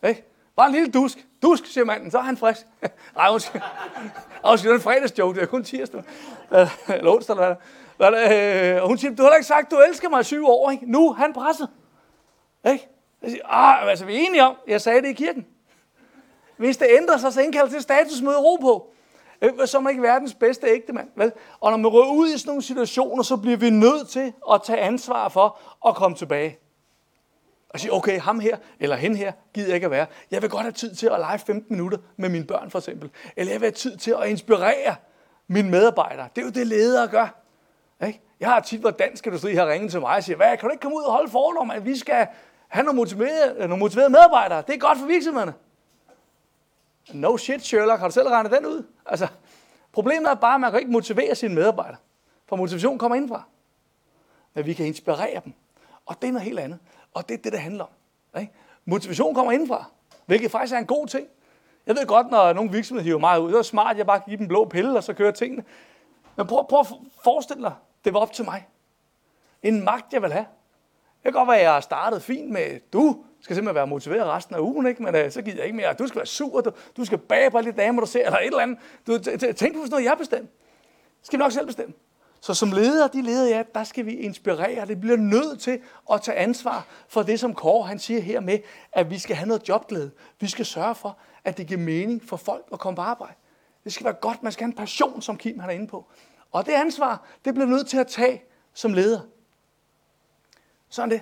Ikke? Bare en lille dusk. Dusk, siger manden, så er han frisk. Nej, hun siger, det er en fredagsjoke, det er kun tirsdag. Eller onsdag, eller hvad. Og øh, hun siger, du har da ikke sagt, du elsker mig i syv år, ikke? Nu er han presset. Ikke? Jeg siger, ah, altså, vi er enige om, jeg sagde det i kirken. Hvis det ændrer sig, så indkald til statusmøde ro på som er ikke verdens bedste ægte mand. Vel? Og når man rører ud i sådan nogle situationer, så bliver vi nødt til at tage ansvar for at komme tilbage. Og sige, okay, ham her, eller hen her, gider jeg ikke at være. Jeg vil godt have tid til at lege 15 minutter med mine børn, for eksempel. Eller jeg vil have tid til at inspirere mine medarbejdere. Det er jo det, ledere gør. Ikke? Jeg har tit, hvor dansk industri har ringet til mig og siger, hvad, kan du ikke komme ud og holde fordom, at vi skal have nogle motiverede, nogle motiverede medarbejdere? Det er godt for virksomhederne. No shit, Sherlock. Har du selv regnet den ud? Altså, problemet er bare, at man kan ikke motivere sine medarbejdere. For motivation kommer indfra. Men vi kan inspirere dem. Og det er noget helt andet. Og det er det, det handler om. Ikke? Motivation kommer indfra, hvilket faktisk er en god ting. Jeg ved godt, når nogle virksomheder hiver mig ud, det er smart, at jeg bare kan give dem blå pille, og så kører tingene. Men prøv, prøv at forestille dig, det var op til mig. En magt, jeg vil have. Det kan godt være, at jeg har startet fint med, du skal simpelthen være motiveret resten af ugen, ikke? men øh, så gider jeg ikke mere. Du skal være sur, du, du skal bage på alle de damer, du ser, eller et eller andet. Du, tænk på sådan noget, jeg bestemmer. Skal vi nok selv bestemme. Så som leder, de leder ja, der skal vi inspirere. Det bliver nødt til at tage ansvar for det, som Kåre han siger her med, at vi skal have noget jobglæde. Vi skal sørge for, at det giver mening for folk at komme på arbejde. Det skal være godt. Man skal have en passion, som Kim han er inde på. Og det ansvar, det bliver nødt til at tage som leder. Sådan det.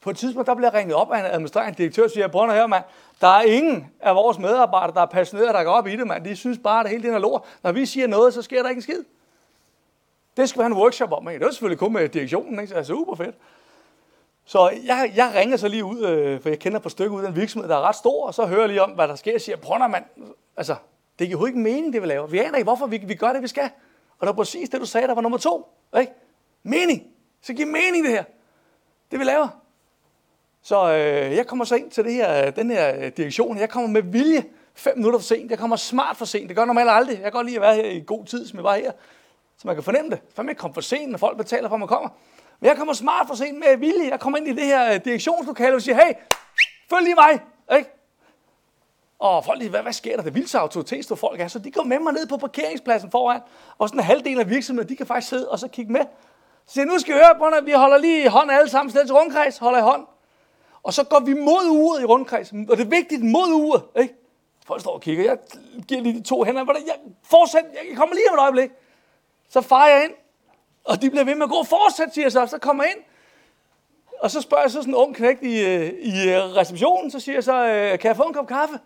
På et tidspunkt, der bliver ringet op af en administrerende direktør og siger, prøv at høre, mand, der er ingen af vores medarbejdere, der er passionerede, der går op i det, mand. De synes bare, at det hele det er lort. Når vi siger noget, så sker der ikke en skid. Det skal vi have en workshop om. Ikke? Det var selvfølgelig kun med direktionen, ikke? så er super fedt. Så jeg, jeg ringer så lige ud, øh, for jeg kender på stykke ud af en virksomhed, der er ret stor, og så hører jeg lige om, hvad der sker. Jeg siger, prøv mand, altså, det giver jo ikke mening, det vi laver. Vi aner ikke, hvorfor vi, vi gør det, vi skal. Og det var præcis det, du sagde, der var nummer to. Ikke? Mening. Så giver mening det her. Det vi laver. Så øh, jeg kommer så ind til det her, den her øh, direktion. Jeg kommer med vilje fem minutter for sent. Jeg kommer smart for sent. Det gør normalt aldrig. Jeg kan godt lide at være her i god tid, som jeg var her så man kan fornemme det. For man kommer for sent, når folk betaler for, at man kommer. Men jeg kommer smart for sent med vilje. Jeg kommer ind i det her øh, direktionslokale og siger, hey, følg lige mig. Ikke? Og folk lige, hvad, hvad sker der? Det er vildt så folk er. Så de går med mig ned på parkeringspladsen foran. Og sådan en halvdel af virksomheden, de kan faktisk sidde og så kigge med. Så siger nu skal I høre, på, vi holder lige hånd alle sammen, sted til rundkreds, holder i hånd. Og så går vi mod uret i rundkreds. Og det er vigtigt, mod uret. Ikke? Folk står og kigger. Jeg giver lige de to hænder. Jeg fortsæt, jeg kommer lige om et øjeblik. Så farer jeg ind, og de bliver ved med at gå. Fortsæt, siger jeg så. Så kommer jeg ind. Og så spørger jeg så sådan en ung knægt i, øh, i øh, receptionen, så siger jeg så, øh, kan jeg få en kop kaffe?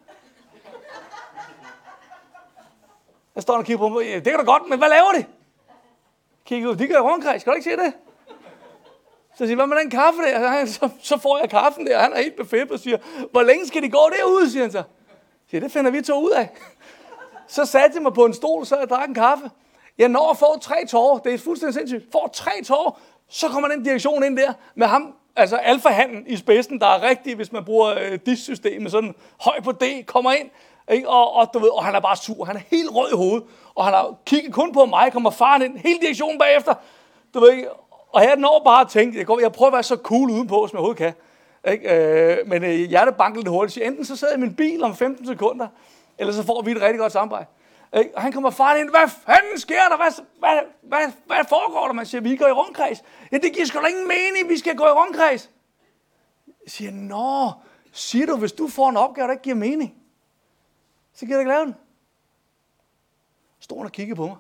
Jeg står og kigger på mig. Det kan da godt, men hvad laver de? Kigger ud. De gør rundkreds. Skal du ikke se det? Så siger hvad med den kaffe der? Så, så får jeg kaffen der, han er helt befippet og siger, hvor længe skal de gå derude, siger han så. Jeg siger, det finder vi to ud af. Så satte jeg mig på en stol, så jeg drak en kaffe. Jeg når at få tre tårer, det er fuldstændig sindssygt, får tre tårer, så kommer den direktion ind der med ham, altså alfahanden i spidsen, der er rigtig, hvis man bruger øh, DIS-systemet, sådan høj på D, kommer ind, ikke? Og, og, du ved, og han er bare sur, han er helt rød i hovedet, og han har kigget kun på mig, kommer faren ind, hele direktionen bagefter, du ved ikke, og jeg når bare at tænke, jeg, går, jeg prøver at være så cool udenpå, som jeg overhovedet kan, ikke? Øh, men øh, hjertet banker lidt hurtigt, så enten så sidder jeg i min bil om 15 sekunder, eller så får vi et rigtig godt samarbejde. Og han kommer far ind, hvad fanden sker der? Hvad, hvad, hvad, hvad foregår der? Man siger, vi går i rundkreds. Ja, det giver sgu da ingen mening, vi skal gå i rundkreds. Jeg siger, nå, siger du, hvis du får en opgave, der ikke giver mening, så giver jeg ikke lave den. stod han og kiggede på mig.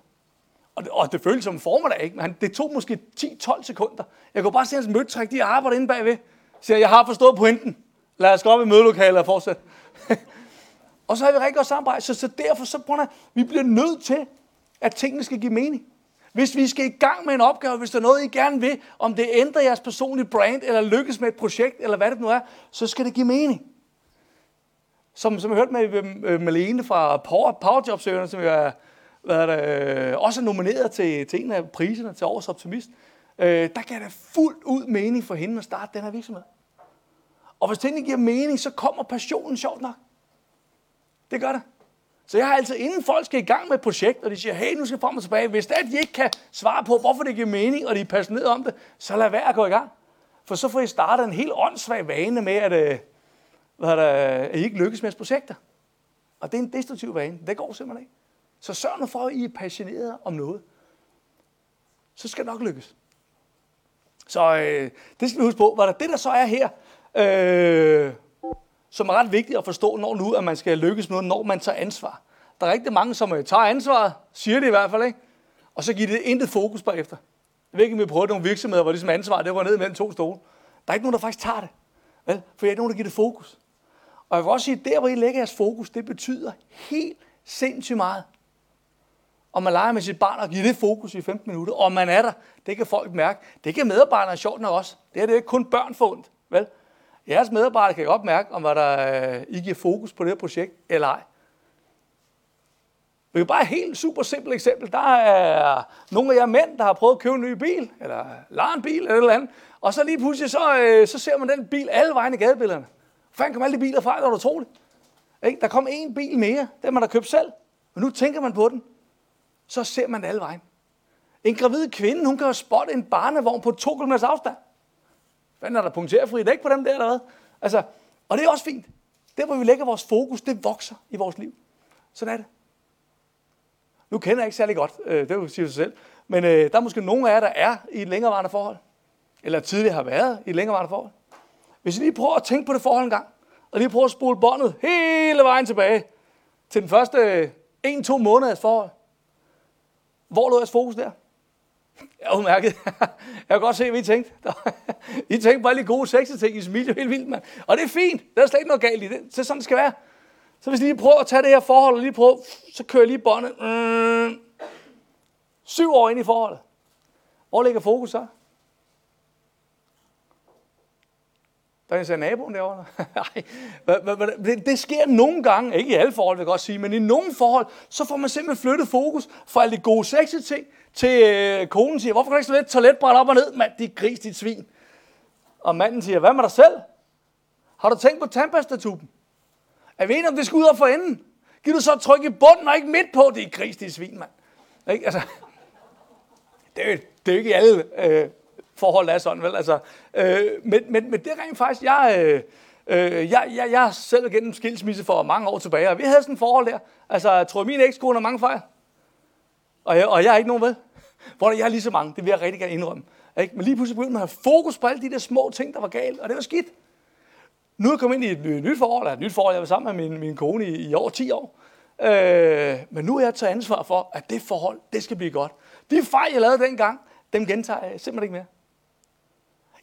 Og det, og det føltes som en formiddag, ikke? Men han, det tog måske 10-12 sekunder. Jeg kunne bare se hans mødtræk, de arbejder inde bagved. Så jeg, jeg har forstået pointen. Lad os gå op i mødelokalet og fortsætte. og så har vi rigtig godt samarbejde. Så, så derfor, så prøver vi bliver nødt til, at tingene skal give mening. Hvis vi skal i gang med en opgave, hvis der er noget, I gerne vil, om det ændrer jeres personlige brand, eller lykkes med et projekt, eller hvad det nu er, så skal det give mening. Som, som jeg hørte med øh, Malene fra Power, Power Søgerne, som jeg er det, øh, også er nomineret til, til en af priserne til Årets Optimist, øh, der gav det fuldt ud mening for hende at starte den her virksomhed. Og hvis tingene giver mening, så kommer passionen sjovt nok. Det gør det. Så jeg har altid, inden folk skal i gang med et projekt, og de siger, hey, nu skal frem og tilbage, hvis det er, at de ikke kan svare på, hvorfor det giver mening, og de er passionerede om det, så lad være at gå i gang. For så får I startet en helt åndssvag vane med, at, øh, hvad der, at I ikke lykkes med jeres projekter. Og det er en destruktiv vane. Det går simpelthen ikke. Så sørg nu for, at I er passionerede om noget. Så skal det nok lykkes. Så øh, det skal vi huske på. Hvad der, det, der så er her, øh, som er ret vigtigt at forstå, når nu, at man skal lykkes med noget, når man tager ansvar. Der er rigtig mange, som øh, tager ansvaret, siger det i hvert fald, ikke? og så giver det intet fokus på efter. Jeg ved ikke, om vi prøvede nogle virksomheder, hvor ligesom ansvar det var ned mellem to stole. Der er ikke nogen, der faktisk tager det. Vel? For jeg er ikke nogen, der giver det fokus. Og jeg vil også sige, at der, hvor I lægger jeres fokus, det betyder helt sindssygt meget. Og man leger med sit barn og giver det fokus i 15 minutter, og man er der. Det kan folk mærke. Det kan medarbejderne sjovt nok også. Det er det ikke kun børn ondt, vel? Jeres medarbejdere kan godt mærke, om hvad der, øh, I giver fokus på det her projekt, eller ej. Vi kan bare et helt super simpelt eksempel. Der er nogle af jer mænd, der har prøvet at købe en ny bil, eller lege en bil, eller et eller andet. Og så lige pludselig, så, øh, så ser man den bil alle vejen i gadebillederne. Hvor fanden kom alle de biler fra? Det var utroligt. Ikke? Der kom en bil mere, den man har købt selv. Men nu tænker man på den. Så ser man alle vejen. En gravid kvinde, hun kan jo spotte en barnevogn på to km afstand. Hvad er der punkterfri dæk på dem der, eller hvad? Altså, og det er også fint. Der, hvor vi lægger vores fokus, det vokser i vores liv. Sådan er det. Nu kender jeg ikke særlig godt, øh, det sige sig selv, men øh, der er måske nogen af jer, der er i et længerevarende forhold, eller tidligere har været i et længerevarende forhold. Hvis I lige prøver at tænke på det forhold en gang, og lige prøver at spole båndet hele vejen tilbage til den første øh, 1-2 måneders forhold. Hvor lå jeres fokus der? Jeg er udmærket. Jeg kan godt se, hvad I tænkte. I tænkte bare lige gode sexy ting. I smilte jo helt vildt, mand. Og det er fint. Der er slet ikke noget galt i det. Så sådan det skal være. Så hvis I lige prøver at tage det her forhold, og lige prøver, så kører jeg lige båndet. Mm, syv år ind i forholdet. Hvor ligger fokus så? Der er en naboen derovre. Nej, det, det sker nogle gange, ikke i alle forhold, vil jeg godt sige, men i nogle forhold, så får man simpelthen flyttet fokus fra alle de gode sexy ting, til øh, konen siger, hvorfor kan du ikke slå lidt toiletbræt op og ned? Mand, dit gris, dit svin. Og manden siger, hvad med dig selv? Har du tænkt på tandpastatuben? Er vi enige om, det skal ud og for enden? Giv du så tryk i bunden og ikke midt på, det er gris, dit svin, mand. Ikke? Altså, det, er, det er jo ikke alle øh, forhold, er sådan, vel? Altså, øh, men, men, men det er rent faktisk, jeg, øh, øh, jeg, jeg, jeg selv gennem skilsmisse for mange år tilbage, og vi havde sådan et forhold der. Altså, jeg tror, min ekskone har mange fejl. Og jeg, og jeg er ikke nogen ved. Hvor jeg er lige så mange, det vil jeg rigtig gerne indrømme. Ikke? Men lige pludselig begyndte man at have fokus på alle de der små ting, der var galt, og det var skidt. Nu er jeg kommet ind i et nyt forhold, eller et nyt forhold, jeg var sammen med min, min kone i, i over 10 år. Øh, men nu er jeg taget ansvar for, at det forhold, det skal blive godt. De fejl, jeg lavede dengang, dem gentager jeg simpelthen ikke mere.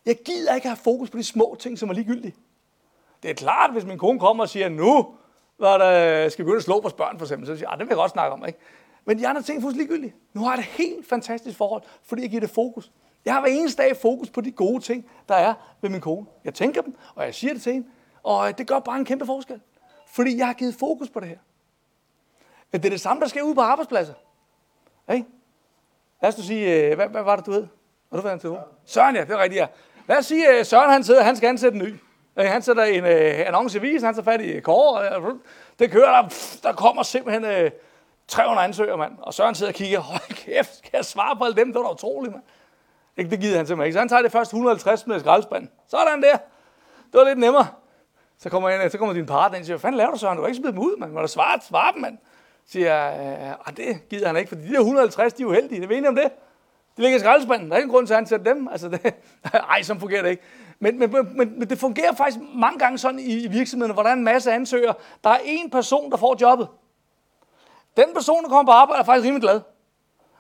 Jeg gider ikke have fokus på de små ting, som er ligegyldige. Det er klart, hvis min kone kommer og siger, nu hvad der, skal vi begynde at slå vores børn for eksempel, så siger jeg, ah, det vil jeg godt snakke om. Ikke? Men de andre ting er fuldstændig ligegyldige. Nu har jeg et helt fantastisk forhold, fordi jeg giver det fokus. Jeg har hver eneste dag fokus på de gode ting, der er ved min kone. Jeg tænker dem, og jeg siger det til hende, og øh, det gør bare en kæmpe forskel. Fordi jeg har givet fokus på det her. Men det er det samme, der sker ude på arbejdspladser. Ikke? Lad os sige, øh, hvad, hvad var det, du hed? Var du ved Søren. Søren, ja, det er rigtigt, ja. Lad os sige, at øh, Søren han sidder, han skal ansætte en ny. Øh, han sætter en øh, annonce i visen, han tager fat i Kåre, og øh, det kører der, pff, der kommer simpelthen øh, 300 ansøgere, mand. Og Søren sidder og kigger, hold kæft, skal jeg svare på alle dem? Det var da utroligt, mand. Ikke, det gider han simpelthen ikke. Så han tager det første 150 med skraldespand. Sådan der. Det var lidt nemmere. Så kommer, en, så kommer din partner ind og siger, hvad fanden laver du, Søren? Du har ikke smidt dem ud, mand. Må du svare, svare dem, mand? Så siger jeg, det gider han ikke, for de der 150, de er uheldige. Det er vi om det. De ligger i skraldespanden. Der er ingen grund til at ansætte dem. Altså, det, ej, så fungerer det ikke. Men, men, men, men, det fungerer faktisk mange gange sådan i, i virksomheden, hvor der er en masse ansøgere. Der er en person, der får jobbet. Den person, der kommer på arbejde, er faktisk rimelig glad.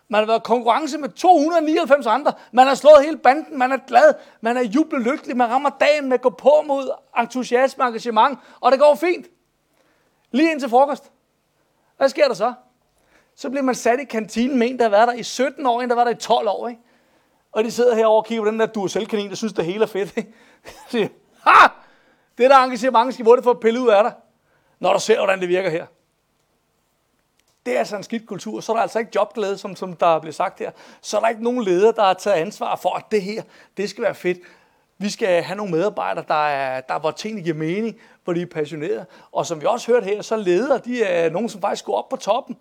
Man har været konkurrence med 299 andre. Man har slået hele banden. Man er glad. Man er jubellykkelig. Man rammer dagen med at gå på mod entusiasme og engagement. Og det går fint. Lige indtil frokost. Hvad sker der så? Så bliver man sat i kantinen med en, der har været der i 17 år, en, der var der i 12 år. Ikke? Og de sidder herovre og kigger på den der Duracell-kanin, der synes, det hele er fedt. Ikke? siger, ha! Det der engagement skal det for at pille ud af dig, når du ser, hvordan det virker her. Det er altså en skidt kultur. Så er der altså ikke jobglæde, som, som der bliver sagt her. Så er der ikke nogen leder, der har taget ansvar for, at det her, det skal være fedt. Vi skal have nogle medarbejdere, der er, der, hvor tingene giver mening, hvor de er passionerede. Og som vi også hørte her, så leder de er nogen, som faktisk går op på toppen,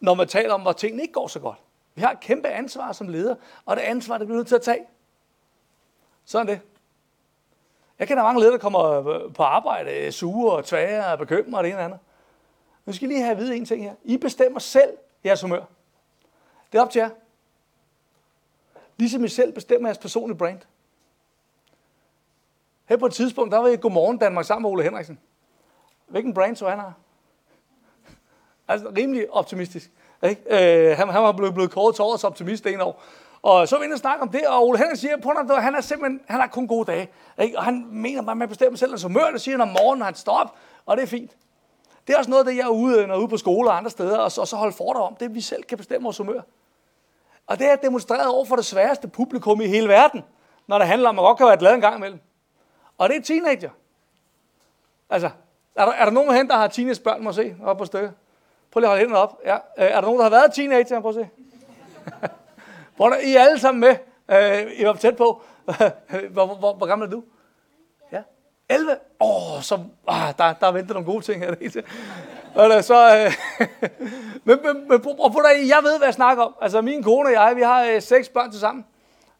når man taler om, hvor tingene ikke går så godt. Vi har et kæmpe ansvar som leder, og det ansvar, det bliver nødt til at tage. Sådan det. Jeg kender mange ledere, der kommer øh, på arbejde, øh, sure og tvære og bekymrede og det ene og andet. Nu skal I lige have at vide en ting her. I bestemmer selv jeres humør. Det er op til jer. Ligesom I selv bestemmer jeres personlige brand. Her på et tidspunkt, der var jeg Godmorgen Danmark sammen med Ole Henriksen. Hvilken brand så han har? Altså rimelig optimistisk. Ikke? Øh, han, han var blevet, blevet kåret til årets optimist en år. Og så var vi inde og snakke om det, og Ole Henrik siger, på at han er simpelthen, han har kun gode dage. Ikke? Og han mener bare, at man bestemmer selv hans humør, det siger han om morgenen, han står op, og det er fint. Det er også noget, det jeg er ude, øh, når ude på skoler og andre steder, og så, og så holde foredrag om, det vi selv kan bestemme vores humør. Og det er demonstreret over for det sværeste publikum i hele verden, når det handler om, at man godt kan være glad en gang imellem. Og det er teenager. Altså, er der, er der nogen hen, der har teenagebørn, må se, op på stykket? Prøv lige at holde hænderne op. Ja. Øh, er der nogen, der har været teenager? Prøv at se. Hvor I er alle sammen med. Øh, I var tæt på. hvor, hvor, hvor, hvor gammel er du? 11? Åh, oh, så, ah, der, der venter nogle gode ting her. Og så, øh, men, men, men prøv, prøv, jeg ved, hvad jeg snakker om. Altså, min kone og jeg, vi har øh, seks børn til sammen.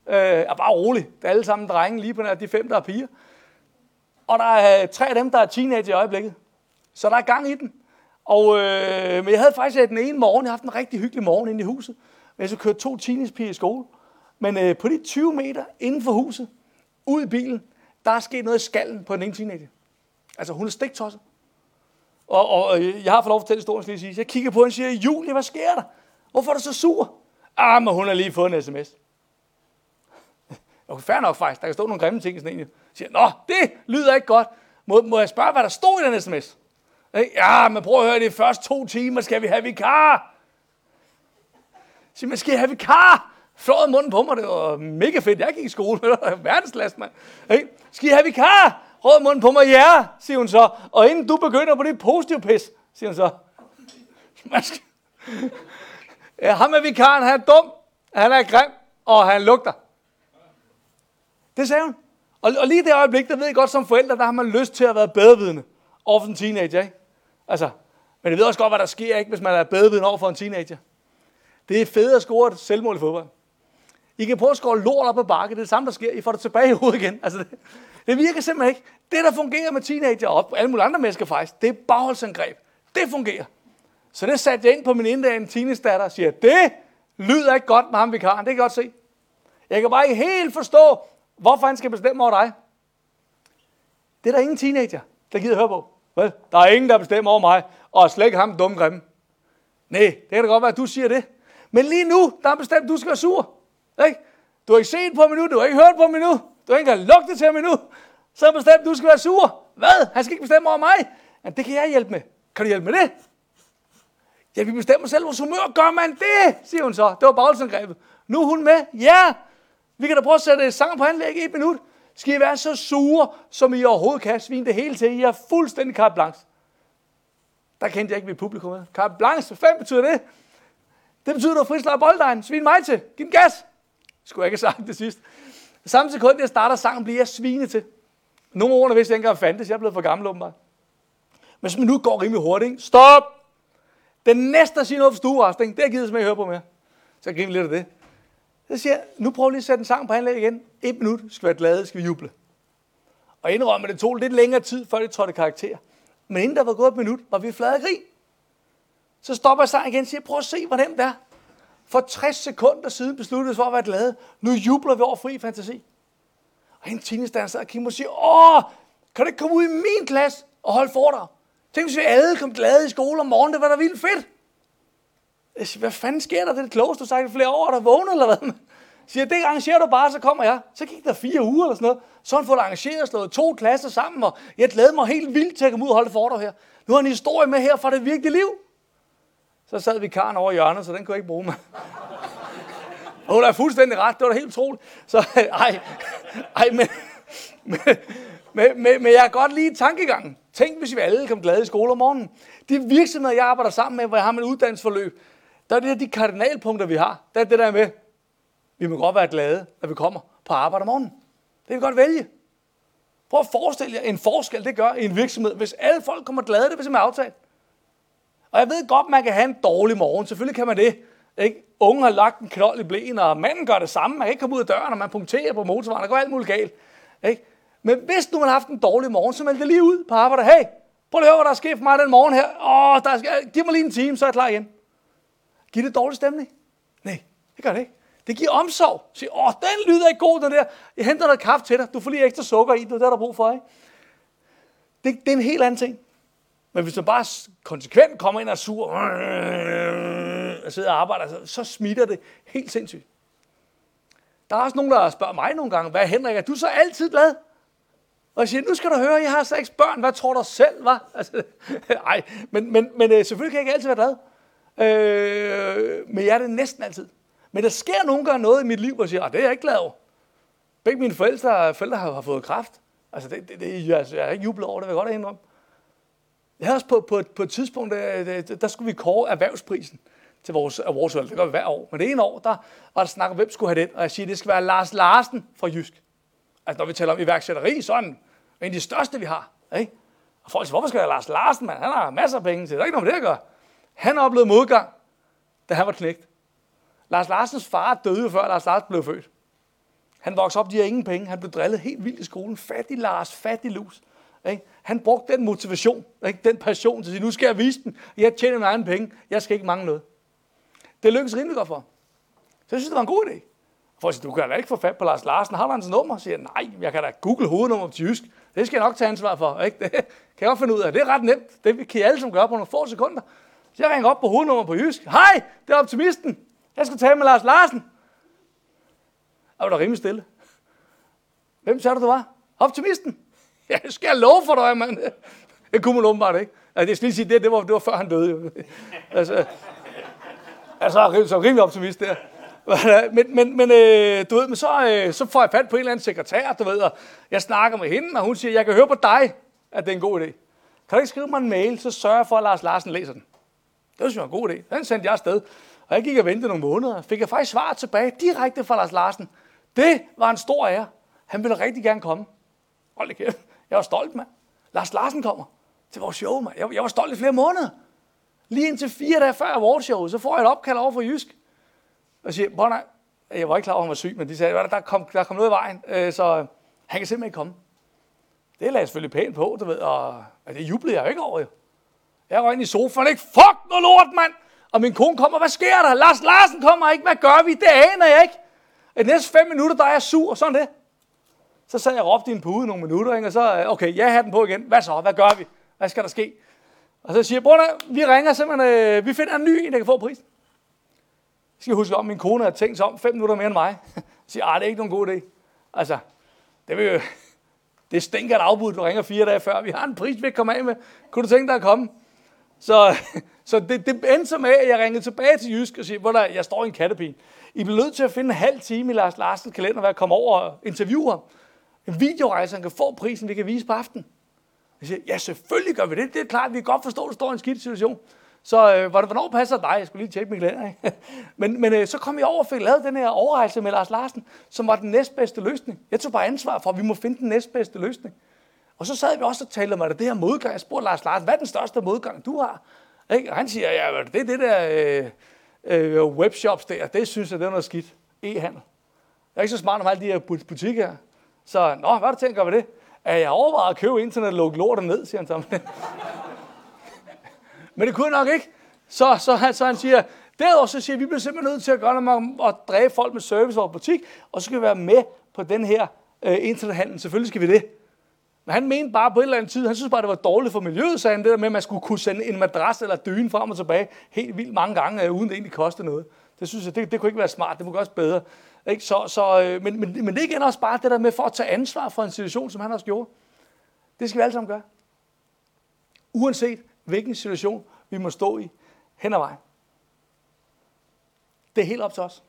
Øh, er bare rolig. Det er alle sammen drenge, lige på nær de fem, der er piger. Og der er øh, tre af dem, der er teenager i øjeblikket. Så der er gang i den. Og, øh, men jeg havde faktisk den ene morgen, jeg havde haft en rigtig hyggelig morgen inde i huset. Men jeg så kørte to teenagepiger i skole. Men øh, på de 20 meter inden for huset, ud i bilen, der er sket noget i skallen på en ene teenager. Altså, hun er stiktosset. Og, og øh, jeg har fået lov at fortælle historien, lige sige. Så jeg kigger på hende og siger, Julie, hvad sker der? Hvorfor er du så sur? Ah, men hun har lige fået en sms. Okay, fair nok faktisk. Der kan stå nogle grimme ting i sådan en. Jeg siger, nå, det lyder ikke godt. Må, må jeg spørge, hvad der stod i den sms? Ja, men prøv at høre, det først to timer skal vi have vikar. Så man skal have vikar? Flåede munden på mig, det var mega fedt. Jeg gik i skole, det var verdensklasse, mand. Hey, skal I have vikar? Råd munden på mig, ja, siger hun så. Og inden du begynder på det positive pis, siger hun så. Man skal... Ja, ham er vikaren, han er dum, han er grim, og han lugter. Det sagde hun. Og, og lige det øjeblik, der ved jeg godt som forældre, der har man lyst til at være bedrevidende over for en teenager, ikke? Altså, men jeg ved også godt, hvad der sker, ikke, hvis man er bedreviden over for en teenager. Det er fedt at score et selvmål i fodbold. I kan prøve at score lort op ad bakke. Det er det samme, der sker. I får det tilbage i hovedet igen. Altså, det, det virker simpelthen ikke. Det, der fungerer med teenager og alle mulige andre mennesker faktisk, det er bagholdsangreb. Det fungerer. Så det satte jeg ind på min inddagen teenage-datter og siger, det lyder ikke godt med ham vikaren. Det kan jeg godt se. Jeg kan bare ikke helt forstå, hvorfor han skal bestemme over dig. Det er der ingen teenager, der gider høre på. Vel? Der er ingen, der bestemmer over mig, og slet ikke ham dumme grimme. Nej, det kan da godt være, at du siger det. Men lige nu, der er bestemt, at du skal være sur. Ikke? Du har ikke set på mig nu, du har ikke hørt på mig nu, du har ikke engang lugtet til mig nu. Så er bestemt, at du skal være sur. Hvad? Han skal ikke bestemme over mig. Ja, det kan jeg hjælpe med. Kan du hjælpe med det? Ja, vi bestemmer selv vores humør. Gør man det? Siger hun så. Det var bagholdsangrebet. Nu er hun med. Ja. Vi kan da prøve at sætte sang på anlæg i et minut. Skal I være så sure, som I overhovedet kan svine det hele til? I er fuldstændig carte blanche. Der kendte jeg ikke mit publikum. Carte blanche, hvad betyder det? Det betyder, at du frislager bolddejen. Svin mig til. Giv den gas. Skulle jeg ikke have sagt det sidst. Samme sekund, jeg starter sangen, bliver jeg svine til. Nogle ord, vidste jeg ikke engang fandtes. Jeg er blevet for gammel, åbenbart. Men som nu går rimelig hurtigt. Ikke? Stop! Den næste, der siger noget for stueresten, det er givet simpelthen høre på mere. Så jeg griner lidt af det. Så siger jeg, nu prøver lige at sætte en sang på anlæg igen. Et minut, skal vi være glade, skal vi juble. Og indrømme, at det tog lidt længere tid, før det trådte karakter. Men inden der var gået et minut, var vi flade grin. Så stopper jeg sangen igen og siger, prøv at se, hvor nemt det er. For 60 sekunder siden besluttede for at være glade. Nu jubler vi over fri fantasi. Og en teenage-danser og kiggede og siger, åh, kan du ikke komme ud i min klasse og holde for dig? Tænk, hvis vi alle kom glade i skole om morgenen, det var da vildt fedt. Jeg siger, hvad fanden sker der? Det er det klogeste, du har sagt i flere år, der vågnet eller hvad? Jeg siger, det arrangerer du bare, så kommer jeg. Så gik der fire uger eller sådan noget. Så har han fået arrangeret og slået to klasser sammen, og jeg glæder mig helt vildt til at komme ud og holde foredrag her. Nu har en historie med her fra det virkelige liv. Så sad vi karen over hjørnet, så den kunne jeg ikke bruge mig. Og hun er fuldstændig ret, det var da helt utroligt. Så ej, ej men, men, men, men, men jeg har godt lige tankegangen. Tænk, hvis vi alle kom glade i skole om morgenen. De virksomheder, jeg arbejder sammen med, hvor jeg har mit uddannelsesforløb, der er det de kardinalpunkter, vi har. Der er det der med, vi må godt være glade, når vi kommer på arbejde om morgenen. Det kan vi godt vælge. Prøv at forestille jer en forskel, det gør i en virksomhed, hvis alle folk kommer glade, det vil simpelthen aftalt. Og jeg ved godt, man kan have en dårlig morgen. Selvfølgelig kan man det. Ikke? Ungen har lagt en knold i blæen, og manden gør det samme. Man kan ikke komme ud af døren, og man punkterer på motorvejen. Der går alt muligt galt. Ikke? Men hvis nu man har haft en dårlig morgen, så meld det lige ud på arbejde. Hey, prøv at høre, hvad der er sket for mig den morgen her. Åh, der skal, giv mig lige en time, så er jeg klar igen. Giver det dårlig stemning? Nej, det gør det ikke. Det giver omsorg. Sig, åh, den lyder ikke god, den der. Jeg henter noget kaffe til dig. Du får lige ekstra sukker i. Det er der, der er brug for, ikke? Det, det er en helt anden ting. Men hvis man bare konsekvent kommer ind og er sur, øh, og sidder og arbejder, så, så smitter det helt sindssygt. Der er også nogen, der spørger mig nogle gange, hvad Henrik, er du så altid glad? Og jeg siger, nu skal du høre, jeg har seks børn, hvad tror du selv, var? Altså, ej, men, men, men øh, selvfølgelig kan jeg ikke altid være glad. Øh, men jeg er det næsten altid. Men der sker nogle gange noget i mit liv, hvor jeg siger, ah, det er jeg ikke glad over. Begge mine forældre, forældre har, har fået kraft. Altså, det, det, det, altså, jeg er ikke jublet over det, vil jeg godt indrømme. Jeg havde også på, på, på et tidspunkt, der, der skulle vi kåre erhvervsprisen til vores awardsvalg. Det gør vi hver år. Men det ene år, der var der snak om, hvem skulle have den. Og jeg siger, det skal være Lars Larsen fra Jysk. Altså, når vi taler om iværksætteri, så er en af de største, vi har. Ikke? Og folk siger, hvorfor skal jeg Lars Larsen, man? Han har masser af penge til. Det er ikke noget med det at gøre. Han oplevede modgang, da han var knægt. Lars Larsens far døde før Lars Larsen blev født. Han voksede op, de har ingen penge. Han blev drillet helt vildt i skolen. Fattig Lars, fattig Lus. Ikke? Han brugte den motivation, ikke? den passion til at sige, nu skal jeg vise den. Jeg tjener mine egne penge. Jeg skal ikke mange noget. Det lykkedes rimelig godt for. Så jeg synes, det var en god idé. For siger, du kan da ikke få fat på Lars Larsen. Har du hans nummer? Så siger jeg, nej, jeg kan da google hovednummer til jysk. Det skal jeg nok tage ansvar for. Ikke? Det kan jeg godt finde ud af. Det er ret nemt. Det kan I alle som gøre på nogle få sekunder. Så jeg ringer op på hovednummer på jysk. Hej, det er optimisten. Jeg skal tale med Lars Larsen. Og var der rimelig stille. Hvem sagde du, du var? Optimisten. Ja, det skal jeg love for dig, mand. Det kunne man åbenbart ikke. Altså, jeg skal lige sige, det, det, var, det var før han døde. Jo. Altså, altså, så rimelig optimist der. Men, men, men, øh, du ved, men så, øh, så får jeg fat på en eller anden sekretær, du ved, og jeg snakker med hende, og hun siger, jeg kan høre på dig, at det er en god idé. Kan du ikke skrive mig en mail, så sørger jeg for, at Lars Larsen læser den. Det synes jeg var en god idé. Den sendte jeg afsted. Og jeg gik og ventede nogle måneder. Fik jeg faktisk svar tilbage direkte fra Lars Larsen. Det var en stor ære. Han ville rigtig gerne komme. Hold kæft. Jeg var stolt, mand. Lars Larsen kommer til vores show, mand. Jeg, jeg var stolt i flere måneder. Lige indtil fire dage før vores show, så får jeg et opkald over for Jysk. Og siger, hvor nej, jeg var ikke klar over, at han var syg, men de sagde, at der kom, der kom noget i vejen, øh, så øh, han kan simpelthen ikke komme. Det lagde jeg selvfølgelig pænt på, du ved, og altså, det jublede jeg jo ikke over, jo. Jeg røg ind i sofaen, ikke? Fuck noget lort, mand! Og min kone kommer, hvad sker der? Lars Larsen kommer ikke, hvad gør vi? Det aner jeg ikke. I de næste fem minutter, der er jeg sur, og sådan det. Så sad jeg og råbte i en pude nogle minutter, ikke? og så, øh, okay, jeg har den på igen. Hvad så? Hvad gør vi? Hvad skal der ske? Og så siger jeg, bror, vi ringer simpelthen, øh, vi finder en ny, en, der kan få prisen. Jeg skal huske om, min kone har tænkt sig om fem minutter mere end mig. Jeg siger, ah, det er ikke nogen god idé. Altså, det vil jo, det stinker et afbud, du ringer fire dage før. Vi har en pris, vi kan komme af med. Kunne du tænke dig at komme? Så, så det, det endte så med, at jeg ringede tilbage til Jysk og siger, hvor der, jeg står i en kattepin. I bliver nødt til at finde en halv time i Lars Larsens kalender, hvor jeg kommer over og interviewer ham. En videorejse, han kan få prisen, vi kan vise på aftenen. Jeg siger, ja, selvfølgelig gør vi det. Det er klart, vi kan godt forstå, at du står i en skidt situation. Så øh, hvornår passer dig? Jeg skulle lige tjekke min kalender. Ikke? men men øh, så kom jeg over og fik lavet den her overrejse med Lars Larsen, som var den næstbedste løsning. Jeg tog bare ansvar for, at vi må finde den næstbedste løsning. Og så sad vi også og talte om, at det her modgang. Jeg spurgte Lars Larsen, hvad er den største modgang, du har? Ikke? Og han siger, ja, det er det der øh, øh, webshops der. Det synes jeg, det er noget skidt. E-handel. Jeg er ikke så smart om alle de her butikker her. Så, nå, hvad har du tænkt ved det? At jeg overvejer at købe internet og lukke lortet ned, siger han så. Men det kunne jeg nok ikke. Så, så, han, så han siger, derudover så siger vi bliver simpelthen nødt til at gøre noget med at dræbe folk med service over butik, og så skal vi være med på den her øh, internethandel. Selvfølgelig skal vi det. Men han mente bare på et eller andet tid, han synes bare, det var dårligt for miljøet, sagde han, det der med, at man skulle kunne sende en madras eller dyne frem og tilbage helt vildt mange gange, øh, uden det egentlig kostede noget. Det synes jeg, det, det kunne ikke være smart, det må gøres bedre. Ikke? Så, så, øh, men, men, men det igen også bare det der med for at tage ansvar for en situation, som han også gjorde. Det skal vi alle sammen gøre. Uanset hvilken situation vi må stå i hen ad vejen. Det er helt op til os.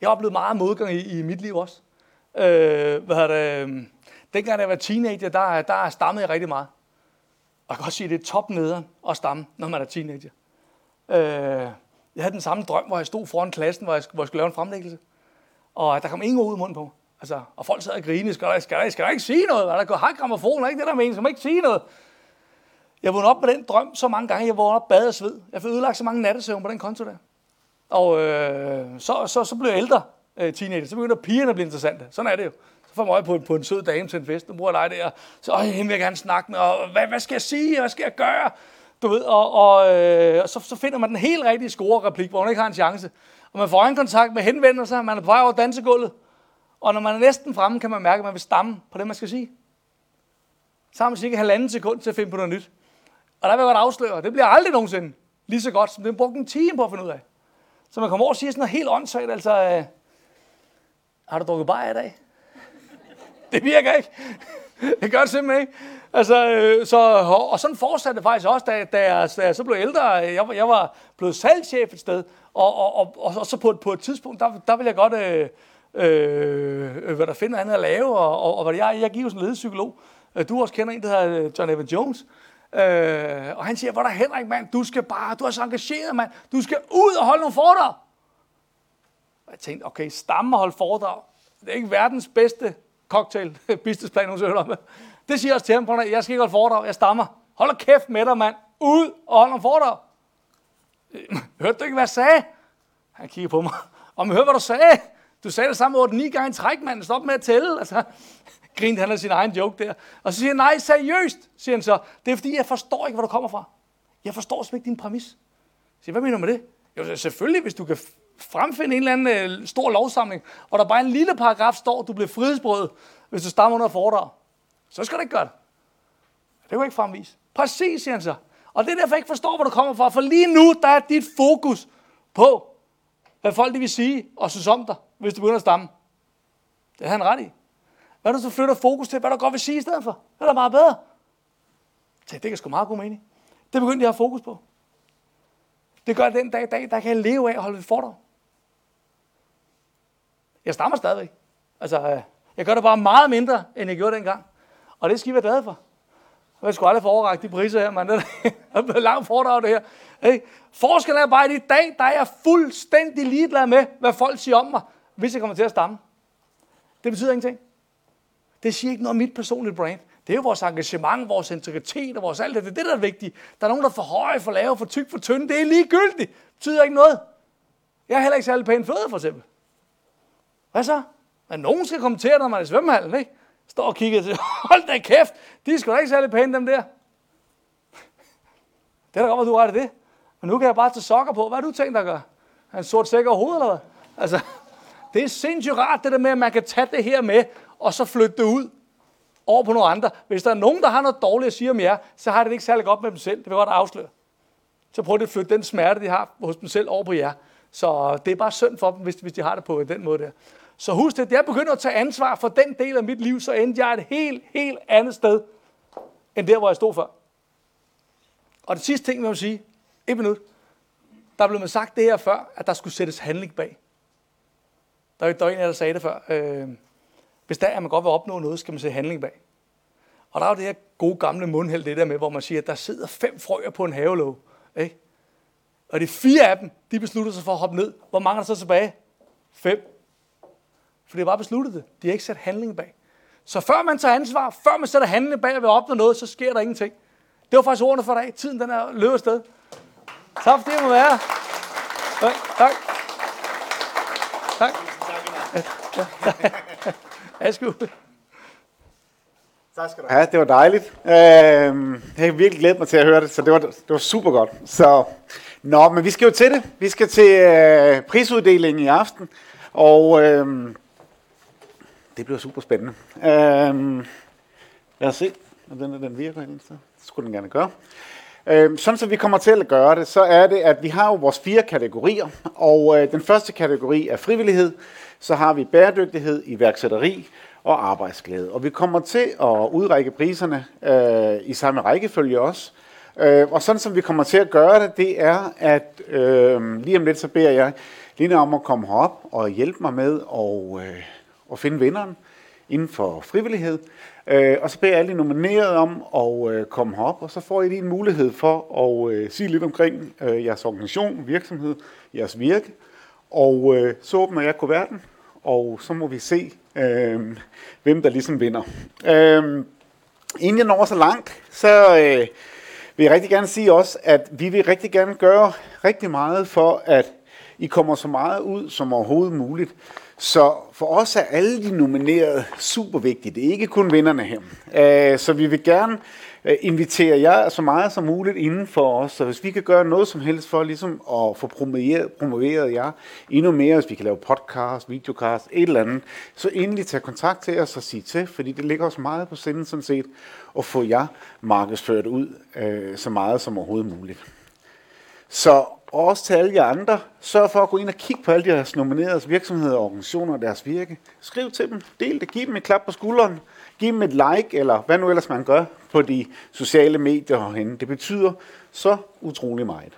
Jeg har oplevet meget modgang i, i mit liv også. Øh, hvad det, øh, dengang jeg var teenager, der, der stammede jeg rigtig meget. Og jeg kan også sige, at det er topnederen at stamme, når man er teenager. Øh, jeg havde den samme drøm, hvor jeg stod foran klassen, hvor jeg, hvor jeg skulle lave en fremlæggelse. Og der kom ingen ud i munden på Altså, og folk sad og grinede. Skal der, skal der, skal der ikke sige noget? Der går har grammofoner, ikke det der mener. Skal man ikke sige noget? Jeg vågnede op med den drøm så mange gange. Jeg vågnede op bad og sved. Jeg fik ødelagt så mange nattesøvn på den konto der. Og øh, så, så, så blev jeg ældre øh, teenager. Så begyndte pigerne at blive interessante. Sådan er det jo. Får mig øje på, på en sød dame til en fest. Nu bruger jeg dig der. Så øh, hende vil jeg gerne snakke med. Og hvad, hvad skal jeg sige? Hvad skal jeg gøre? Du ved, og, og, øh, og så, så finder man den helt rigtige score-replik, hvor man ikke har en chance. Og man får en kontakt med henvendelser. Man er på vej over dansegulvet. Og når man er næsten fremme, kan man mærke, at man vil stamme på det, man skal sige. Så har man cirka halvanden sekund til at finde på noget nyt. Og der vil jeg godt afsløre, det bliver aldrig nogensinde lige så godt, som det brugte en time på at finde ud af. Så man kommer over og siger sådan noget helt åndssvagt, altså, øh, har du drukket bajer i dag? Det virker ikke. det gør det simpelthen ikke. Altså, øh, så, og sådan fortsatte det faktisk også, da, da, jeg, da jeg så blev ældre. Jeg, jeg var blevet salgschef et sted, og, og, og, og, og så på, på et tidspunkt, der, der ville jeg godt øh, øh, hvad der finder andet at lave, og, og, og hvad jeg, jeg giver jo sådan en ledepsykolog. Øh, du også kender en, der hedder øh, John Evan Jones. Øh, og han siger, hvor der Henrik, mand, du skal bare, du er så engageret, mand, du skal ud og holde nogle foredrag. Og jeg tænkte, okay, stamme og holde foredrag, det er ikke verdens bedste cocktail, businessplan, hun søger med. Det siger også til ham, jeg skal ikke holde foredrag, jeg stammer. Hold kæft med dig, mand. Ud og hold om foredrag. Hørte du ikke, hvad jeg sagde? Han kigger på mig. Om hør, hvad du sagde? Du sagde det samme 8-9 gange i træk, mand. Stop med at tælle. Altså, grinte han af sin egen joke der. Og så siger han, nej, seriøst, siger han så. Det er fordi, jeg forstår ikke, hvor du kommer fra. Jeg forstår simpelthen ikke din præmis. Jeg siger, hvad mener du med det? Jo, selvfølgelig, hvis du kan fremfinde en eller anden øh, stor lovsamling, og der bare en lille paragraf står, du bliver frihedsbrød, hvis du stammer under foredrag, så skal du ikke gøre det. Det kan du ikke fremvise. Præcis, siger han så. Og det er derfor, jeg ikke forstår, hvor du kommer fra. For lige nu, der er dit fokus på, hvad folk de vil sige og synes om dig, hvis du begynder at stamme. Det har han ret i. Hvad du så flytter fokus til, hvad du godt vil sige i stedet for? Det er da meget bedre. Så det kan sgu meget god mening. Det begyndte jeg at have fokus på. Det gør den dag i dag, der kan jeg leve af at holde et foredrag. Jeg stammer stadigvæk. Altså, øh, jeg gør det bare meget mindre, end jeg gjorde dengang. Og det skal I være glade for. Jeg skulle aldrig få overrækt de priser her, mand. Det er blevet langt foredrag, det her. Hey. Forskellen er bare, at i dag, der er jeg fuldstændig ligeglad med, hvad folk siger om mig, hvis jeg kommer til at stamme. Det betyder ingenting. Det siger ikke noget om mit personlige brand. Det er jo vores engagement, vores integritet og vores alt det. Det er det, der er vigtigt. Der er nogen, der er for høje, for lave, for tyk, for tynde. Det er ligegyldigt. Det betyder ikke noget. Jeg er heller ikke særlig pæn fødder, for eksempel. Hvad så? Men nogen skal kommentere, når man er i svømmehallen, ikke? Står og kigger til, hold da kæft, de er sgu da ikke særlig pæne, dem der. Det er da godt, at du ret det. Men nu kan jeg bare tage sokker på. Hvad har du tænkt dig at gøre? Er en sort sæk over hovedet, eller hvad? Altså, det er sindssygt rart, det der med, at man kan tage det her med, og så flytte det ud over på nogle andre. Hvis der er nogen, der har noget dårligt at sige om jer, så har det ikke særlig godt med dem selv. Det vil jeg godt afsløre. Så prøv at flytte den smerte, de har hos dem selv, over på jer. Så det er bare synd for dem, hvis, hvis de har det på den måde der. Så husk det, da jeg begyndte at tage ansvar for den del af mit liv, så endte jeg et helt, helt andet sted, end der, hvor jeg stod før. Og det sidste ting, jeg vil sige, et minut. Der blev man sagt det her før, at der skulle sættes handling bag. Der var en af der sagde det før. Øh, hvis der er, man godt vil opnå noget, skal man sætte handling bag. Og der er jo det her gode gamle mundhæld, det der med, hvor man siger, at der sidder fem frøer på en havelåg. Ikke? Og det er fire af dem, de beslutter sig for at hoppe ned. Hvor mange er der så tilbage? Fem. For det er bare besluttet det. De har ikke sat handling bag. Så før man tager ansvar, før man sætter handling bag og vil opnå noget, så sker der ingenting. Det var faktisk ordene for dig. Tiden den er løbet afsted. Tak for det, må være. Tak. Tak. Tak. Værsgo. Tak skal du have. Ja, det var dejligt. Øh, jeg har virkelig glædet mig til at høre det, så det var, det var super godt. Så, nå, men vi skal jo til det. Vi skal til øh, prisuddelingen i aften. Og øh, det bliver super spændende. Øh, Lad os se, om den, den virker et Det skulle den gerne gøre. Øh, sådan som vi kommer til at gøre det, så er det, at vi har jo vores fire kategorier, og øh, den første kategori er frivillighed, så har vi bæredygtighed, iværksætteri og arbejdsglæde. Og vi kommer til at udrække priserne øh, i samme rækkefølge også. Øh, og sådan som vi kommer til at gøre det, det er, at øh, lige om lidt så beder jeg Lina om at komme herop og hjælpe mig med at, øh, at finde vinderen inden for frivillighed. Øh, og så beder jeg alle de nominerede om at øh, komme herop, og så får I lige en mulighed for at øh, sige lidt omkring øh, jeres organisation, virksomhed, jeres virke. Og øh, så åbner jeg kuverten, og så må vi se, øh, hvem der ligesom vinder. Øh, inden jeg når så langt, så øh, vil jeg rigtig gerne sige også, at vi vil rigtig gerne gøre rigtig meget for, at i kommer så meget ud som overhovedet muligt. Så for os er alle de nominerede super vigtige. Det er ikke kun vinderne her. Øh, så vi vil gerne øh, invitere jer så meget som muligt inden for os. Så hvis vi kan gøre noget som helst for ligesom at få promoveret, promoveret jer endnu mere, hvis vi kan lave podcast, videocast, et eller andet, så endelig tag kontakt til os og sige til, fordi det ligger os meget på sinde sådan set, at få jer markedsført ud øh, så meget som overhovedet muligt. Så og også til alle jer andre, sørg for at gå ind og kigge på alle jeres nominerede virksomheder, organisationer og deres virke. Skriv til dem, del det, giv dem et klap på skulderen, giv dem et like, eller hvad nu ellers man gør på de sociale medier herhenne. Det betyder så utrolig meget.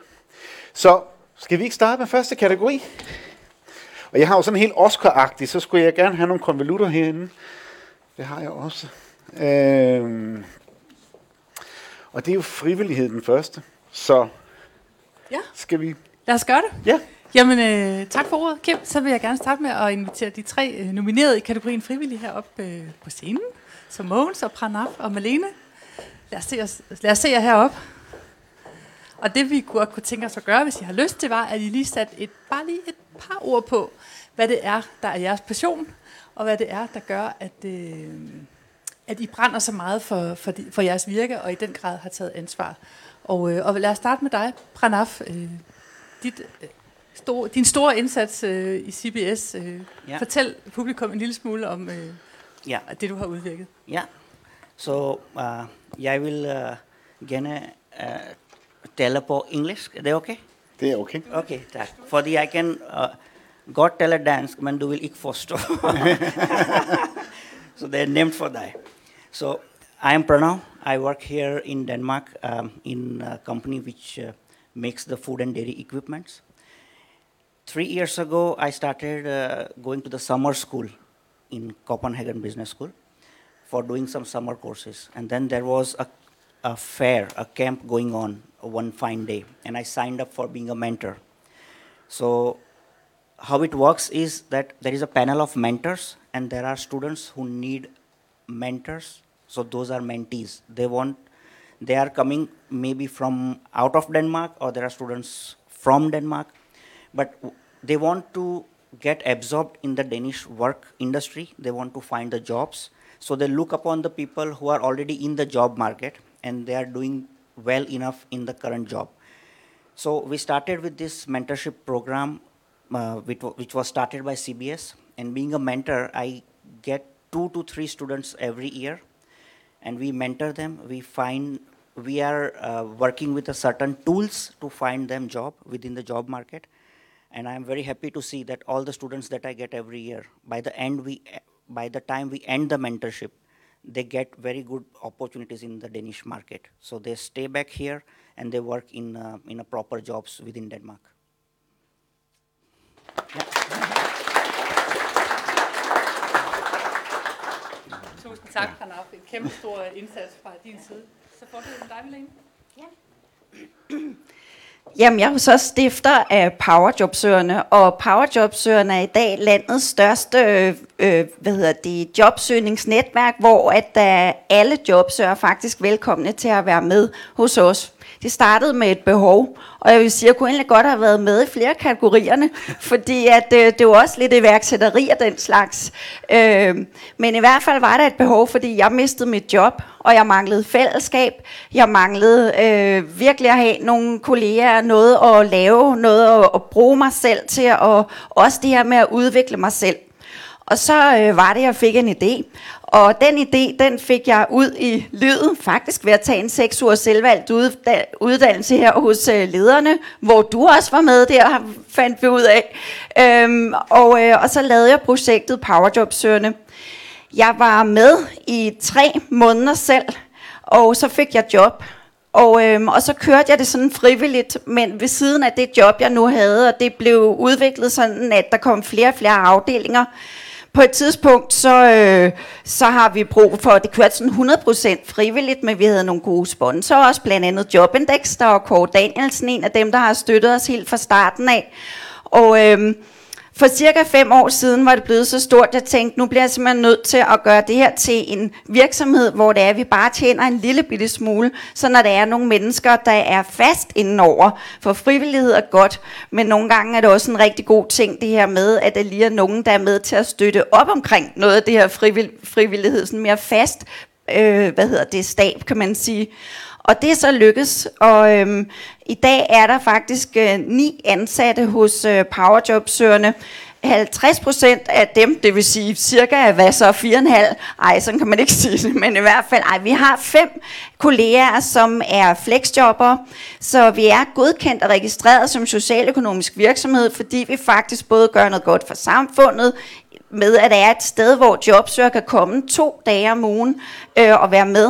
Så skal vi ikke starte med første kategori? Og jeg har jo sådan helt Oscar-agtig, så skulle jeg gerne have nogle konvolutter herinde. Det har jeg også. Øhm, og det er jo frivillighed den første. Så Ja. skal vi... Lad os gøre det. Ja. Jamen, øh, tak for ordet, Kim. Så vil jeg gerne starte med at invitere de tre øh, nominerede i kategorien frivillige herop øh, på scenen. Så Mogens og Pranaf og Malene. Lad os se, os, lad os se jer herop. Og det vi godt kunne tænke os at gøre, hvis I har lyst til, var, at I lige satte et, bare lige et par ord på, hvad det er, der er jeres passion, og hvad det er, der gør, at, øh, at I brænder så meget for, for, de, for jeres virke, og i den grad har taget ansvar. Og, øh, og lad os starte med dig, Pranaf. Øh, dit, øh, store, din store indsats øh, i CBS. Øh, Ja. Fortæl publikum en lille smule om øh, Ja, det, du har udvirket. ja. So uh, jeg vil uh, gerne uh, tale på engelsk. Er det okay? Det er okay. Okay, tak. Fordi jeg kan uh, godt tale dansk, men du vil ikke forstå. so det er nemt for dig. So I am Pranav. I work here in Denmark um, in a company which uh, makes the food and dairy equipments. Three years ago, I started uh, going to the summer school in Copenhagen Business School for doing some summer courses. And then there was a, a fair, a camp going on one fine day, and I signed up for being a mentor. So, how it works is that there is a panel of mentors, and there are students who need mentors. So, those are mentees. They want, they are coming maybe from out of Denmark, or there are students from Denmark, but they want to get absorbed in the Danish work industry. They want to find the jobs. So they look upon the people who are already in the job market and they are doing well enough in the current job. So we started with this mentorship program, uh, which, which was started by CBS. And being a mentor, I get two to three students every year, and we mentor them. We find we are uh, working with a certain tools to find them job within the job market. And I am very happy to see that all the students that I get every year, by the end we, by the time we end the mentorship, they get very good opportunities in the Danish market. So they stay back here and they work in uh, in a proper jobs within Denmark. Tusind tak, Pranaf. En kæmpe stor indsats fra din side. Så får du dig, Malene. Jamen, jeg er jo så stifter af Powerjobsøgerne, og Powerjobsøgerne er i dag landets største øh, hvad hedder det, jobsøgningsnetværk, hvor at der alle jobsøgere faktisk velkomne til at være med hos os. Det startede med et behov, og jeg vil sige, at jeg kunne egentlig godt have været med i flere kategorierne, fordi at, øh, det var også lidt iværksætteri og den slags. Øh, men i hvert fald var der et behov, fordi jeg mistede mit job, og jeg manglede fællesskab. Jeg manglede øh, virkelig at have nogle kolleger, noget at lave, noget at, at bruge mig selv til, og også det her med at udvikle mig selv. Og så øh, var det, jeg fik en idé. Og den idé, den fik jeg ud i livet, faktisk ved at tage en seks ugers selvvalgt uddannelse her hos øh, lederne, hvor du også var med der, fandt vi ud af. Øhm, og, øh, og så lavede jeg projektet Powerjobsøgerne. Jeg var med i tre måneder selv, og så fik jeg job. Og, øhm, og så kørte jeg det sådan frivilligt, men ved siden af det job, jeg nu havde, og det blev udviklet sådan, at der kom flere og flere afdelinger, på et tidspunkt, så, øh, så har vi brug for, det kørte sådan 100% frivilligt, men vi havde nogle gode sponsorer også, blandt andet Jobindex, der var Kåre Danielsen, en af dem, der har støttet os helt fra starten af. Og øh, for cirka fem år siden var det blevet så stort, at jeg tænkte, nu bliver jeg simpelthen nødt til at gøre det her til en virksomhed, hvor det er, at vi bare tjener en lille bitte smule, så når der er nogle mennesker, der er fast indenover, for frivillighed er godt, men nogle gange er det også en rigtig god ting, det her med, at der lige er nogen, der er med til at støtte op omkring noget af det her frivillighed, sådan mere fast, øh, hvad hedder det, stab, kan man sige. Og det er så lykkes, og øhm, i dag er der faktisk øh, ni ansatte hos øh, Powerjobsøgerne. 50 procent af dem, det vil sige cirka, hvad så, 4,5, ej, sådan kan man ikke sige det, men i hvert fald, ej, vi har fem kolleger, som er flexjobber, så vi er godkendt og registreret som socialøkonomisk virksomhed, fordi vi faktisk både gør noget godt for samfundet, med at der er et sted, hvor jobsøger kan komme to dage om ugen øh, og være med.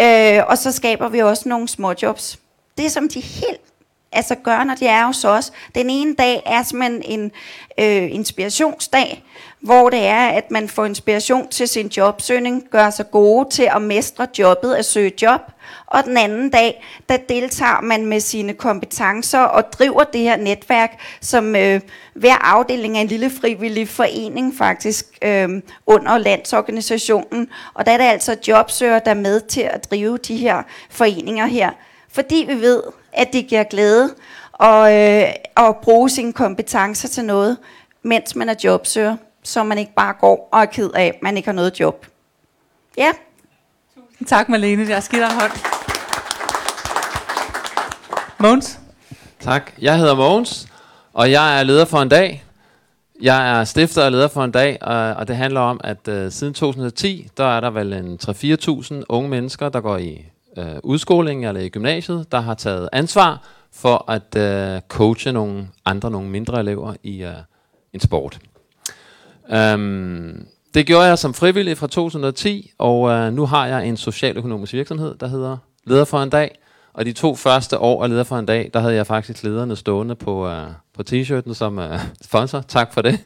Øh, og så skaber vi også nogle små jobs. Det som de helt altså gør, når de er hos os. Den ene dag er simpelthen en øh, inspirationsdag, hvor det er, at man får inspiration til sin jobsøgning, gør sig gode til at mestre jobbet, at søge job. Og den anden dag, der deltager man med sine kompetencer og driver det her netværk, som øh, hver afdeling af en lille frivillig forening faktisk øh, under landsorganisationen. Og der er det altså jobsøger, der er med til at drive de her foreninger her. Fordi vi ved, at det giver glæde og, øh, at bruge sine kompetencer til noget, mens man er jobsøger, så man ikke bare går og er ked af, at man ikke har noget job. Ja. Tusind tak, Malene. Jeg skal dig hånd. Mogens? Tak. Jeg hedder Mogens, og jeg er leder for en dag. Jeg er stifter og leder for en dag, og, og det handler om, at uh, siden 2010, der er der vel en 3-4.000 unge mennesker, der går i øh, udskoling eller i gymnasiet, der har taget ansvar for at øh, coache nogle andre, nogle mindre elever i øh, en sport. Um, det gjorde jeg som frivillig fra 2010, og øh, nu har jeg en socialøkonomisk virksomhed, der hedder Leder for en dag, og de to første år af Leder for en dag, der havde jeg faktisk lederne stående på, øh, på t-shirten som øh, sponsor. Tak for det.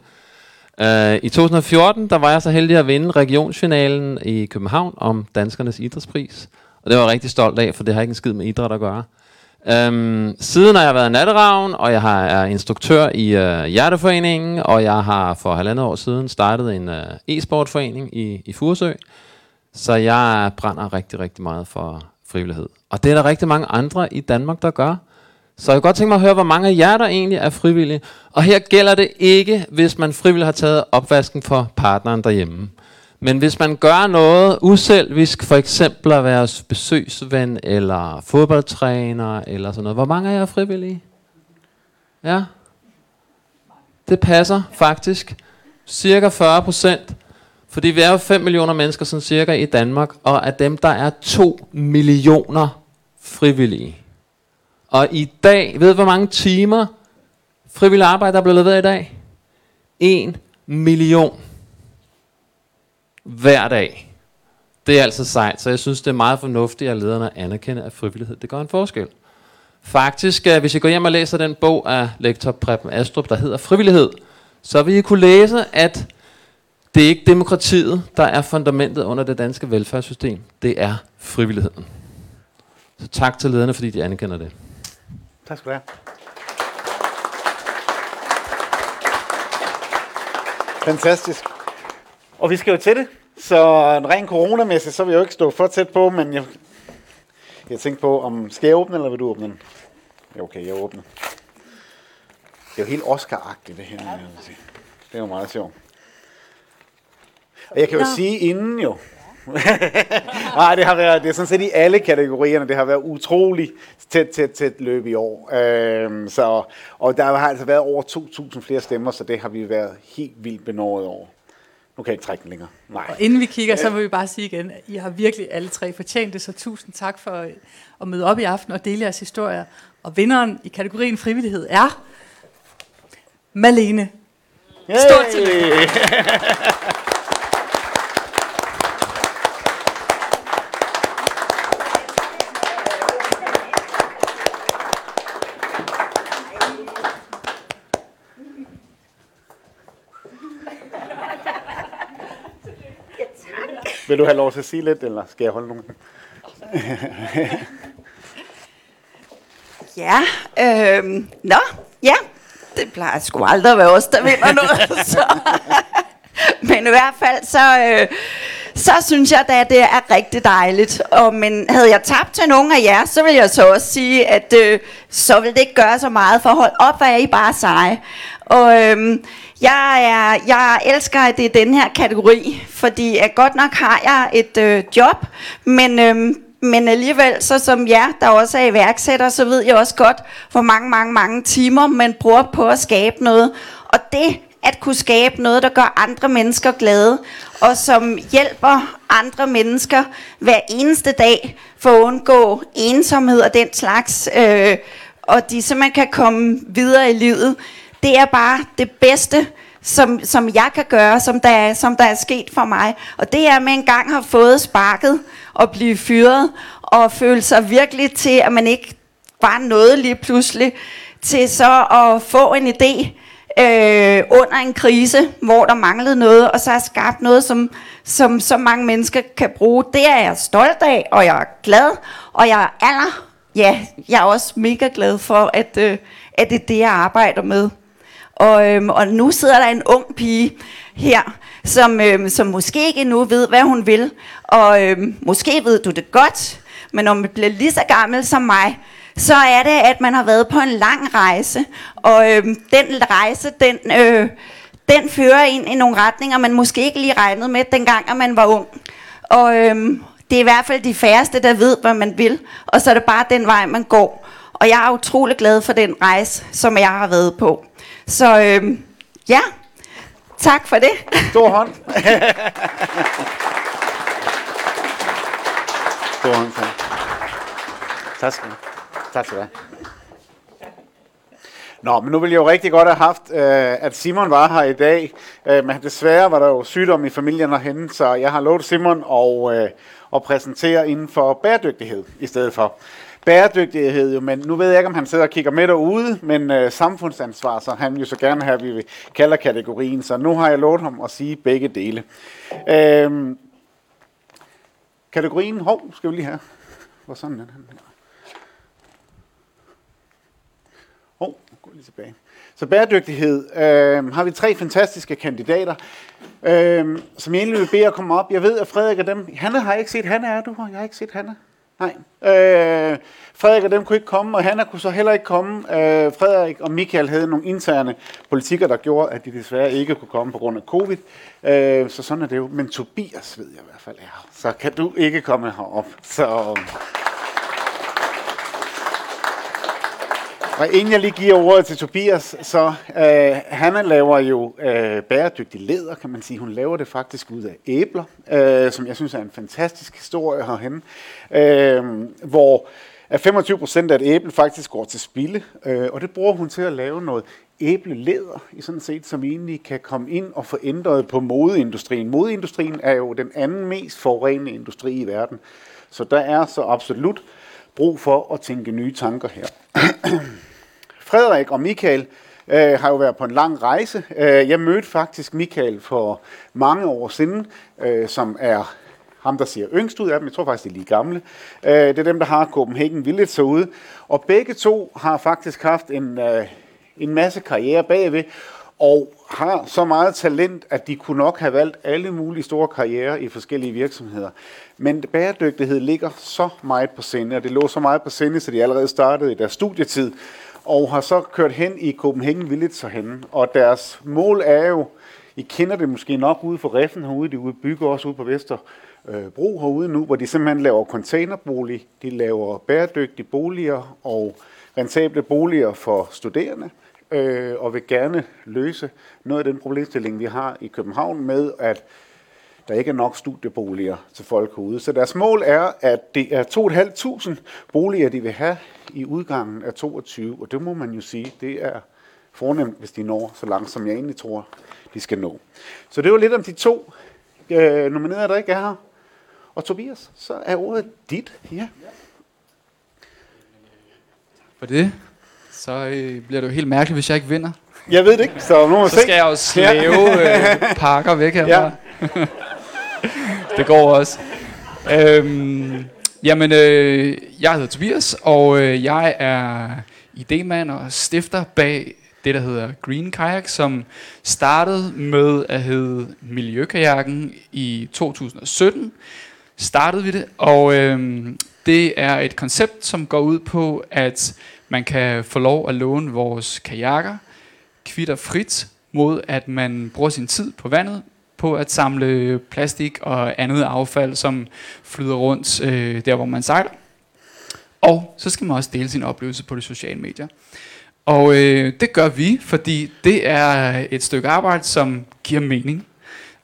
Uh, I 2014, der var jeg så heldig at vinde regionsfinalen i København om Danskernes Idrætspris. Og det var jeg rigtig stolt af, for det har ikke en skid med idræt at gøre. Um, siden har jeg været natteravn, og jeg har, er instruktør i uh, Hjerteforeningen, og jeg har for halvandet år siden startet en øh, uh, e-sportforening i, i Furesø. Så jeg brænder rigtig, rigtig meget for frivillighed. Og det er der rigtig mange andre i Danmark, der gør. Så jeg kan godt tænke mig at høre, hvor mange af jer, der egentlig er frivillige. Og her gælder det ikke, hvis man frivilligt har taget opvasken for partneren derhjemme. Men hvis man gør noget uselvisk, for eksempel at være besøgsven, eller fodboldtræner, eller sådan noget. Hvor mange af jer er frivillige? Ja? Det passer faktisk. Cirka 40 procent. Fordi vi er jo 5 millioner mennesker sådan cirka i Danmark, og af dem der er 2 millioner frivillige. Og i dag, ved du hvor mange timer frivillig arbejde der er blevet leveret i dag? 1 million hver dag. Det er altså sejt, så jeg synes, det er meget fornuftigt, at lederne anerkender, at frivillighed det gør en forskel. Faktisk, øh, hvis I går hjem og læser den bog af lektor Preben Astrup, der hedder Frivillighed, så vil I kunne læse, at det er ikke demokratiet, der er fundamentet under det danske velfærdssystem. Det er frivilligheden. Så tak til lederne, fordi de anerkender det. Tak skal du have. Fantastisk. Og vi skal jo til det. Så rent coronamæssigt, så vil jeg jo ikke stå for tæt på, men jeg, jeg tænkte på, om skal jeg åbne, eller vil du åbne den? Ja, okay, jeg åbner. Det er jo helt Oscar-agtigt, det her. Det er jo meget sjovt. Og jeg kan jo Nå. sige inden jo, Nej, det har været, det er sådan set i alle kategorierne, det har været utrolig tæt, tæt, tæt løb i år. Øhm, så, og der har altså været over 2.000 flere stemmer, så det har vi været helt vildt benåret over. Nu kan jeg ikke trække den længere. Nej. Og inden vi kigger, så vil vi bare sige igen, at I har virkelig alle tre fortjent det, så tusind tak for øh, at møde op i aften og dele jeres historier. Og vinderen i kategorien frivillighed er Malene. Stort tillykke. Vil du have lov til at sige lidt, eller skal jeg holde nogen? Ja, øhm, nå, ja, det plejer sgu aldrig at være os, der vinder noget. Så. Men i hvert fald, så, øh, så synes jeg da, at det er rigtig dejligt. Og, men havde jeg tabt til nogen af jer, så vil jeg så også sige, at øh, så vil det ikke gøre så meget, for hold op, hvor er I bare seje. Og øh, jeg, er, jeg elsker, at det er den her kategori, fordi at godt nok har jeg et øh, job, men, Øh, men alligevel, så som jer, der også er iværksætter, så ved jeg også godt, hvor mange, mange, mange timer man bruger på at skabe noget. Og det at kunne skabe noget, der gør andre mennesker glade, og som hjælper andre mennesker hver eneste dag for at undgå ensomhed og den slags, øh, og de man kan komme videre i livet. Det er bare det bedste, som, som jeg kan gøre, som der, som der er sket for mig. Og det er, at man engang har fået sparket og blive fyret, og føle sig virkelig til, at man ikke var noget lige pludselig, til så at få en idé, øh, under en krise, hvor der manglede noget, og så har skabt noget, som, som så mange mennesker kan bruge. Det er jeg stolt af, og jeg er glad, og jeg er aller, ja, jeg er også mega glad for, at, øh, at det er det, jeg arbejder med. Og, øhm, og nu sidder der en ung pige her, som, øhm, som måske ikke endnu ved, hvad hun vil. Og øhm, måske ved du det godt, men om man bliver lige så gammel som mig, så er det, at man har været på en lang rejse. Og øhm, den rejse, den, øh, den fører ind i nogle retninger, man måske ikke lige regnede med, dengang at man var ung. Og øhm, det er i hvert fald de færreste, der ved, hvad man vil. Og så er det bare den vej, man går. Og jeg er utrolig glad for den rejse, som jeg har været på. Så øhm, ja, tak for det. Stor hånd. Stor hånd. Tak. Tak skal du. Tak skal du have. Nå, men nu ville jeg jo rigtig godt have haft, øh, at Simon var her i dag. Øh, men desværre var der jo sygdom i familien derhenne, så jeg har lovet Simon at, øh, at præsentere inden for bæredygtighed i stedet for bæredygtighed, jo, men nu ved jeg ikke, om han sidder og kigger med derude, men øh, samfundsansvar, så han jo så gerne have, vi kalder kategorien, så nu har jeg lovet ham at sige begge dele. Øh, kategorien, hov, skal vi lige have. Hvor sådan den her. Hov, gå lige tilbage. Så bæredygtighed øh, har vi tre fantastiske kandidater, øh, som jeg egentlig vil bede at komme op. Jeg ved, at Frederik er dem... Hanne har jeg ikke set. Hanne er du her? Jeg har ikke set Hanne. Nej. Øh, Frederik og dem kunne ikke komme, og Hanna kunne så heller ikke komme. Øh, Frederik og Michael havde nogle interne politikker, der gjorde, at de desværre ikke kunne komme på grund af covid. Øh, så sådan er det jo. Men Tobias ved jeg i hvert fald er Så kan du ikke komme herop. Så... Og inden jeg lige giver ordet til Tobias, så øh, Hanna laver jo øh, bæredygtig læder, kan man sige. Hun laver det faktisk ud af æbler, øh, som jeg synes er en fantastisk historie herhenne, øh, hvor 25 procent af et æble faktisk går til spilde, øh, og det bruger hun til at lave noget æblelæder, i sådan set, som egentlig kan komme ind og få ændret på modeindustrien. Modeindustrien er jo den anden mest forurenende industri i verden, så der er så absolut brug for at tænke nye tanker her. Frederik og Michael øh, har jo været på en lang rejse. Øh, jeg mødte faktisk Michael for mange år siden, øh, som er ham, der ser yngst ud af dem. Jeg tror faktisk, de er lige gamle. Øh, det er dem, der har Copenhagen Village ude. Og begge to har faktisk haft en, øh, en masse karriere bagved, og har så meget talent, at de kunne nok have valgt alle mulige store karrierer i forskellige virksomheder. Men bæredygtighed ligger så meget på sinde, og det lå så meget på sinde, så de allerede startede i deres studietid, og har så kørt hen i Copenhagen Village hen. Og deres mål er jo, I kender det måske nok ude for Reffen herude, de ude bygger også ude på Vesterbro herude nu, hvor de simpelthen laver containerbolig, de laver bæredygtige boliger og rentable boliger for studerende øh, og vil gerne løse noget af den problemstilling, vi har i København med, at der ikke er nok studieboliger til folk herude. Så deres mål er, at det er 2.500 boliger, de vil have i udgangen af 22, og det må man jo sige, det er fornemt, hvis de når så langt, som jeg egentlig tror, de skal nå. Så det var lidt om de to øh, nominerede, der ikke er her. Og Tobias, så er ordet dit. Ja. For det, så øh, bliver det jo helt mærkeligt, hvis jeg ikke vinder. Jeg ved det ikke, så nu må Så skal jeg jo slæve øh, pakker væk herfra. Ja. det går også. Øhm, jamen, øh, jeg hedder Tobias, og øh, jeg er idemand og stifter bag det, der hedder Green Kayak, som startede med at hedde Miljøkajakken i 2017. Startede vi det, og øh, det er et koncept, som går ud på, at man kan få lov at låne vores kajakker kvitter frit mod, at man bruger sin tid på vandet på at samle plastik og andet affald, som flyder rundt øh, der, hvor man sejler. Og så skal man også dele sin oplevelse på de sociale medier. Og øh, det gør vi, fordi det er et stykke arbejde, som giver mening.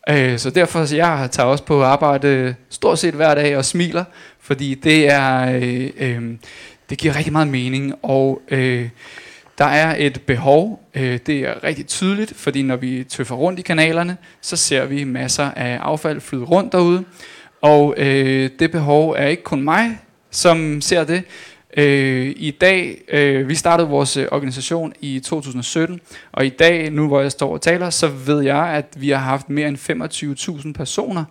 Øh, så derfor så jeg tager også på arbejde stort set hver dag og smiler, fordi det er øh, øh, det giver rigtig meget mening. Og øh, der er et behov, øh, det er rigtig tydeligt, fordi når vi tøffer rundt i kanalerne, så ser vi masser af affald flyde rundt derude. Og øh, det behov er ikke kun mig, som ser det. Øh, I dag, øh, vi startede vores øh, organisation i 2017, og i dag, nu hvor jeg står og taler, så ved jeg, at vi har haft mere end 25.000 personer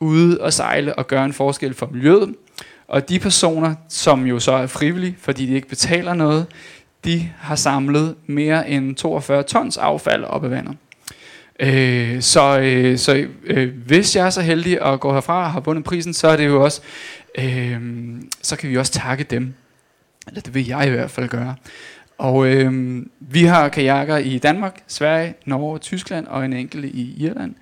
ude og sejle og gøre en forskel for miljøet. Og de personer, som jo så er frivillige, fordi de ikke betaler noget, de har samlet mere end 42 tons affald op af vandet. Øh, så øh, så øh, hvis jeg er så heldig at gå herfra og har vundet prisen, så er det jo også, øh, så kan vi også takke dem. Eller det vil jeg i hvert fald gøre. Og øh, vi har kajakker i Danmark, Sverige, Norge, Tyskland og en enkelt i Irland.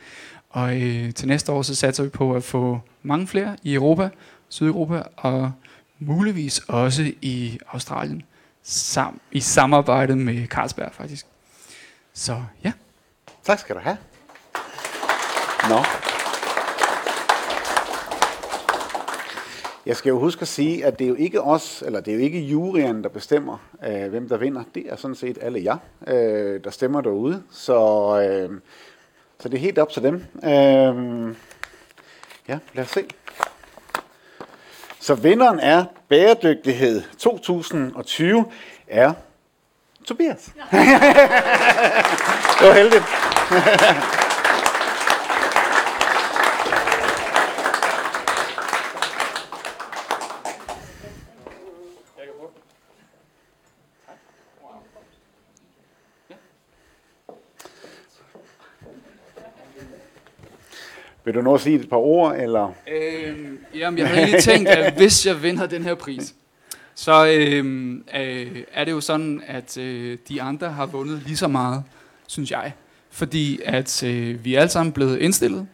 Og øh, til næste år så satser vi på at få mange flere i Europa, Sydeuropa og muligvis også i Australien sam, i samarbejde med Carlsberg faktisk. Så ja. Tak skal du have. Nå. Jeg skal jo huske at sige, at det er jo ikke os, eller det er jo ikke juryen, der bestemmer, øh, hvem der vinder. Det er sådan set alle jer, øh, der stemmer derude. Så, øh, så det er helt op til dem. Øh, ja, lad os se. Så vinderen er Bæredygtighed 2020 er Tobias. det var heldigt. Vil du nå at sige et par ord, eller? Øhm, jamen, jeg havde lige tænkt, at hvis jeg vinder den her pris, så øhm, øh, er det jo sådan, at øh, de andre har vundet lige så meget, synes jeg. Fordi at øh, vi er alle sammen blevet indstillet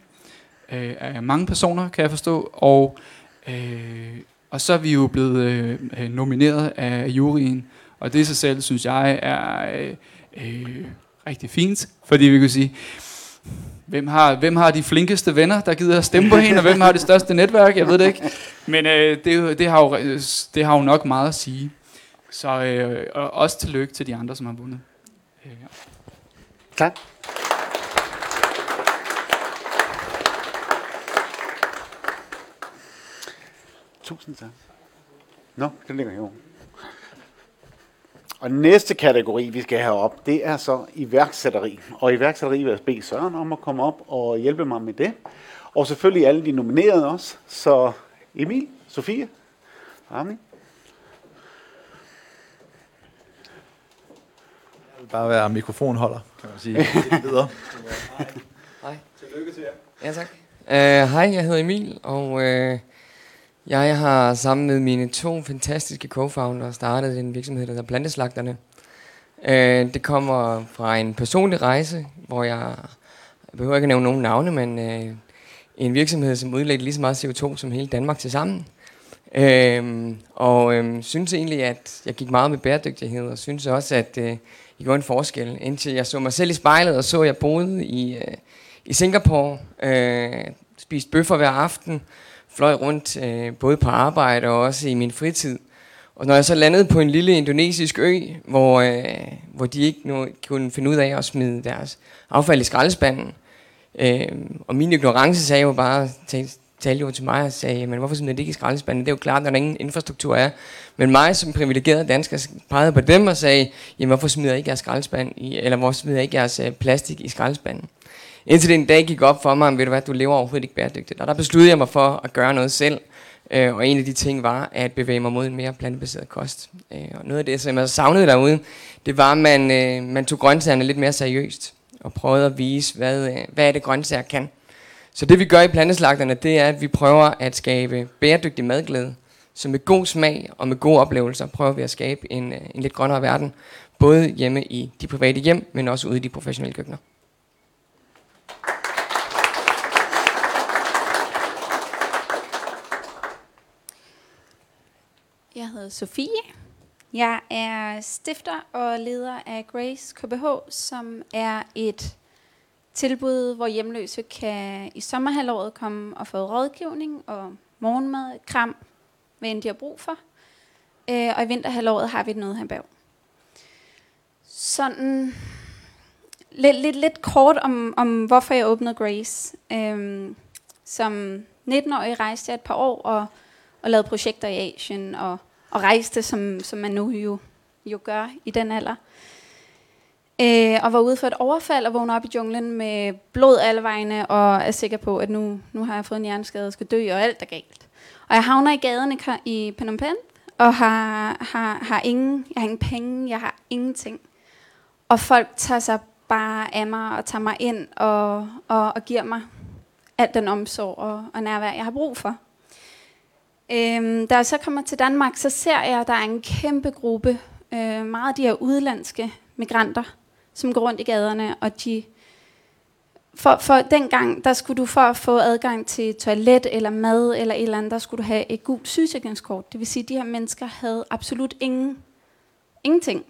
øh, af mange personer, kan jeg forstå, og, øh, og så er vi jo blevet øh, øh nomineret af juryen, og det i sig selv, synes jeg, er øh, øh, rigtig fint, fordi vi kan sige, Hvem har, hvem har de flinkeste venner, der gider at stemme på hende, og hvem har det største netværk? Jeg ved det ikke. Men øh, det, det, har jo, det har jo nok meget at sige. Så øh, og også tillykke til de andre, som har vundet. Øh, ja. Tak. Tusind tak. Nå, den ligger herovre. Og næste kategori, vi skal have op, det er så iværksætteri. Og iværksætteri vil jeg bede Søren om at komme op og hjælpe mig med det. Og selvfølgelig alle de nominerede også. Så Emil, Sofie, Rami. Jeg vil bare være mikrofonholder, kan man sige. Videre. Hej. Tillykke til jer. Ja, tak. Uh, hej, jeg hedder Emil, og uh, jeg har sammen med mine to fantastiske co-founder startet en virksomhed, der hedder Planteslagterne. Uh, det kommer fra en personlig rejse, hvor jeg, jeg behøver ikke at nævne nogen navne, men øh, en virksomhed, som udledte lige så meget CO2 som hele Danmark til sammen. Øh, og uh, synes egentlig, at jeg gik meget med bæredygtighed, og synes også, at uh, I gjorde en forskel. Indtil jeg så mig selv i spejlet, og så, at jeg boede i, øh, i Singapore. Øh, spiste bøffer hver aften. Fløj rundt øh, både på arbejde og også i min fritid. Og når jeg så landede på en lille indonesisk ø, hvor, øh, hvor de ikke nu kunne finde ud af at smide deres affald i skraldespanden, øh, og min ignorance sagde jo bare, talte jo til mig og sagde, men hvorfor smider det ikke i skraldespanden? Det er jo klart, når der ingen infrastruktur er. Men mig som privilegeret dansker pegede på dem og sagde, jamen hvorfor smider I ikke jeres skraldespand i, eller hvorfor smider I ikke jeres øh, plastik i skraldespanden? Indtil den dag gik op for mig, ved du hvad, du lever overhovedet ikke bæredygtigt. Og der besluttede jeg mig for at gøre noget selv. Øh, og en af de ting var at bevæge mig mod en mere plantebaseret kost. Øh, og noget af det, som jeg savnede derude, det var, at man, øh, man tog grøntsagerne lidt mere seriøst. Og prøvede at vise, hvad, øh, hvad er det grøntsager kan. Så det vi gør i planteslagterne, det er, at vi prøver at skabe bæredygtig madglæde. Så med god smag og med gode oplevelser prøver vi at skabe en, øh, en lidt grønnere verden. Både hjemme i de private hjem, men også ude i de professionelle køkkener. Hedder Sofie. Jeg er stifter og leder af Grace KBH, som er et tilbud, hvor hjemløse kan i sommerhalvåret komme og få rådgivning og morgenmad, kram, hvad end de har brug for. Øh, og i vinterhalvåret har vi et nødherberg. Sådan lidt, lidt, lidt kort om, om, hvorfor jeg åbnede Grace. Øhm, som 19-årig rejste jeg et par år og, og lavede projekter i Asien og, og rejste, som, som man nu jo, jo gør i den alder. Øh, og var ude for et overfald og vågnede op i junglen med blod alle vegne, og er sikker på, at nu, nu har jeg fået en hjerneskade og skal dø, og alt er galt. Og jeg havner i gaderne i Phnom Penh, og har, har, har ingen, jeg har ingen penge, jeg har ingenting. Og folk tager sig bare af mig og tager mig ind og, og, og giver mig al den omsorg og, og nærvær, jeg har brug for. Øhm, da jeg så kommer til Danmark, så ser jeg, at der er en kæmpe gruppe, øh, meget af de her udlandske migranter, som går rundt i gaderne, og de for, for dengang, der skulle du for at få adgang til toilet eller mad eller et eller andet, der skulle du have et gult sygesikringskort. Det vil sige, at de her mennesker havde absolut ingen, ingenting.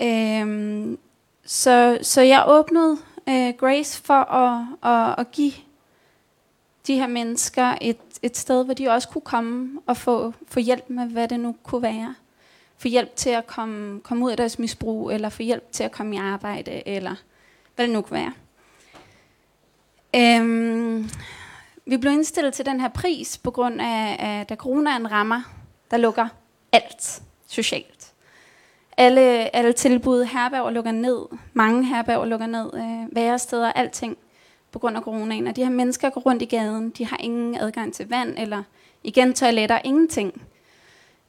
Øhm, så, så jeg åbnede øh, Grace for at, at, at give de her mennesker et, et sted, hvor de også kunne komme og få, få hjælp med, hvad det nu kunne være få hjælp til at komme, komme ud af deres misbrug, eller få hjælp til at komme i arbejde, eller hvad det nu kan være. Øhm, vi blev indstillet til den her pris på grund af, at da coronaen rammer, der lukker alt socialt. Alle, alle tilbud, herberger lukker ned, mange herberger lukker ned, øh, væresteder, alting på grund af coronaen. Og de her mennesker går rundt i gaden, de har ingen adgang til vand, eller igen toiletter, ingenting.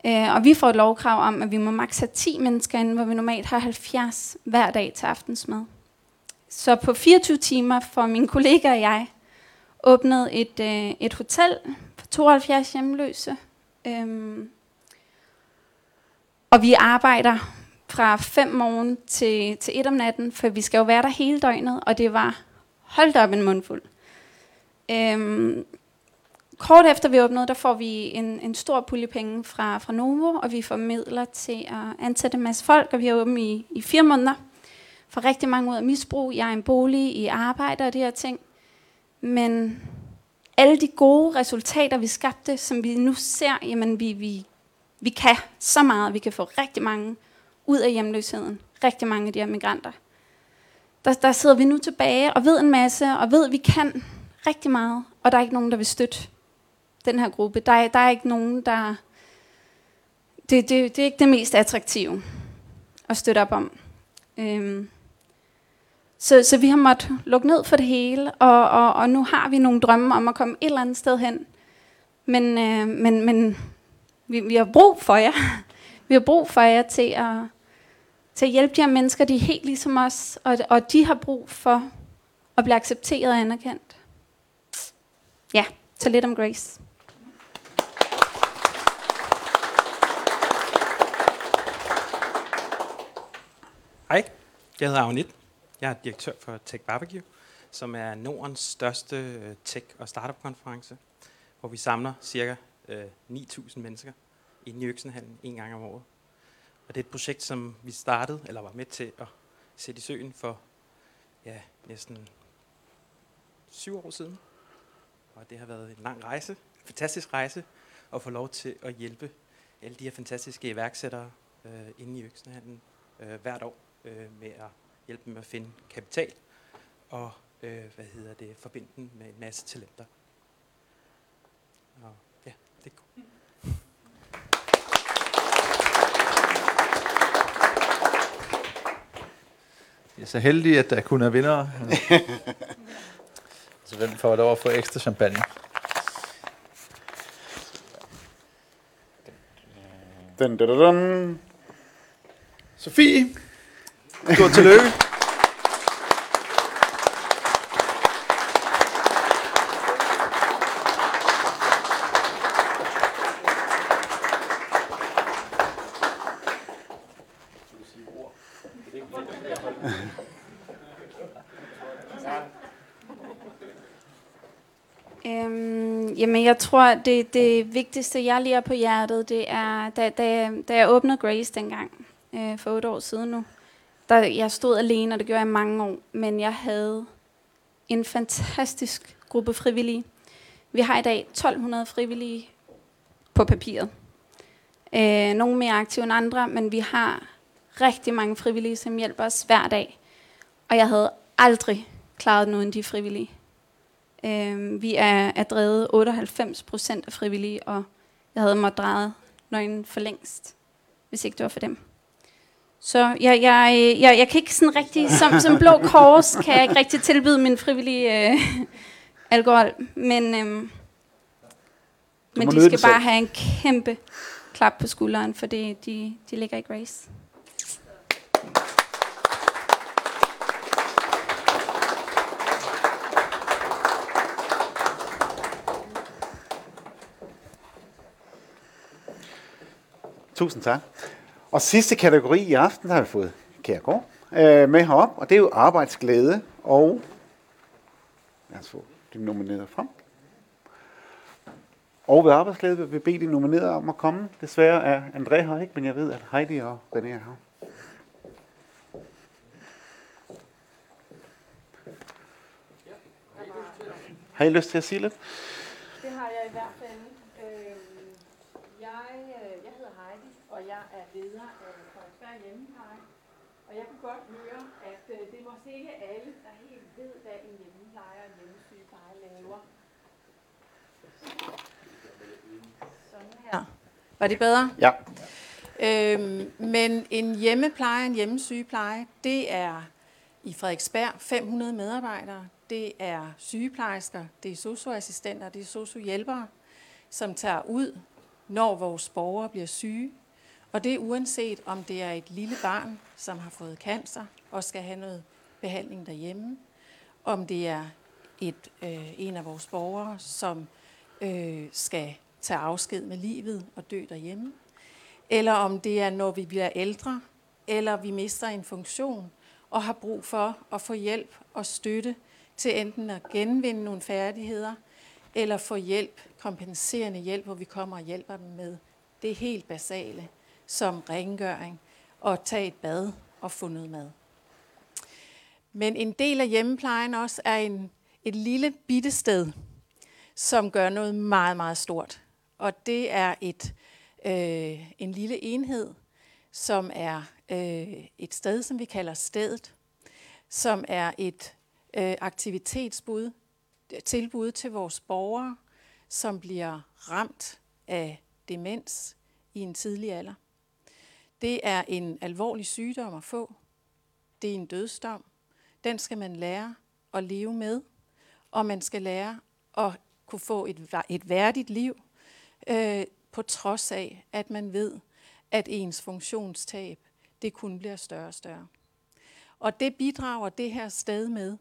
Øh, og vi får et lovkrav om, at vi må maks have 10 mennesker inde, hvor vi normalt har 70 hver dag til aftensmad. Så på 24 timer får min kollega og jeg åbnet et, øh, et hotel for 72 hjemløse. Øhm, og vi arbejder fra 5 morgen til, til 1 om natten, for vi skal jo være der hele døgnet, og det var holdt op en mundfuld. Øhm, kort efter vi åbnede, der får vi en, en stor pulje penge fra, fra Novo, og vi får midler til at ansætte en masse folk, og vi er åbne i, i fire måneder. For rigtig mange ud af misbrug, jeg er en bolig, i arbejde og de her ting. Men alle de gode resultater, vi skabte, som vi nu ser, jamen vi, vi, vi kan så meget, vi kan få rigtig mange ud af hjemløsheden. Rigtig mange af de her migranter. Der, der sidder vi nu tilbage og ved en masse, og ved, at vi kan rigtig meget, og der er ikke nogen, der vil støtte den her gruppe. Der der er ikke nogen, der... Det, det, det er ikke det mest attraktive at støtte op om. Øhm. Så, så vi har måttet lukke ned for det hele, og, og, og nu har vi nogle drømme om at komme et eller andet sted hen. Men, øh, men, men vi, vi har brug for jer. Vi har brug for jer til at, til at hjælpe de her mennesker, de er helt ligesom os, og, og de har brug for at blive accepteret og anerkendt. Ja, så lidt om Grace. Hej, jeg hedder Agnit. Jeg er direktør for Tech Barbecue, som er Nordens største øh, tech- og startup-konference, hvor vi samler ca. 9.000 øh, mennesker i i Øksenhallen en gang om året. Og det er et projekt, som vi startede, eller var med til at sætte i søen for ja, næsten syv år siden. Og det har været en lang rejse, en fantastisk rejse, at få lov til at hjælpe alle de her fantastiske iværksættere øh, inde i Øksenhandlen øh, hvert år øh, med at hjælpe dem med at finde kapital og øh, hvad hedder det, forbinde dem med en masse talenter. Og ja, det er godt. Jeg er så heldig, at der kun er vinder. så hvem får lov at få ekstra champagne? Dun, dun, dun. Sofie, stort tillykke. Øhm, jamen, jeg tror, det, det vigtigste, jeg lige er på hjertet, det er, da, da, da jeg åbnede Grace dengang, øh, for otte år siden nu, der, jeg stod alene, og det gjorde jeg i mange år, men jeg havde en fantastisk gruppe frivillige. Vi har i dag 1200 frivillige på papiret. Øh, nogle mere aktive end andre, men vi har rigtig mange frivillige, som hjælper os hver dag. Og jeg havde aldrig klaret den uden de frivillige. Øh, vi er, er drevet 98 procent af frivillige, og jeg havde måttet dreje nøglen for længst, hvis ikke det var for dem. Så jeg, jeg, jeg, jeg kan ikke sådan rigtig, som, som blå kors, kan jeg ikke rigtig tilbyde min frivillige øh, alkohol, men, øh, men de skal bare selv. have en kæmpe klap på skulderen, for det, de, de ligger i Grace. Tusind tak. Og sidste kategori i aften, der har vi fået Kærgaard øh, med herop, og det er jo arbejdsglæde. Og lad os få de nominerede frem. Og ved arbejdsglæde vil vi bede de nominerede om at komme. Desværre er André her ikke, men jeg ved, at Heidi og René er her. Har I lyst til at sige lidt? Det har jeg i hvert fald. Øhm, jeg, øh, jeg hedder Heidi, og jeg er leder af Frederiksberg Hjemmepleje. Og jeg kunne godt høre, at øh, det er måske ikke alle, der helt ved, hvad en hjemmepleje og en hjemmesygepleje laver. Sådan her. Var det bedre? Ja. Øhm, men en hjemmepleje, en hjemmesygepleje, det er i Frederiksberg 500 medarbejdere. Det er sygeplejersker, det er socioassistenter, det er sociohjælpere, som tager ud, når vores borgere bliver syge. Og det er uanset om det er et lille barn, som har fået cancer og skal have noget behandling derhjemme, om det er et, øh, en af vores borgere, som øh, skal tage afsked med livet og dø derhjemme, eller om det er, når vi bliver ældre, eller vi mister en funktion og har brug for at få hjælp og støtte til enten at genvinde nogle færdigheder, eller få hjælp, kompenserende hjælp, hvor vi kommer og hjælper dem med det helt basale, som rengøring og tage et bad og få noget mad. Men en del af hjemmeplejen også er en, et lille bitte sted, som gør noget meget, meget stort. Og det er et, øh, en lille enhed, som er øh, et sted, som vi kalder stedet, som er et øh, aktivitetsbud, tilbud til vores borgere, som bliver ramt af demens i en tidlig alder. Det er en alvorlig sygdom at få. Det er en dødsdom. Den skal man lære at leve med, og man skal lære at kunne få et, et værdigt liv, øh, på trods af, at man ved, at ens funktionstab, det kun bliver større og større. Og det bidrager det her sted med.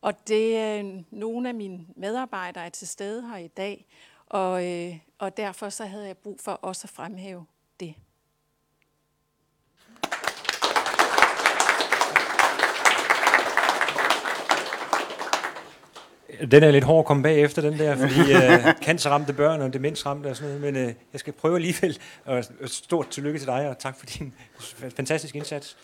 Og det er nogle af mine medarbejdere er til stede her i dag, og, øh, og derfor så havde jeg brug for også at fremhæve det. Den er lidt hård at komme bagefter, den der, fordi øh, cancerramte børn og demensramte og sådan noget, men øh, jeg skal prøve alligevel, og stort tillykke til dig, og tak for din fantastiske indsats.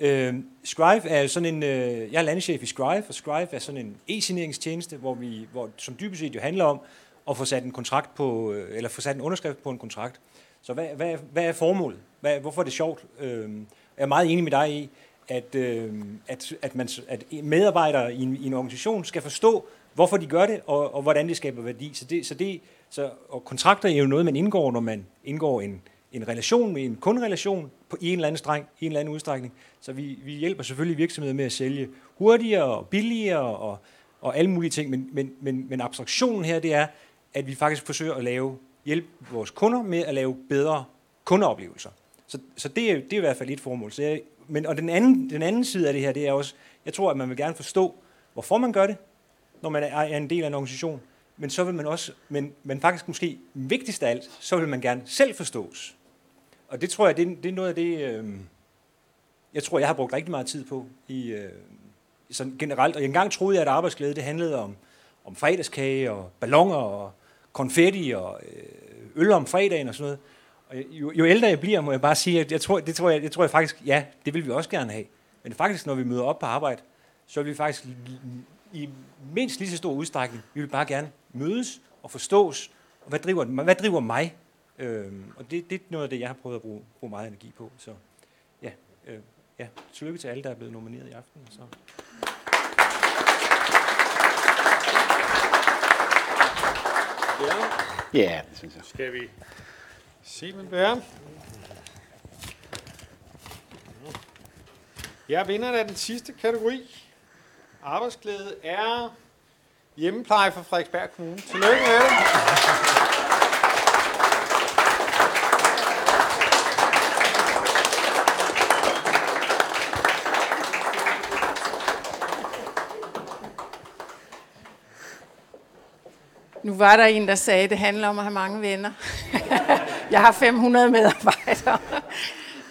Øh, Scrive er sådan en, øh, jeg er landchef i Scrive, og Scrive er sådan en e-signeringstjeneste, hvor vi, hvor, som dybest set jo handler om at få sat en kontrakt på, øh, eller få sat en underskrift på en kontrakt. Så hvad, hvad, hvad er formålet? Hvad, hvorfor er det sjovt? Øh, jeg er meget enig med dig i, at, øh, at, at, man, at medarbejdere i en, i en organisation skal forstå, hvorfor de gør det, og, og hvordan det skaber værdi. Så det, så det, så, og kontrakter er jo noget, man indgår, når man indgår en, en relation med en kunderelation på en eller anden streng, en eller anden udstrækning. Så vi, vi hjælper selvfølgelig virksomheder med at sælge hurtigere og billigere og, og alle mulige ting, men, men, men, men abstraktionen her, det er, at vi faktisk forsøger at lave, hjælpe vores kunder med at lave bedre kundeoplevelser. Så, så det, er, det er i hvert fald et formål. Så jeg, men, og den anden, den anden side af det her, det er også, jeg tror, at man vil gerne forstå, hvorfor man gør det, når man er en del af en organisation, men så vil man også, men, men faktisk måske vigtigst af alt, så vil man gerne selv forstås. Og det tror jeg, det, det er noget af det, øh, jeg tror, jeg har brugt rigtig meget tid på i, øh, sådan generelt. Og engang troede jeg, at arbejdsglæde, det handlede om, om fredagskage og ballonger og konfetti og øh, øl om fredagen og sådan noget. Og jo, jo ældre jeg bliver, må jeg bare sige, at jeg tror, det tror jeg, jeg tror jeg faktisk, ja, det vil vi også gerne have. Men faktisk, når vi møder op på arbejde, så vil vi faktisk i mindst lige så stor udstrækning, vi vil bare gerne mødes og forstås, og hvad driver, hvad driver mig? Øhm, og det, det er noget af det, jeg har prøvet at bruge, bruge meget energi på. Så ja, øh, ja, tillykke til alle, der er blevet nomineret i aften. Så. Ja, ja det synes jeg. Skal vi Simon Bære. Ja, vinderen af den sidste kategori. Arbejdsglæde er hjemmepleje for Frederiksberg Kommune. Tillykke med det. Nu var der en, der sagde, at det handler om at have mange venner. jeg har 500 medarbejdere.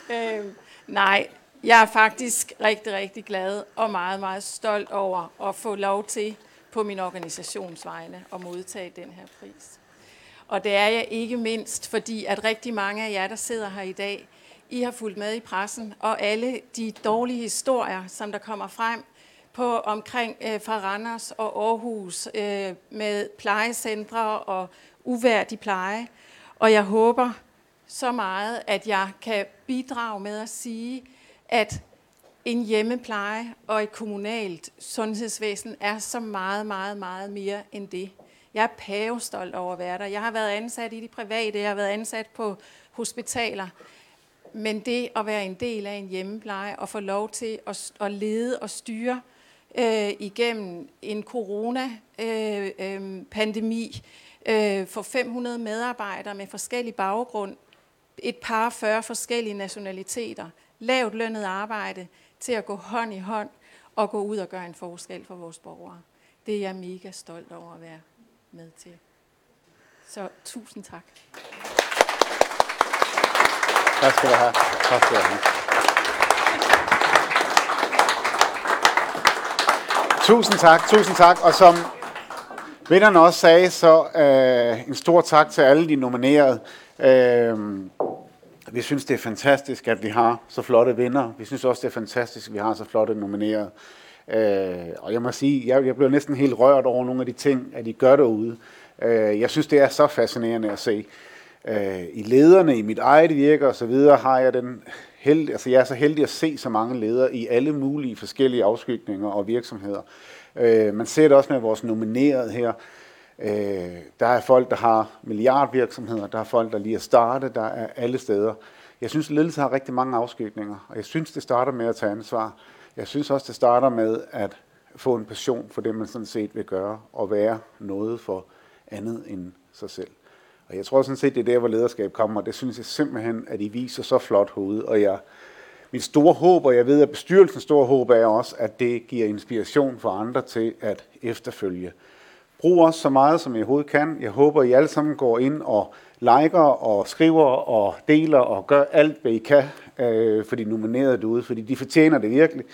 øh, nej, jeg er faktisk rigtig, rigtig glad og meget, meget stolt over at få lov til på min organisations vegne at modtage den her pris. Og det er jeg ikke mindst, fordi at rigtig mange af jer, der sidder her i dag, I har fulgt med i pressen, og alle de dårlige historier, som der kommer frem på omkring øh, fra Randers og Aarhus øh, med plejecentre og uværdig pleje. Og jeg håber så meget, at jeg kan bidrage med at sige, at en hjemmepleje og et kommunalt sundhedsvæsen er så meget, meget, meget mere end det. Jeg er pavestolt over at være der. Jeg har været ansat i de private, jeg har været ansat på hospitaler. Men det at være en del af en hjemmepleje og få lov til at, at lede og styre øh, igennem en corona-pandemi øh, øh, øh for 500 medarbejdere med forskellig baggrund, et par 40 forskellige nationaliteter, lavt lønnet arbejde til at gå hånd i hånd og gå ud og gøre en forskel for vores borgere. Det er jeg mega stolt over at være med til. Så tusind tak. Tak skal du have. Tak skal du have. Tusind tak, tusind tak. Og som vinderne også sagde, så øh, en stor tak til alle de nominerede. Øh, vi synes, det er fantastisk, at vi har så flotte vinder. Vi synes også, det er fantastisk, at vi har så flotte nominerede. Øh, og jeg må sige, jeg, jeg bliver næsten helt rørt over nogle af de ting, at I gør derude. Øh, jeg synes, det er så fascinerende at se. Øh, I lederne, i mit eget virke og så videre, har jeg den held, altså jeg er så heldig at se så mange ledere i alle mulige forskellige afskygninger og virksomheder. Øh, man ser det også med vores nominerede her. Øh, der er folk, der har milliardvirksomheder, der er folk, der lige er startet, der er alle steder. Jeg synes, ledelse har rigtig mange afskygninger, og jeg synes, det starter med at tage ansvar. Jeg synes også, det starter med at få en passion for det, man sådan set vil gøre, og være noget for andet end sig selv. Og jeg tror sådan set, det er der, hvor lederskab kommer, og det synes jeg simpelthen, at I viser så flot hoved, og jeg, mit store håb, og jeg ved, at bestyrelsens store håb er også, at det giver inspiration for andre til at efterfølge. Brug os så meget, som I overhovedet kan. Jeg håber, I alle sammen går ind og liker og skriver og deler og gør alt, hvad I kan øh, for de nominerede derude, fordi de fortjener det virkelig.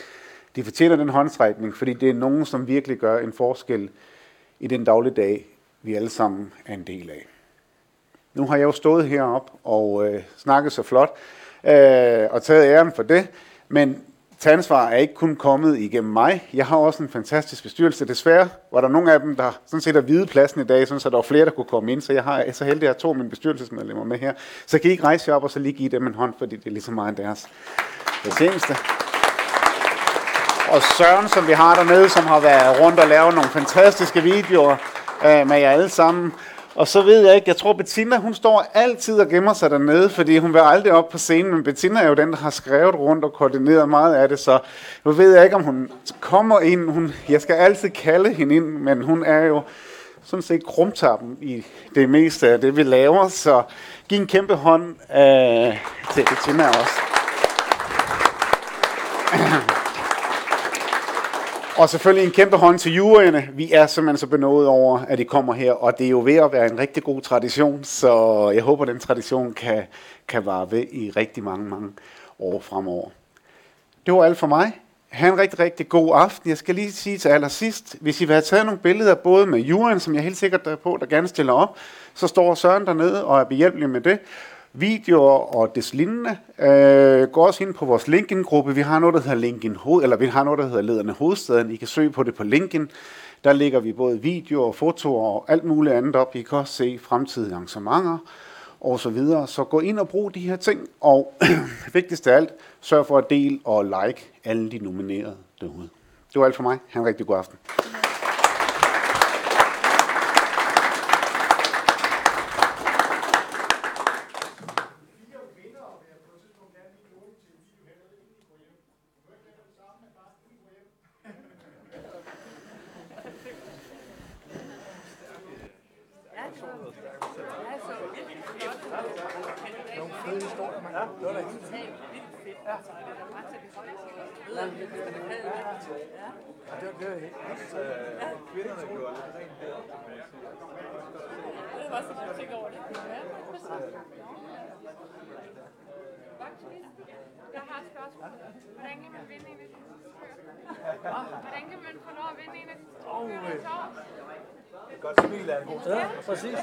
De fortjener den håndstrækning, fordi det er nogen, som virkelig gør en forskel i den dagligdag, vi alle sammen er en del af. Nu har jeg jo stået herop og øh, snakket så flot øh, og taget æren for det, men ansvar er ikke kun kommet igennem mig. Jeg har også en fantastisk bestyrelse. Desværre var der nogle af dem, der sådan set har hvide pladsen i dag, så der var flere, der kunne komme ind. Så jeg har så heldig at have to af mine bestyrelsesmedlemmer med her. Så kan I ikke rejse jer op og så lige give dem en hånd, fordi det er ligesom meget deres fortjeneste. Og Søren, som vi har dernede, som har været rundt og lavet nogle fantastiske videoer øh, med jer alle sammen. Og så ved jeg ikke, jeg tror Bettina, hun står altid og gemmer sig dernede, fordi hun vil aldrig op på scenen, men Bettina er jo den, der har skrevet rundt og koordineret meget af det, så nu ved jeg ikke, om hun kommer ind. Hun, jeg skal altid kalde hende ind, men hun er jo sådan set krumtappen i det meste af det, vi laver, så giv en kæmpe hånd øh, til Bettina også. Og selvfølgelig en kæmpe hånd til juryerne. Vi er simpelthen så benået over, at de kommer her, og det er jo ved at være en rigtig god tradition, så jeg håber, at den tradition kan, kan vare ved i rigtig mange, mange år fremover. Det var alt for mig. Ha' en rigtig, rigtig god aften. Jeg skal lige sige til allersidst, hvis I vil have taget nogle billeder, både med juryen, som jeg helt sikkert er på, der gerne stiller op, så står Søren dernede og er behjælpelig med det videoer og des lignende. Øh, gå også ind på vores LinkedIn-gruppe. Vi har noget, der hedder LinkedIn Hoved, eller vi har noget, der hedder Lederne Hovedstaden. I kan søge på det på LinkedIn. Der ligger vi både videoer og fotoer og alt muligt andet op. I kan også se fremtidige arrangementer og så videre. Så gå ind og brug de her ting, og vigtigst af alt, sørg for at dele og like alle de nominerede derude. Det var alt for mig. Ha' en rigtig god aften. Spørgsmål. Hvordan kan man vinde en af de Hvordan kan man få lov at vinde en af de Et godt smil er en god Ja, præcis.